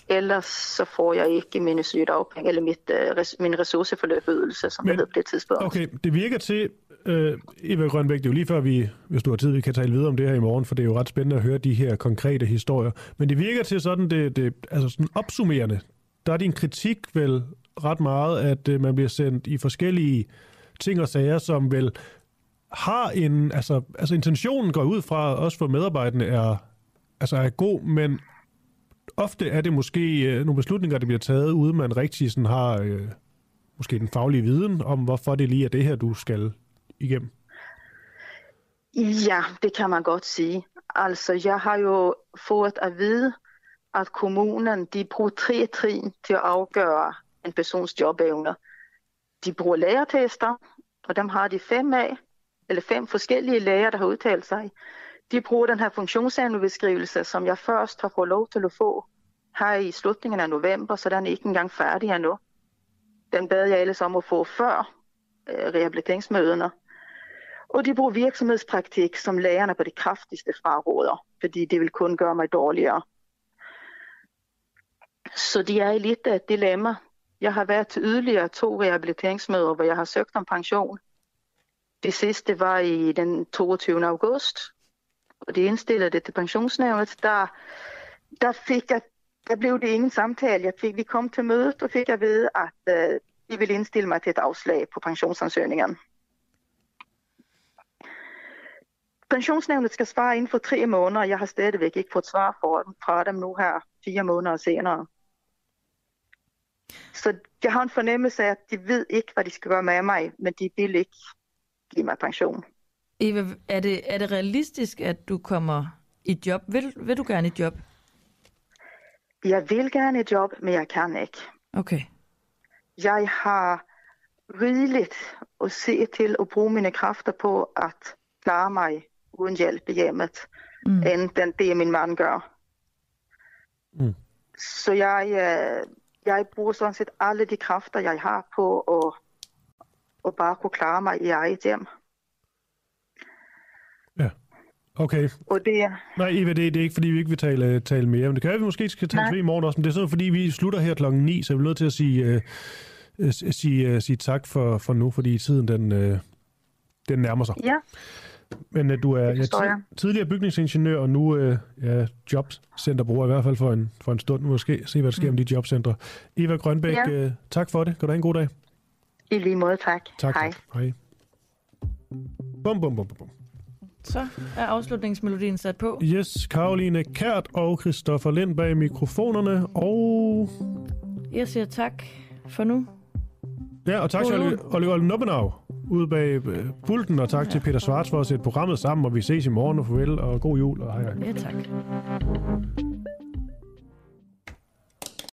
ellers så får jeg ikke mine sygedagpenge, eller mit, øh, res, min ressourceforløbydelse, som Men, det hed på det tidspunkt. Okay, det virker til, øh, Eva Grønbæk, det er jo lige før vi, hvis du har tid, vi kan tale videre om det her i morgen, for det er jo ret spændende at høre de her konkrete historier. Men det virker til sådan, det, det altså sådan opsummerende, der er din kritik vel ret meget, at øh, man bliver sendt i forskellige ting og sager, som vel har en, altså, altså intentionen går ud fra, også for medarbejderne er, altså er god, men ofte er det måske øh, nogle beslutninger, der bliver taget, uden man rigtig sådan har øh, måske den faglige viden om, hvorfor det lige er det her, du skal igennem. Ja, det kan man godt sige. Altså, jeg har jo fået at vide, at kommunen de bruger tre trin til at afgøre, en persons jobevner. De bruger lærertester, og dem har de fem af, eller fem forskellige læger, der har udtalt sig. De bruger den her funktionsevnebeskrivelse, som jeg først har fået lov til at få her i slutningen af november, så den er ikke engang færdig endnu. Den bad jeg ellers om at få før øh, rehabiliteringsmøderne. Og de bruger virksomhedspraktik, som lærerne på det kraftigste fraråder, fordi det vil kun gøre mig dårligere. Så de er i lidt af et dilemma. Jeg har været til yderligere to rehabiliteringsmøder, hvor jeg har søgt om pension. Det sidste var i den 22. august, og de indstillede det til pensionsnævnet. Der, der fik jeg der blev det ingen samtale. Jeg fik, vi kom til mødet, og fik jeg ved, at øh, de ville indstille mig til et afslag på pensionsansøgningen. Pensionsnævnet skal svare inden for tre måneder, og jeg har stadigvæk ikke fået svar fra dem nu her fire måneder senere. Så jeg har en fornemmelse af, at de ved ikke, hvad de skal gøre med mig, men de vil ikke give mig pension. Eva, er det, er det realistisk, at du kommer i job? Vil, vil du gerne i job? Jeg vil gerne i job, men jeg kan ikke. Okay. Jeg har rigeligt at se til at bruge mine kræfter på at klare mig uden hjælp i hjemmet, mm. end den, det min mand gør. Mm. Så jeg, øh, jeg bruger sådan set alle de kræfter, jeg har på at, at bare kunne klare mig i eget hjem. Ja, okay. Og det Nej, Eva, det, det er ikke, fordi vi ikke vil tale, tale mere, men det kan være, vi måske skal tale ved i morgen også, men det er sådan, fordi vi slutter her klokken 9, så jeg er nødt til at sige, uh, sige, uh, sige tak for, for nu, fordi tiden den, uh, den nærmer sig. Ja. Men uh, du er ja, ti- tidligere bygningsingeniør, og nu uh, ja, jobcenterbruger, i hvert fald for en, for en stund måske. Se, hvad der sker mm. med de jobcentre. Eva Grønbæk, ja. uh, tak for det. Kan du have en god dag? I lige måde, tak. Tak. Hej. Tak. Hej. Bum, bum, bum, bum. Så er afslutningsmelodien sat på. Yes, Karoline Kært og Christoffer Lind bag mikrofonerne, og... Jeg siger tak for nu. Ja, og tak til Oliver Nubbenau ude bag pulten, og tak ja. til Peter Svarts for at sætte programmet sammen, og vi ses i morgen, og farvel, og god jul, og hej hej. Ja, tak.